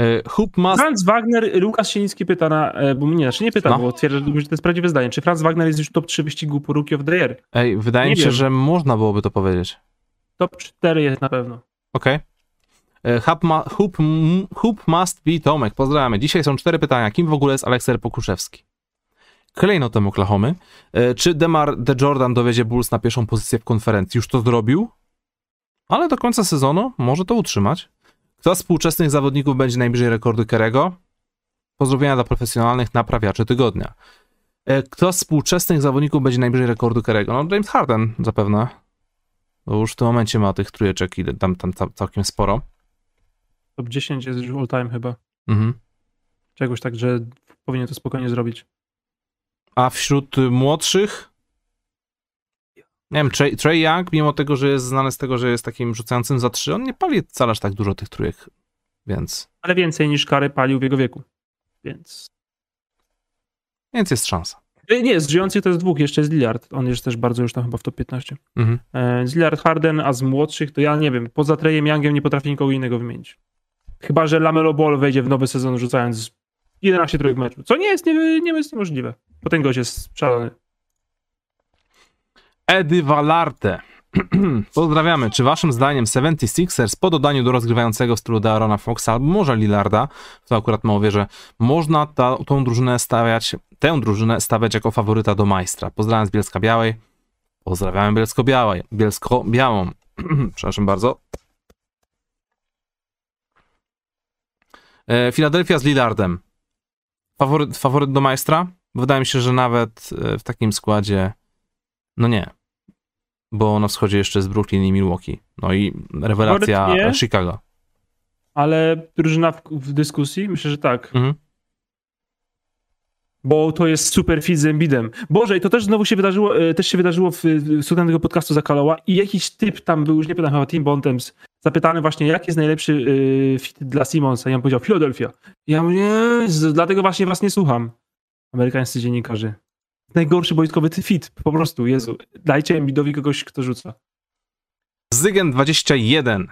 S1: Y, Hoop must...
S2: Franz Wagner, Lukas Sienicki pyta na, e, bo mnie, znaczy nie pyta,
S1: No.
S2: bo twierdzi, że to jest prawdziwe zdanie. Czy Franz Wagner jest już top 3 wyścigu po Rookie of the Year?
S1: Ej, wydaje
S2: Nie
S1: mi się,
S2: wiem.
S1: że można byłoby to powiedzieć.
S2: Top 4 jest na pewno.
S1: Okej. Okay. M- hoop must be Tomek. Pozdrawiamy. Dzisiaj są cztery pytania. Kim w ogóle jest Alekser Pokuszewski? Klejnotem Oklahomy. E, Czy Demar De Jordan dowiedzie Bulls na pierwszą pozycję w konferencji? Już to zrobił? Ale do końca sezonu może to utrzymać. Kto z współczesnych zawodników będzie najbliżej rekordu Kerego? Pozdrowienia dla profesjonalnych naprawiaczy tygodnia. E, Kto z współczesnych zawodników będzie najbliżej rekordu Kerego? No James Harden zapewne. Bo już w tym momencie ma tych trójeczek ile tam, tam cał- całkiem sporo.
S2: Top 10 jest już all time chyba.
S1: Mhm.
S2: Czegoś tak, że powinien to spokojnie zrobić.
S1: A wśród młodszych? Nie wiem, Trey, Trey Young, mimo tego, że jest znany z tego, że jest takim rzucającym za trzy, on nie pali wcale aż tak dużo tych trójek, więc,
S2: Ale więcej niż Kary palił w jego wieku. Więc.
S1: więc jest szansa.
S2: E, Nie, z żyjących to jest dwóch, jeszcze jest Lillard. On jest też bardzo już tam chyba w top 15.
S1: Mhm.
S2: E, Z Lillard Harden, a z młodszych to ja nie wiem. Poza Trejem Youngiem nie potrafię nikogo innego wymienić. Chyba, że Lamelo Ball wejdzie w nowy sezon rzucając 11 trójek meczu. Co nie jest, nie, nie jest niemożliwe. Bo ten gość jest szalony.
S1: Edy Valarte. Pozdrawiamy. Czy waszym zdaniem 76ers po dodaniu do rozgrywającego w stylu Dearona Foxa albo może Lillarda, to akurat mówię, że można ta, tą drużynę stawiać, tę drużynę stawiać jako faworyta do majstra. Pozdrawiam z Bielska Białej. Pozdrawiamy Bielsko-Białej. Bielsko-Białą. Przepraszam bardzo. Philadelphia z Lillardem. Faworyt, faworyt do majstra? Wydaje mi się, że nawet e, w takim składzie no nie. Bo na wschodzie jeszcze jest Brooklyn i Milwaukee. No i rewelacja
S2: nie.
S1: Chicago.
S2: Ale drużyna w, w dyskusji? Myślę, że tak.
S1: Mhm.
S2: Bo to jest super fit z Embidem. Boże, i to też znowu się wydarzyło, e, też się wydarzyło w, w tego podcastu za Kaloła i jakiś typ tam był, już nie pamiętam, chyba Tim Bontemps, zapytany właśnie, jaki jest najlepszy y, fit dla Simonsa. I on powiedział, Philadelphia. I ja mówię, nie, dlatego właśnie was nie słucham. Amerykańscy dziennikarze. Najgorszy boiskowy fit, po prostu, Jezu. Dajcie Embiidowi kogoś, kto rzuca.
S1: Zygen21.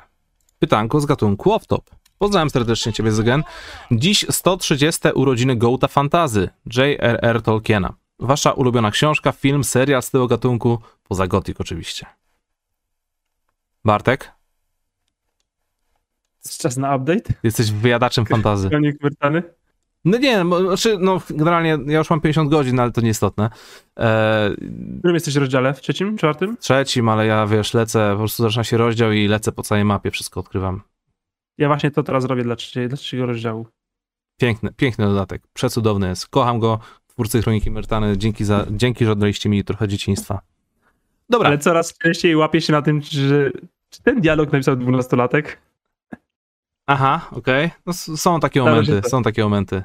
S1: Pytanko z gatunku off-top. Pozdrawiam serdecznie Ciebie, Zygen. Dziś 130. urodziny Gołta Fantazy, J.R.R. Tolkiena. Wasza ulubiona książka, film, serial z tego gatunku, poza Gothic oczywiście. Bartek?
S2: Jest czas na update?
S1: Jesteś wyjadaczem fantazy.
S2: Kronik Myrtany?
S1: No nie, no, znaczy, no generalnie ja już mam 50 godzin, ale to nieistotne. E,
S2: W którym jesteś rozdziale? W trzecim? Czwartym?
S1: trzecim, ale ja wiesz, lecę, po prostu zaczyna się rozdział i lecę po całej mapie, wszystko odkrywam.
S2: Ja właśnie to teraz robię dla trzeciego, dla trzeciego rozdziału.
S1: Piękny, piękny dodatek, przecudowny jest. Kocham go, twórcy Kroniki Myrtany, dzięki, za, dzięki że oddaliście mi trochę dzieciństwa. Dobra,
S2: Ale coraz częściej łapię się na tym, czy, czy ten dialog napisał dwunastolatek.
S1: Aha, okej. No, s- są takie momenty, są takie momenty.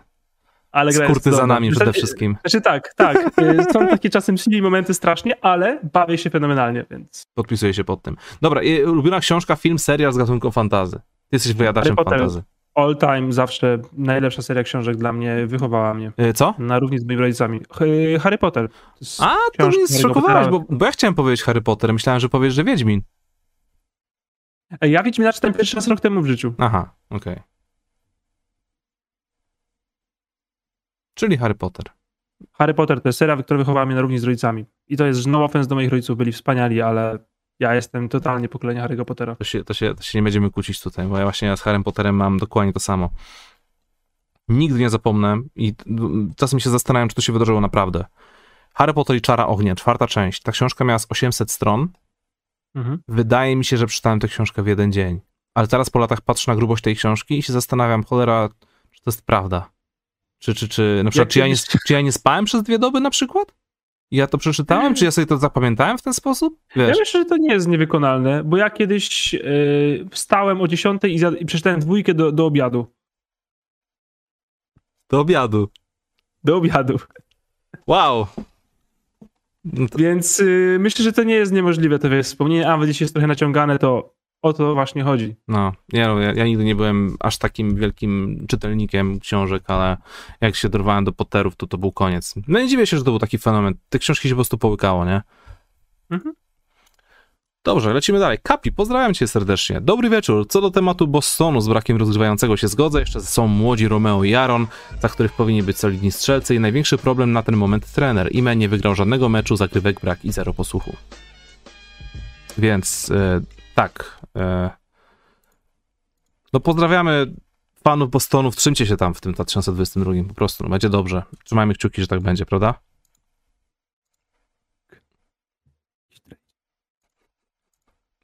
S2: Ale
S1: Z kurtyzanami przede
S2: Znaczy-
S1: wszystkim.
S2: Znaczy tak, tak. y, Są takie czasem silne momenty strasznie, ale bawię się fenomenalnie, więc
S1: Podpisuję się pod tym. Dobra, ulubiona książka, film, serial z gatunku fantazy. Jesteś wyjadaczem fantazy.
S2: all time zawsze najlepsza seria książek dla mnie, wychowała mnie.
S1: E, Co?
S2: Na równi z moimi rodzicami. H- Harry Potter.
S1: A, to mnie zszokowałeś, bo, bo ja chciałem powiedzieć Harry Potter, myślałem, że powiesz, że Wiedźmin.
S2: Ja Wiedźmina czytałem pierwszy raz rok temu w życiu.
S1: Aha, okej. Czyli Harry Potter.
S2: Harry Potter to jest seria, która wychowała mnie na równi z rodzicami. I to jest no offense do moich rodziców, byli wspaniali, ale ja jestem totalnie pokolenia Harry'ego Pottera.
S1: To się, to, się, to się nie będziemy kłócić tutaj, bo ja właśnie ja z Harrym Potterem mam dokładnie to samo. Nigdy nie zapomnę i czasem się zastanawiam, czy to się wydarzyło naprawdę. Harry Potter i Czara Ognia, czwarta część. Ta książka miała z 800 stron.
S2: Mhm.
S1: Wydaje mi się, że przeczytałem tę książkę w jeden dzień. Ale teraz po latach patrzę na grubość tej książki i się zastanawiam, cholera, czy to jest prawda. Czy, czy, czy, na przykład, czy, ja nie, czy ja nie spałem przez dwie doby na przykład? I ja to przeczytałem? Czy ja sobie to zapamiętałem w ten sposób?
S2: Ja
S1: Wiesz,
S2: myślę, że to nie jest niewykonalne, bo ja kiedyś yy, wstałem o 10 i, zjad- i przeczytałem dwójkę do, do obiadu.
S1: do obiadu.
S2: Do obiadu.
S1: Wow. No to,
S2: Więc yy, myślę, że to nie jest niemożliwe, to wiesz, wspomnienie, a jeśli jest trochę naciągane, to o to właśnie chodzi.
S1: no, no, ja, ja nigdy nie byłem aż takim wielkim czytelnikiem książek, ale jak się dorwałem do Potterów, to to był koniec. No nie dziwię się, że to był taki fenomen. Te książki się po prostu połykało, nie?
S2: Mhm.
S1: Dobrze, lecimy dalej. Kapi, pozdrawiam cię serdecznie. Dobry wieczór. Co do tematu Bostonu z brakiem rozgrywającego się zgodzę. Jeszcze są młodzi Romeo i Aaron, za których powinni być solidni strzelcy i największy problem na ten moment trener. Ime nie wygrał żadnego meczu, zagrywek brak i zero posłuchu. Więc e, tak. E, no pozdrawiamy fanów Bostonu. Wstrzymcie się tam w tym 2022 po prostu. No, będzie dobrze. Trzymajmy kciuki, że tak będzie, prawda?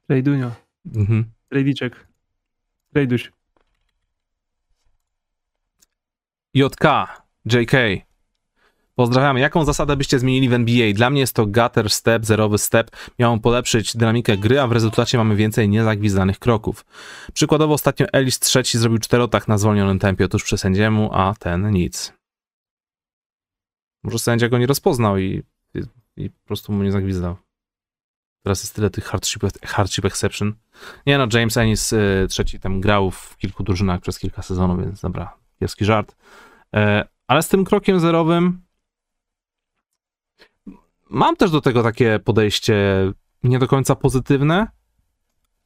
S2: Trajdunio,
S1: Mhm.
S2: trajdiczek, trajduś.
S1: JK, JK. Pozdrawiamy. Jaką zasadę byście zmienili w NBA? Dla mnie jest to gutter step, zerowy step. Miał on polepszyć dynamikę gry, a w rezultacie mamy więcej niezagwizdanych kroków. Przykładowo ostatnio Ellis trzeci zrobił czterotak na zwolnionym tempie tuż przy sędziemu, a ten nic. Może sędzia go nie rozpoznał i, i, i po prostu mu nie zagwizdał. Teraz jest tyle tych hardship, hardship exception. Nie no, James Ennis y, trzeci tam grał w kilku drużynach przez kilka sezonów, więc dobra, kiepski żart. E, ale z tym krokiem zerowym mam też do tego takie podejście nie do końca pozytywne,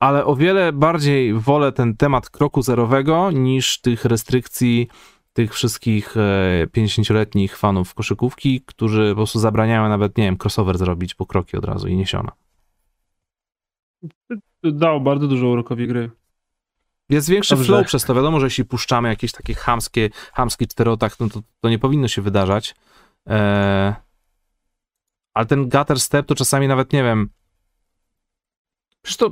S1: ale o wiele bardziej wolę ten temat kroku zerowego niż tych restrykcji tych wszystkich e, 50-letnich fanów koszykówki, którzy po prostu zabraniają nawet, nie wiem, crossover zrobić po kroki od razu i niesiona.
S2: Dał bardzo dużo urokowi gry.
S1: Jest większy
S2: Dobrze.
S1: flow przez to. Wiadomo, że jeśli puszczamy jakieś takie chamskie, chamski czterotak, no to, to nie powinno się wydarzać. Eee, ale ten gutter step to czasami nawet, nie wiem, przecież to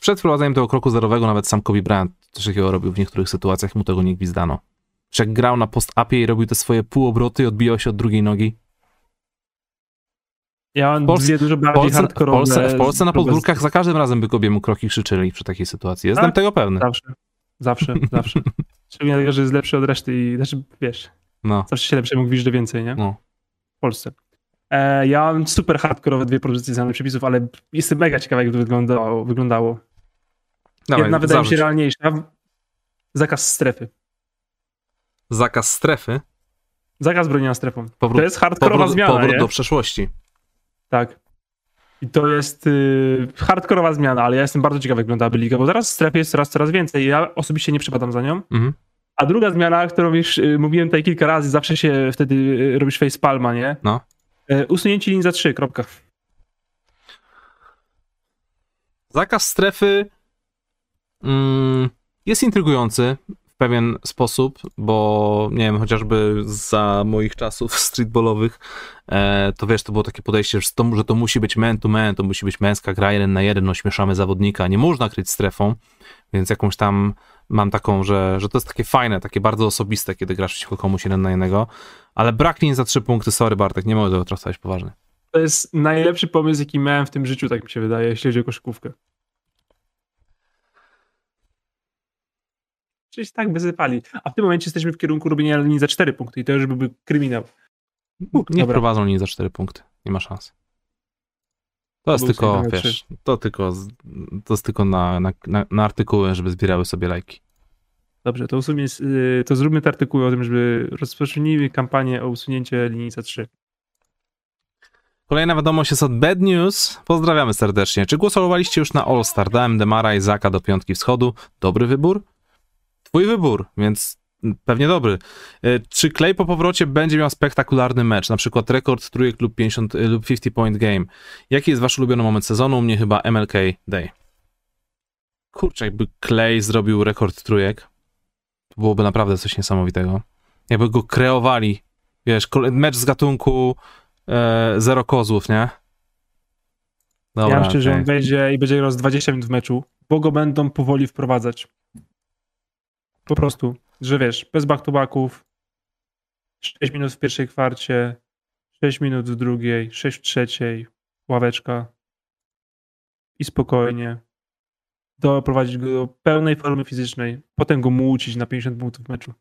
S1: przed wprowadzeniem tego kroku zerowego nawet sam Kobe Bryant coś takiego robił w niektórych sytuacjach, mu tego nie gwizdano. Że jak grał na post-upie i robił te swoje półobroty i odbijał się od drugiej nogi.
S2: Ja mam
S1: Polsce-
S2: dwie dużo bardziej
S1: Polsce. Polsce, w Polsce na podwórkach za każdym razem by Kobiemu kroki krzyczyli przy takiej sytuacji. Jestem
S2: Tak?
S1: tego pewny.
S2: Zawsze, zawsze, zawsze. Szczególnie dlatego, że jest lepszy od reszty i, znaczy, wiesz,
S1: No,
S2: zawsze się lepszy mógł gwizdże więcej, nie?
S1: no.
S2: W Polsce. E, ja mam super hardkorowe dwie propozycje zmiany przepisów, ale jestem mega ciekawy, jak to wyglądało. wyglądało.
S1: Dawaj,
S2: Jedna wydaje mi się realniejsza. Zakaz strefy.
S1: Zakaz strefy.
S2: Zakaz bronienia strefą.
S1: Powrót,
S2: to jest hardkorowa
S1: powrót,
S2: zmiana,
S1: powrót
S2: nie?
S1: do przeszłości.
S2: Tak. I to jest yy, hardkorowa zmiana, ale ja jestem bardzo ciekawy, jak wyglądałaby liga, bo teraz strefy jest coraz, coraz więcej. Ja osobiście nie przypadam za nią.
S1: Mhm.
S2: A druga zmiana, którą już yy, mówiłem tutaj kilka razy, zawsze się wtedy yy, robisz face palma, nie?
S1: No.
S2: Yy, usunięcie linii za trzy, kropka.
S1: Zakaz strefy mm, jest intrygujący pewien sposób, bo nie wiem, chociażby za moich czasów streetballowych, e, to wiesz, to było takie podejście, że to, że to musi być man to man, to musi być męska gra jeden na jeden, ośmieszamy zawodnika, nie można kryć strefą, więc jakąś tam mam taką, że, że to jest takie fajne, takie bardzo osobiste, kiedy grasz przeciwko komuś jeden na jednego, ale brak linii za trzy punkty, sorry Bartek, nie mogę tego traktować poważnie.
S2: To jest najlepszy pomysł, jaki miałem w tym życiu, tak mi się wydaje, jeśli chodzi o koszykówkę. Czyli tak wysypali. A w tym momencie jesteśmy w kierunku robienia linii za 4 punkty i to już byłby kryminał.
S1: Nie
S2: Dobra.
S1: prowadzą linii za 4 punkty. Nie ma szans. To jest tylko, wiesz, to tylko, to jest tylko na, na, na, artykuły, żeby zbierały sobie lajki.
S2: Dobrze, to, usumie, y, to zróbmy te artykuły o tym, żeby rozpocznijmy kampanię o usunięcie linii za 3.
S1: Kolejna wiadomość jest od Bad News. Pozdrawiamy serdecznie. Czy głosowaliście już na All Star? Dałem Demara i Zaka do piątki wschodu. Dobry wybór? Twój wybór, więc pewnie dobry. E, Czy Clay po powrocie będzie miał spektakularny mecz, na przykład rekord trójek lub 50 lub 50 point game? Jaki jest wasz ulubiony moment sezonu? U mnie chyba MLK Day. Kurczę, jakby Clay zrobił rekord trójek, to byłoby naprawdę coś niesamowitego. Jakby go kreowali, wiesz, mecz z gatunku e, zero kozłów, nie? Dobra,
S2: ja myślę, że
S1: okej.
S2: on wejdzie i będzie grał z 20 minut w meczu, bo go będą powoli wprowadzać. Po prostu, że wiesz, bez back-to-backów, 6 minut w pierwszej kwarcie, 6 minut w drugiej, 6 w trzeciej, ławeczka i spokojnie doprowadzić go do pełnej formy fizycznej, potem go mucić na 50 punktów w meczu.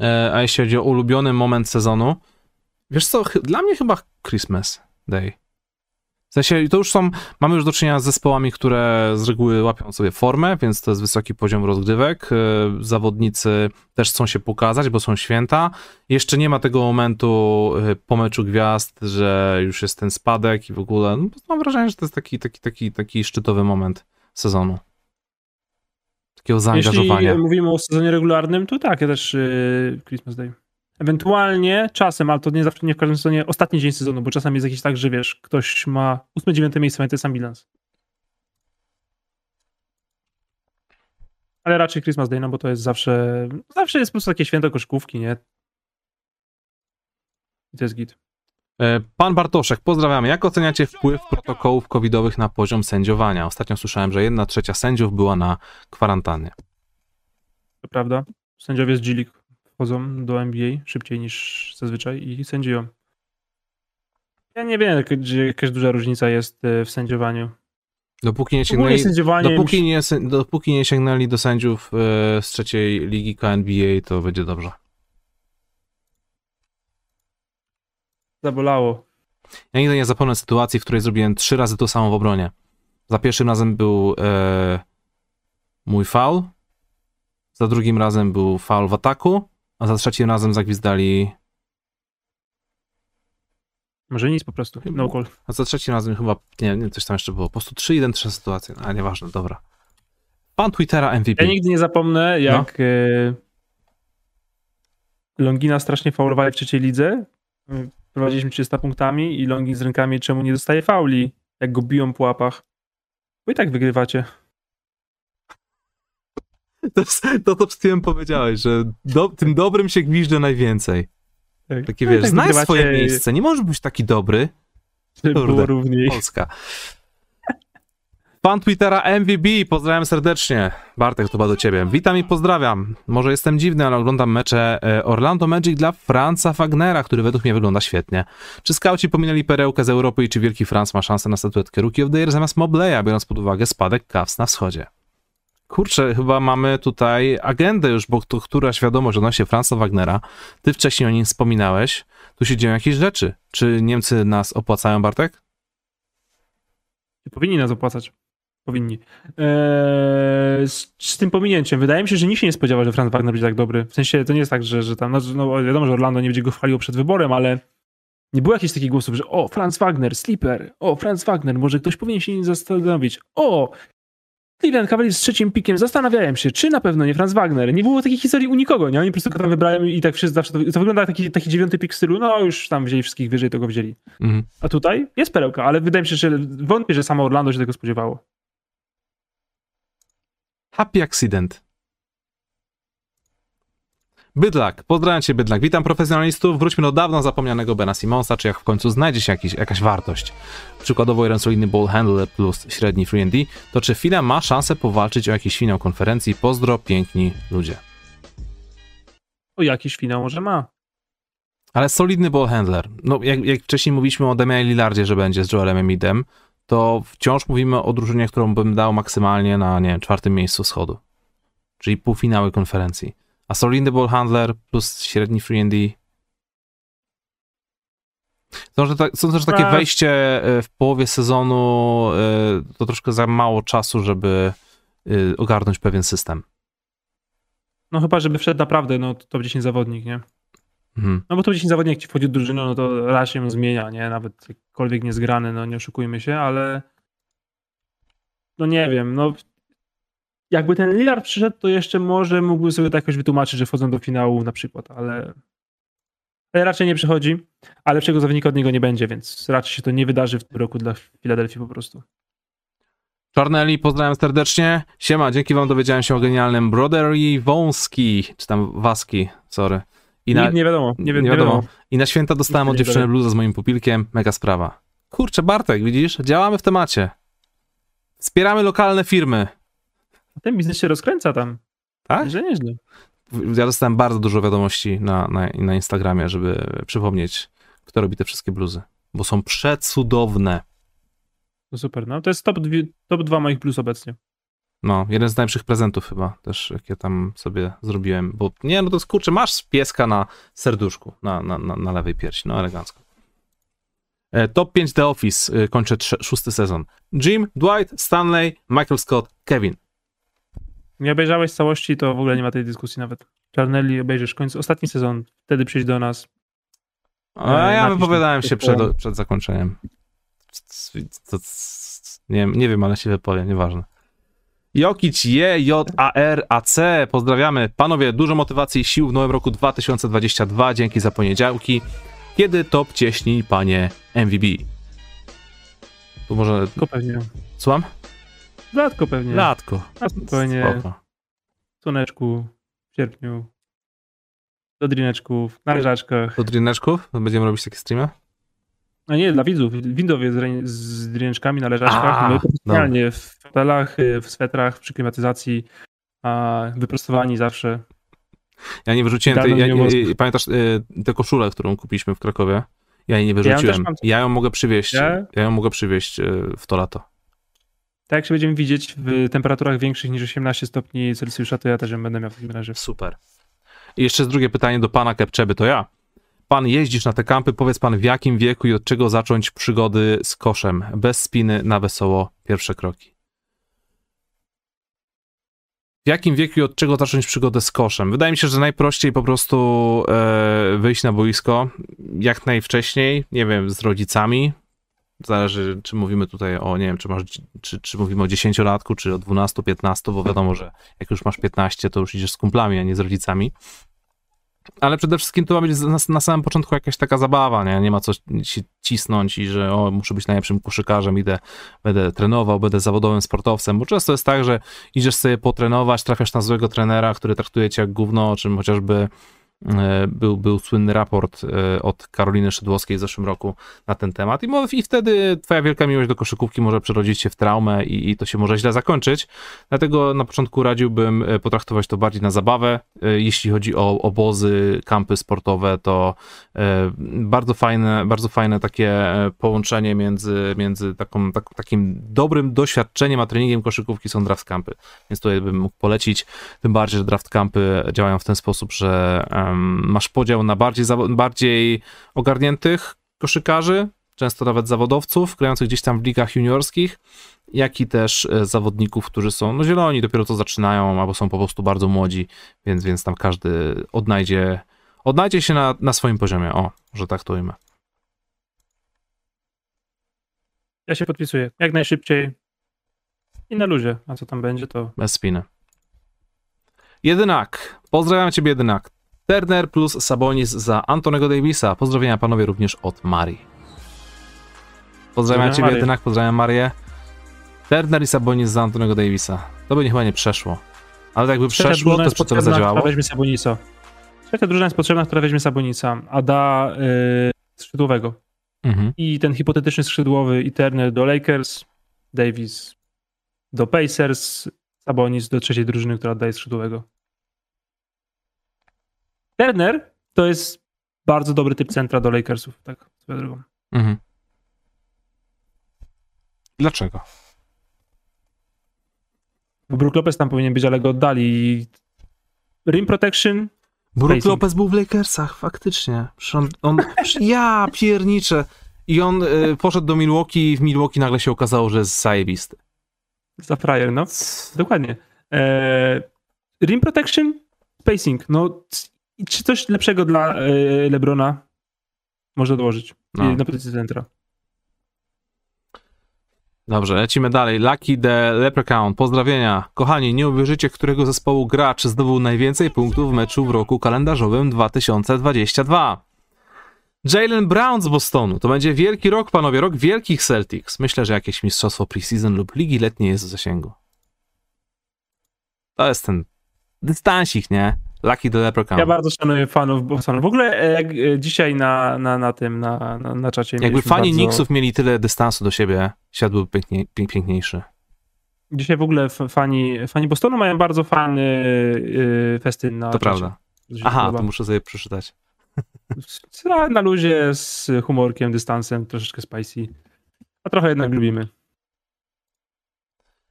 S1: E, a jeśli chodzi o ulubiony moment sezonu, wiesz co, dla mnie chyba Christmas Day. W sensie, to już są, mamy już do czynienia z zespołami, które z reguły łapią sobie formę, więc to jest wysoki poziom rozgrywek. E, Zawodnicy też chcą się pokazać, bo są święta. Jeszcze nie ma tego momentu e, po meczu gwiazd, że już jest ten spadek i w ogóle. No, mam wrażenie, że to jest taki, taki, taki, taki szczytowy moment sezonu. Takiego zaangażowania.
S2: Jeśli mówimy o sezonie regularnym, to tak, ja też yy, Christmas Day. Ewentualnie czasem, ale to nie zawsze nie w każdym sezonie, ostatni dzień sezonu, bo czasem jest jakiś tak, że wiesz, ktoś ma 8-9 miejsce, ma ten sam bilans. Ale raczej Christmas Day, no bo to jest zawsze, zawsze jest po prostu takie święto koszkówki, nie? I to jest git.
S1: E, Pan Bartoszek, pozdrawiamy. Jak oceniacie wpływ protokołów covidowych na poziom sędziowania? Ostatnio słyszałem, że jedna trzecia sędziów była na kwarantannie.
S2: To prawda. Sędziowie z League wchodzą do NBA szybciej niż zazwyczaj i sędziują. Ja nie wiem, gdzie jakaś duża różnica jest e, w sędziowaniu.
S1: Dopóki nie sięgnęli, dopóki nie, dopóki nie sięgnęli do sędziów e, z trzeciej ligi KNBA, to będzie dobrze.
S2: Zabolało.
S1: Ja nigdy nie zapomnę sytuacji, w której zrobiłem trzy razy to samo w obronie. Za pierwszym razem był e, mój faul, za drugim razem był faul w ataku, a za trzecim razem zagwizdali
S2: Może nic po prostu. No call.
S1: A za trzecim razem chyba, nie, nie, coś tam jeszcze było. Po prostu 3-1-3 sytuacje. A nieważne, dobra. Pan Twittera MVP.
S2: Ja nigdy nie zapomnę, jak e, Longina strasznie faulowali w trzeciej lidze. E, Prowadziliśmy 300 punktami i Longin z rękami czemu nie dostaje fauli, jak go biją po łapach. Bo i tak wygrywacie.
S1: To, to, co przed chwilą powiedziałeś, że do, tym dobrym się gwizdże najwięcej.
S2: Tak.
S1: Takie
S2: No
S1: wiesz,
S2: tak
S1: znaj swoje miejsce, nie możesz być taki dobry. Kurde.
S2: równiej.
S1: Polska. Pan Twittera MVB, pozdrawiam serdecznie. Bartek, to chyba do ciebie. Witam i pozdrawiam. Może jestem dziwny, ale oglądam mecze e, Orlando Magic dla Franza Wagnera, który według mnie wygląda świetnie. Czy skauci pominęli perełkę z Europy i czy Wielki Franz ma szansę na statuetkę Rookie of the Year zamiast Mobleya, biorąc pod uwagę spadek Cavs na wschodzie? Kurczę, chyba mamy tutaj agendę już, bo to któraś wiadomość odnośnie Franza Wagnera. Ty wcześniej o nim wspominałeś. Tu się dzieją jakieś rzeczy. Czy Niemcy nas opłacają, Bartek?
S2: Powinni nas opłacać. powinni. Eee, z, z, tym pominięciem. Wydaje mi się, że nikt się nie spodziewał, że Franz Wagner będzie tak dobry. W sensie to nie jest tak, że, że tam, no, no wiadomo, że Orlando nie będzie go chwaliło przed wyborem, ale nie było jakichś takich głosów, że o, Franz Wagner, sleeper, o, Franz Wagner, może ktoś powinien się nim zastanowić, o, Cleveland Cavaliers z trzecim pikiem, zastanawiałem się, czy na pewno nie Franz Wagner. Nie było takiej historii u nikogo, nie? Oni po prostu tam wybrałem i tak wszyscy zawsze to, to wygląda jak taki, taki dziewiąty pik stylu, no już tam wzięli wszystkich wyżej, to go wzięli. Mhm. A tutaj jest perełka, ale wydaje mi się, że wątpię, że samo Orlando się tego spodziewało.
S1: Happy accident. Bydlak, pozdrawiam cię Bydlak, witam profesjonalistów, wróćmy do dawno zapomnianego Bena Simonsa, czy jak w końcu znajdzie się jakiś, jakaś wartość. Przykładowo jeden solidny ball handler plus średni free D, to czy Fila ma szansę powalczyć o jakiś finał konferencji? Pozdro, piękni ludzie.
S2: O jakiś finał może ma.
S1: Ale solidny ball handler. No, jak, jak wcześniej mówiliśmy o Demianie Lillardzie, że będzie z Joelem Emidem, to wciąż mówimy o drużynie, którą bym dał maksymalnie na, nie wiem, czwartym miejscu schodu. Czyli półfinały konferencji. A solidny ball handler plus średni free and D. Sądzę, że, sądzę, że takie tak. wejście e, w połowie sezonu e, to troszkę za mało czasu, żeby e, ogarnąć pewien system.
S2: No chyba, żeby wszedł naprawdę no, top 10 zawodnik, nie? Mhm. No bo top 10 zawodnik, jak ci wchodzi do drużyny, no to raczej ją zmienia, nie? Nawet jakkolwiek niezgrany, no nie oszukujmy się, ale no nie wiem, no jakby ten Lillard przyszedł, to jeszcze może mógłby sobie to jakoś wytłumaczyć, że wchodzą do finału na przykład, ale, ale raczej nie przychodzi, a lepszego zawodnika od niego nie będzie, więc raczej się to nie wydarzy w tym roku dla Filadelfii po prostu.
S1: Czarneli, pozdrawiam serdecznie. Siema, dzięki wam dowiedziałem się o genialnym Brodery Wąski, czy tam Waski, sorry.
S2: I na, nie, wiadomo, nie, wi nie, wiadomo. wiadomo.
S1: I na święta dostałem od dziewczyny bluzę z moim pupilkiem, mega sprawa. Kurczę, Bartek, widzisz? Działamy w temacie. Wspieramy lokalne firmy.
S2: Ten biznes się rozkręca tam.
S1: Tak?
S2: Że nieźle.
S1: Ja dostałem bardzo dużo wiadomości na, na, na Instagramie, żeby przypomnieć, kto robi te wszystkie bluzy, bo są przecudowne.
S2: No super, no to jest top, dwie, top 2 moich plus obecnie.
S1: No, jeden z najlepszych prezentów chyba też, jakie tam sobie zrobiłem, bo nie, no to jest, kurczę, masz pieska na serduszku, na, na, na, na lewej piersi, no elegancko. E, top 5 The Office, e, kończę szósty sezon. Jim, Dwight, Stanley, Michael Scott, Kevin.
S2: Nie obejrzałeś całości, to w ogóle nie ma tej dyskusji nawet. Czarnelli obejrzysz końcu, ostatni sezon, wtedy przyjść do nas.
S1: A ja wypowiadałem się przed, przed zakończeniem. To, nie, nie wiem, ale się wypowiem, nieważne. Jokic J, J, A, R, A, C. Pozdrawiamy. Panowie, dużo motywacji i sił w nowym roku 2022. Dzięki za poniedziałki. Kiedy top cieśni, panie MVB? Tu może...
S2: Pewnie.
S1: Słucham?
S2: Latko pewnie.
S1: Latko.
S2: A spokojnie. Spoko. W słoneczku, w sierpniu. Do drineczków, na leżaczkach.
S1: Do drineczków? Będziemy robić takie streamy?
S2: A nie, dla widzów. Windowie z, z drineczkami na leżaczkach. A, My specjalnie w hotelach, y, w swetrach, przy klimatyzacji, a wyprostowani zawsze.
S1: Ja nie wyrzuciłem tej, ja, pamiętasz y, tę koszulę, którą kupiliśmy w Krakowie? Ja jej nie wyrzuciłem. Ja, ja ją mogę przywieźć. Ja? ja ją mogę przywieźć y, w to lato.
S2: Tak, jak się będziemy widzieć w temperaturach większych niż 18 stopni Celsjusza, to ja też będę miał w takim razie.
S1: Super. I jeszcze drugie pytanie do pana Kepczeby, to ja. Pan jeździsz na te kampy, powiedz pan w jakim wieku i od czego zacząć przygody z koszem? Bez spiny, na wesoło, pierwsze kroki. W jakim wieku i od czego zacząć przygodę z koszem? Wydaje mi się, że najprościej po prostu e, wyjść na boisko jak najwcześniej, nie wiem, z rodzicami, Zależy, czy mówimy tutaj o, nie wiem, czy, masz, czy, czy mówimy o 10-latku, czy o 12, 15, bo wiadomo, że jak już masz 15, to już idziesz z kumplami, a nie z rodzicami. Ale przede wszystkim to ma być na, na, samym początku jakaś taka zabawa, nie? Nie ma co się cisnąć i że o, muszę być najlepszym koszykarzem, idę, będę trenował, będę zawodowym sportowcem, bo często jest tak, że idziesz sobie potrenować, trafiasz na złego trenera, który traktuje cię jak gówno, czym chociażby był, był słynny raport e, od Karoliny Szydłowskiej w zeszłym roku na ten temat i, i wtedy twoja wielka miłość do koszykówki może przerodzić się w traumę i, i to się może źle zakończyć. Dlatego na początku radziłbym e, potraktować to bardziej na zabawę. Jeśli chodzi o obozy, kampy sportowe, to bardzo fajne, bardzo fajne takie połączenie między, między taką, tak, takim dobrym doświadczeniem a treningiem koszykówki są draft campy. Więc to bym mógł polecić. Tym bardziej, że draft campy działają w ten sposób, że masz podział na bardziej, bardziej ogarniętych koszykarzy, często nawet zawodowców, grających gdzieś tam w ligach juniorskich, jak i też e, zawodników, którzy są no zieloni, dopiero co zaczynają, albo są po prostu bardzo młodzi, więc, więc tam każdy odnajdzie, odnajdzie się na, na swoim poziomie, o, że tak to ujmę.
S2: Ja się podpisuję. Jak najszybciej. I na luzie. A co tam będzie, to.
S1: Bez spiny. Jedynak. Pozdrawiam ciebie, jedynak. Turner plus Sabonis za Antonego Davisa. Pozdrowienia panowie również od Marii. Pozdrawiam ciebie,
S2: Marię.
S1: jedynak. Pozdrawiam Marię. Turner i Sabonis za Antonego Davisa. To by chyba nie przeszło. Ale jakby przeszło, to
S2: jest
S1: co by zadziałało?
S2: weźmie Sabonisa. Trzecia drużyna jest potrzebna, która weźmie Sabonica, a da yy, skrzydłowego.
S1: Mhm.
S2: I ten hipotetyczny skrzydłowy i Turner do Lakers, Davis do Pacers, Sabonis do trzeciej drużyny, która daje skrzydłowego. Turner to jest bardzo dobry typ centra do Lakersów, tak swoją drogą.
S1: Mhm. Dlaczego?
S2: Bo Brook Lopez tam powinien być, ale go oddali. Rim protection,
S1: Brook. Lopez był w Lakersach, faktycznie. On, on ja pierniczę. I on y, poszedł do Milwaukee i w Milwaukee nagle się okazało, że jest zajebisty.
S2: za frajer, no. Dokładnie. Eee, rim protection, spacing. No, c- czy coś lepszego dla e, Lebrona może dołożyć
S1: No.
S2: na pozycji centra?
S1: Dobrze, lecimy dalej. Lucky the Leprechaun, pozdrowienia. Kochani, nie uwierzycie, którego zespołu gracz zdobył najwięcej punktów w meczu w roku kalendarzowym 2022. Jalen Brown z Bostonu. To będzie wielki rok, panowie, rok wielkich Celtics. Myślę, że jakieś mistrzostwo preseason lub ligi letniej jest w zasięgu. To jest ten dystansik, nie? Lucky the Leprechaun.
S2: Ja bardzo szanuję fanów Bostonu. W ogóle e, e, dzisiaj na, na, na tym, na, na, na czacie
S1: Jakby fani
S2: bardzo...
S1: Knicksów mieli tyle dystansu do siebie, świat byłby pięknie, pięk, piękniejszy.
S2: Dzisiaj w ogóle fani, fani Bostonu mają bardzo fajny y, festyn na
S1: To
S2: czacie.
S1: prawda. Aha,
S2: podoba.
S1: to muszę sobie przeczytać.
S2: Na luzie, z humorkiem, dystansem, troszeczkę spicy. A trochę jednak lubimy.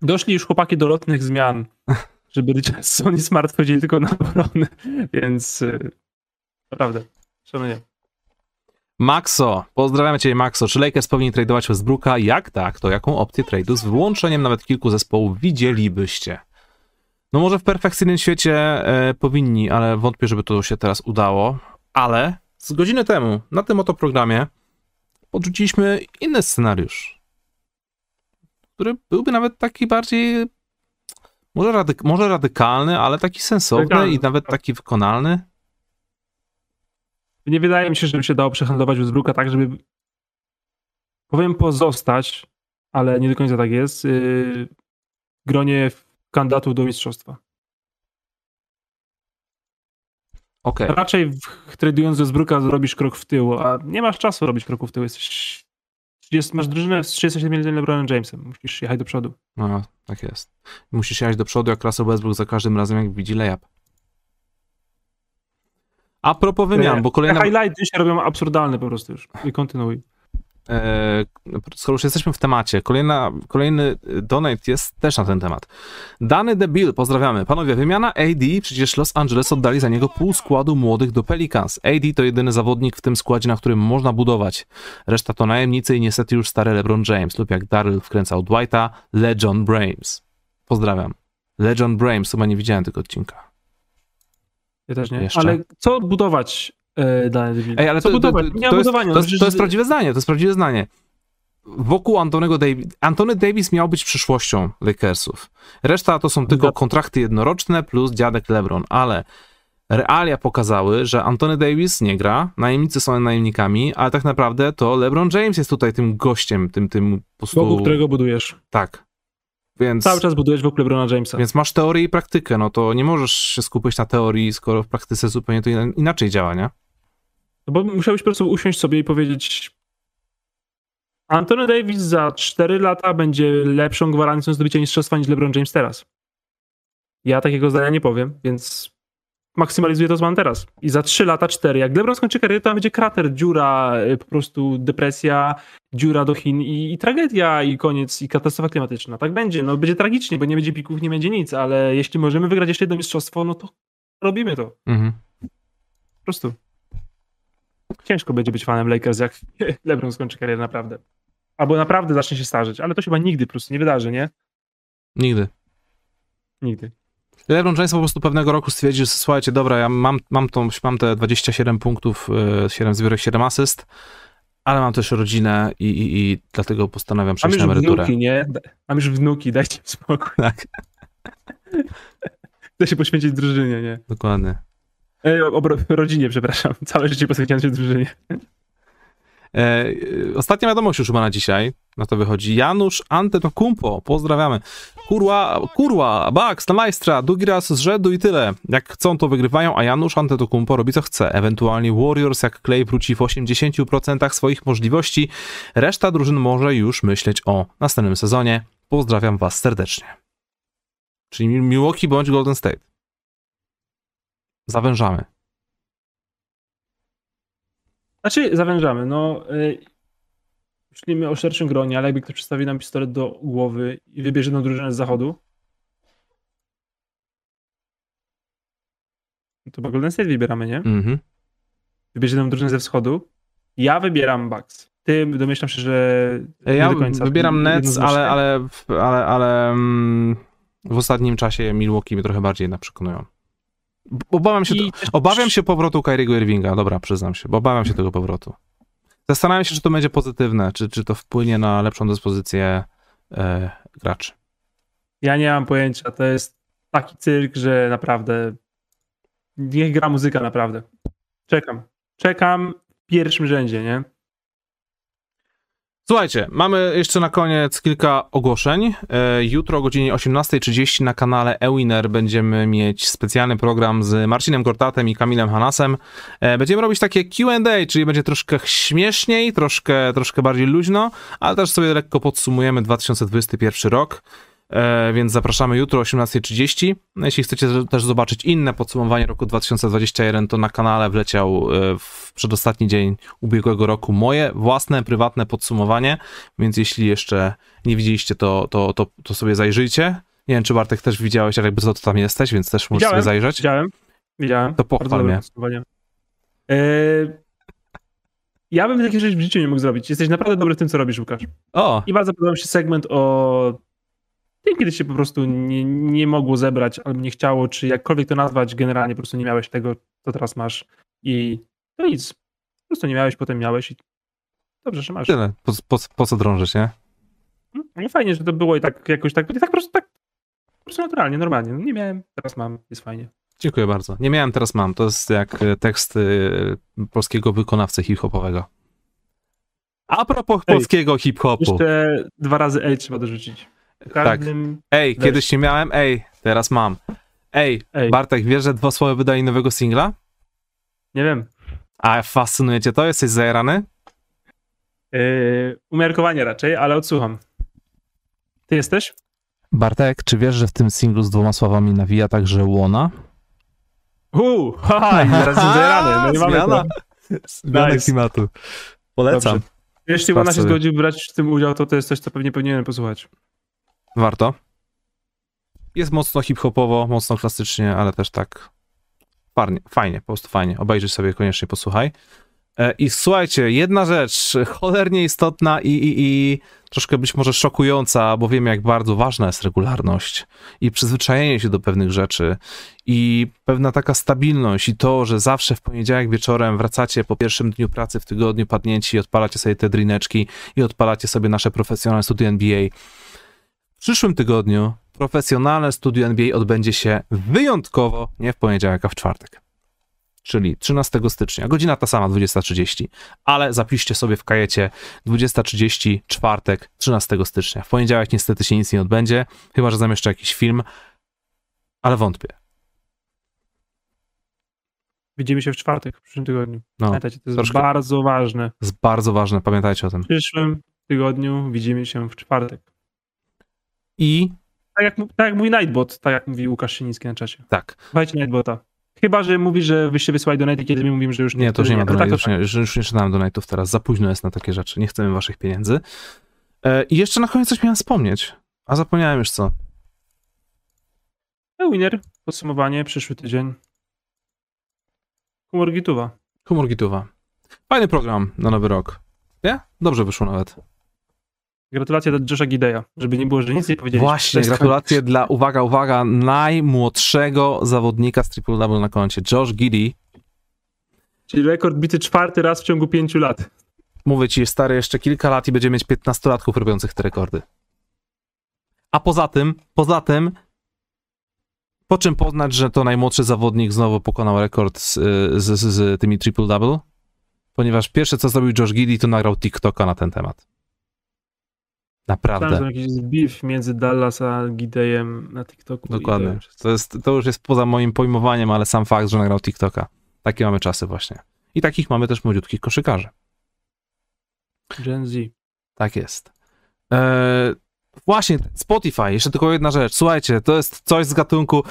S2: Doszli już chłopaki do lotnych zmian, żeby Richardson i Smart wchodzili tylko na obronę, więc y, naprawdę, szanuję.
S1: Maxo, pozdrawiam cię Maxo. Czy Lakers powinni tradeować Westbrooka? Jak tak, to jaką opcję trade'u z wyłączeniem nawet kilku zespołów widzielibyście? No może w perfekcyjnym świecie e, powinni, ale wątpię, żeby to się teraz udało. Ale z godziny temu na tym oto programie podrzuciliśmy inny scenariusz, który byłby nawet taki bardziej może, radyk- może radykalny, ale taki sensowny
S2: Radykalny,
S1: i nawet
S2: tak.
S1: taki wykonalny.
S2: Nie wydaje mi się, żeby się dało przehandlować Westbrooka tak, żeby powiem pozostać, ale nie do końca tak jest, y, w gronie kandydatów do mistrzostwa.
S1: Okej.
S2: Raczej tradując Westbrooka zrobisz krok w tył, a nie masz czasu robić kroków w tył. Jesteś, jest, masz drużynę z 37 LeBronem Jamesem. Musisz jechać do przodu.
S1: No, tak jest. Musisz jechać do przodu jak Russell Westbrook za każdym razem, jak widzi layup. A propos wymian, bo kolejna...
S2: Te highlighty się robią absurdalne po prostu już. I kontynuuj.
S1: E, skoro już jesteśmy w temacie, kolejna, kolejny donate jest też na ten temat. Dany Debil, pozdrawiamy. Panowie, wymiana AD, przecież Los Angeles oddali za niego pół składu młodych do Pelicans. AD to jedyny zawodnik w tym składzie, na którym można budować. Reszta to najemnicy i niestety już stary LeBron James, lub jak Daryl wkręcał Dwighta, LeJon Brames. Pozdrawiam. LeJon Brames, chyba nie widziałem tego odcinka.
S2: Ja też nie.
S1: Jeszcze.
S2: Ale co budować dane Devil?
S1: Ej, ale
S2: co
S1: to, to,
S2: budować?
S1: to,
S2: Nie ma
S1: to, jest,
S2: budowania.
S1: to, jest, to jest prawdziwe zdanie, to jest prawdziwe zdanie. Wokół Antonego Davis, Antony Davis miał być przyszłością Lakersów. Reszta to są tylko kontrakty jednoroczne plus dziadek LeBron, ale realia pokazały, że Antony Davis nie gra, najemnicy są najemnikami, ale tak naprawdę to LeBron James jest tutaj tym gościem, tym, tym po prostu...
S2: Wokół którego budujesz.
S1: Tak. Więc,
S2: Cały czas budujesz wokół LeBrona Jamesa.
S1: więc masz teorię i praktykę, no to nie możesz się skupić na teorii, skoro w praktyce zupełnie to in- inaczej działa, nie?
S2: No bo musiałbyś po prostu usiąść sobie i powiedzieć Anthony Davis za 4 lata będzie lepszą gwarancją zdobycia mistrzostwa niż LeBron James teraz. Ja takiego zdania nie powiem, więc maksymalizuję to, co mam teraz. I za 3 lata, 4, jak LeBron skończy karierę, to tam będzie krater, dziura, y, po prostu depresja, dziura do Chin i, i tragedia i koniec, i katastrofa klimatyczna. Tak będzie, no będzie tragicznie, bo nie będzie pików, nie będzie nic, ale jeśli możemy wygrać jeszcze jedno mistrzostwo, no to robimy to.
S1: Mhm.
S2: Po prostu. Ciężko będzie być fanem Lakers, jak LeBron skończy karierę naprawdę. Albo naprawdę zacznie się starzeć, ale to się chyba nigdy po prostu nie wydarzy, nie?
S1: Nigdy.
S2: Nigdy.
S1: LeBron James po prostu pewnego roku stwierdził, że słuchajcie, dobra, ja mam, mam, tą, mam te 27 punktów, e, 7 zbiórek, 7 asyst, ale mam też rodzinę i, i, i dlatego postanawiam przejść na emeryturę.
S2: wnuki, nie? Mam już wnuki, dajcie spokój.
S1: Tak,
S2: Chcę się poświęcić drużynie, nie?
S1: dokładnie.
S2: E, obro- rodzinie, przepraszam. Całe życie poświęciłem się drużynie.
S1: E, e, ostatnia wiadomość już chyba na dzisiaj, na to wychodzi. Janusz Antetokounmpo, pozdrawiamy. Kurwa, kurwa, Bucks na majstra, drugi raz z rzędu i tyle. Jak chcą, to wygrywają, a Janusz Antetokounmpo robi co chce. Ewentualnie Warriors, jak Clay wróci w 80% swoich możliwości, reszta drużyn może już myśleć o następnym sezonie. Pozdrawiam was serdecznie. Czyli Milwaukee bądź Golden State. Zawężamy.
S2: Znaczy, zawężamy. No, y, myślimy o szerszym gronie, ale jakby ktoś przedstawi nam pistolet do głowy i wybierze jedną drużynę z zachodu, no to Golden State wybieramy, nie?
S1: Mhm.
S2: Wybierze jedną drużynę ze wschodu. Ja wybieram Bucks. Ty domyślam się, że
S1: Ja
S2: do końca.
S1: wybieram Nets, ale, ale, ale, ale mm, w ostatnim czasie Milwaukee mnie trochę bardziej jednak przekonują. Obawiam się,
S2: I
S1: obawiam się powrotu Kyriego Irvinga, dobra, przyznam się, bo obawiam się tego powrotu. Zastanawiam się, czy to będzie pozytywne, czy, czy to wpłynie na lepszą dyspozycję e, graczy.
S2: Ja nie mam pojęcia. To jest taki cyrk, że naprawdę niech gra muzyka naprawdę. Czekam. Czekam w pierwszym rzędzie, nie?
S1: Słuchajcie, mamy jeszcze na koniec kilka ogłoszeń. E, Jutro o godzinie 18.30 na kanale Ewiner będziemy mieć specjalny program z Marcinem Gortatem i Kamilem Hanasem. E, Będziemy robić takie Q&A, czyli będzie troszkę śmieszniej, troszkę, troszkę bardziej luźno, ale też sobie lekko podsumujemy 2021 rok. E, Więc zapraszamy jutro o 18.30. No, Jeśli chcecie też zobaczyć inne podsumowanie roku 2021, to na kanale wleciał e, w przedostatni dzień ubiegłego roku moje własne, prywatne podsumowanie, więc jeśli jeszcze nie widzieliście, to, to, to, to sobie zajrzyjcie. Nie wiem, czy Bartek też widziałeś, ale jakby co to tam jesteś, więc też możesz
S2: Widziałem,
S1: sobie zajrzeć.
S2: Widziałem. Widziałem.
S1: To pochwal mnie.
S2: Eee, ja bym takiej rzeczy w życiu nie mógł zrobić. Jesteś naprawdę dobry w tym, co robisz, Łukasz.
S1: O,
S2: I bardzo podoba mi się segment o kiedy się po prostu nie, nie mogło zebrać, albo nie chciało, czy jakkolwiek to nazwać, generalnie po prostu nie miałeś tego, co teraz masz. I to nic. Po prostu nie miałeś, potem miałeś i dobrze, że masz.
S1: tyle. Po, po, po co drążyć, nie?
S2: No fajnie, że to było i tak jakoś tak, tak po prostu tak po prostu naturalnie, normalnie. No nie miałem, teraz mam, jest fajnie.
S1: Dziękuję bardzo. Nie miałem, teraz mam. To jest jak e, tekst e, polskiego wykonawcy hip-hopowego. A propos
S2: Ej,
S1: polskiego hip-hopu.
S2: Jeszcze dwa razy L trzeba dorzucić. W
S1: Tak.
S2: każdym...
S1: Ej,
S2: Weź.
S1: kiedyś nie miałem, ej, teraz mam. Ej,
S2: Ej.
S1: Bartek, wiesz, że dwa słowa wydali nowego singla?
S2: Nie wiem.
S1: A fascynuje cię to? Jesteś zajarany?
S2: Yy, umiarkowanie raczej, ale odsłucham. Ty jesteś?
S1: Bartek, czy wiesz, że w tym singlu z dwoma słowami nawija także łona?
S2: Uuu, haha, i zaraz jestem zajarany. No nie mamy
S1: Zmiana. Zmiana
S2: Nice.
S1: klimatu. Polecam.
S2: Dobrze. Jeśli ona się zgodził brać w tym udział, to to jest coś, co pewnie powinienem posłuchać.
S1: Warto. Jest mocno hip-hopowo, mocno klasycznie, ale też tak fajnie, po prostu fajnie. Obejrzyj sobie, koniecznie posłuchaj. E, I słuchajcie, jedna rzecz cholernie istotna i, i, i troszkę być może szokująca, bo wiem, jak bardzo ważna jest regularność i przyzwyczajenie się do pewnych rzeczy i pewna taka stabilność i to, że zawsze w poniedziałek wieczorem wracacie po pierwszym dniu pracy w tygodniu, padnięci i odpalacie sobie te drineczki i odpalacie sobie nasze profesjonalne studia NBA. W przyszłym tygodniu profesjonalne studio NBA odbędzie się wyjątkowo nie w poniedziałek, a w czwartek. Czyli 13 stycznia. Godzina ta sama, 20.30. Ale zapiszcie sobie w kajecie 20.30, czwartek, 13 stycznia. W poniedziałek niestety się nic nie odbędzie, chyba że zamieszczę jakiś film, ale wątpię.
S2: Widzimy się w czwartek, w przyszłym tygodniu.
S1: No,
S2: Pamiętajcie, to jest
S1: troszkę-
S2: bardzo ważne.
S1: jest bardzo ważne, pamiętajcie o tym.
S2: W przyszłym tygodniu widzimy się w czwartek.
S1: I
S2: Tak jak, tak jak mówi Nightbot, tak jak mówi Łukasz Szyniński na czacie.
S1: tak,
S2: Słuchajcie Nightbota. Chyba, że mówi, że wyście wysłali donate, kiedy my mówimy, że już
S1: nie, to już nie ma
S2: No tak, to
S1: donate'ów, już,
S2: tak.
S1: nie, już, już nie czytałem donate'ów teraz, za późno jest na takie rzeczy, nie chcemy waszych pieniędzy. E, I jeszcze na koniec coś miałem wspomnieć, a zapomniałem już co.
S2: E, Winner, podsumowanie, przyszły tydzień. Humor Gituwa.
S1: Humor Gituwa. Fajny program na nowy rok. Nie? Dobrze wyszło nawet.
S2: Gratulacje dla Josha Gideya, żeby nie było, że nic nie powiedzieliśmy.
S1: Właśnie,
S2: jest
S1: gratulacje dla, uwaga, uwaga, najmłodszego zawodnika z Triple Double na koncie. Josh Giddy.
S2: Czyli rekord bity czwarty raz w ciągu pięciu lat.
S1: Mówię ci, stary, jeszcze kilka lat i będzie mieć 15-latków robiących te rekordy. A poza tym, poza tym, po czym poznać, że to najmłodszy zawodnik znowu pokonał rekord z, z, z, z tymi triple double? Ponieważ pierwsze, co zrobił Josh Giddy, to nagrał TikToka na ten temat.
S2: Tam
S1: Naprawdę.
S2: są jakiś beef między Dallas a Gideyem na TikToku. to
S1: Dokładnie.
S2: jest-
S1: To, jest, to już jest poza moim pojmowaniem, ale sam fakt, że nagrał TikToka. Takie mamy czasy właśnie. I takich mamy też młodziutkich koszykarzy.
S2: Gen Z.
S1: Tak jest. Eee, właśnie, Spotify, jeszcze tylko jedna rzecz. Słuchajcie, to jest coś z gatunku,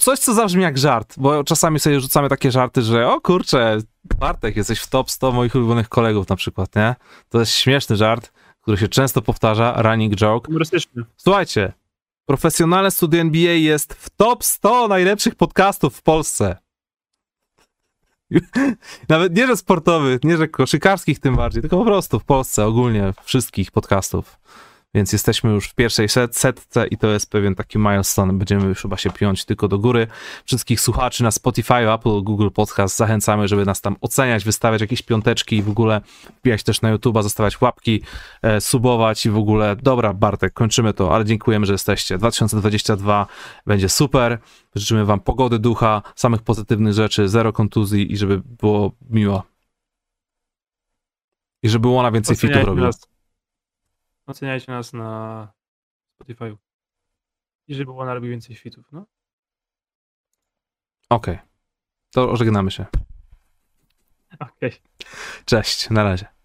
S1: coś co zabrzmi jak żart, bo czasami sobie rzucamy takie żarty, że o kurczę, Bartek, jesteś w top 100 moich ulubionych kolegów na przykład, nie? To jest śmieszny żart, który się często powtarza, running joke. Słuchajcie, profesjonalne studio NBA jest w top 100 najlepszych podcastów w Polsce. Nawet nie, że sportowych, nie, że koszykarskich tym bardziej, tylko po prostu w Polsce ogólnie wszystkich podcastów. Więc jesteśmy już w pierwszej set, setce i to jest pewien taki milestone. Będziemy już chyba się piąć tylko do góry. Wszystkich słuchaczy na Spotify, Apple, Google Podcast zachęcamy, żeby nas tam oceniać, wystawiać jakieś piąteczki i w ogóle wbijać też na YouTube'a, zostawiać łapki, e, subować i w ogóle. Dobra, Bartek, kończymy to, ale dziękujemy, że jesteście. 2022 będzie super. Życzymy wam pogody ducha, samych pozytywnych rzeczy, zero kontuzji i żeby było miło. I żeby Łona więcej fitów
S2: Oceniajcie
S1: robił.
S2: nas, oceniajcie nas na Spotify. I żeby ona robił więcej świtów, no.
S1: Okej. To żegnamy się.
S2: Okej.
S1: Cześć, na razie.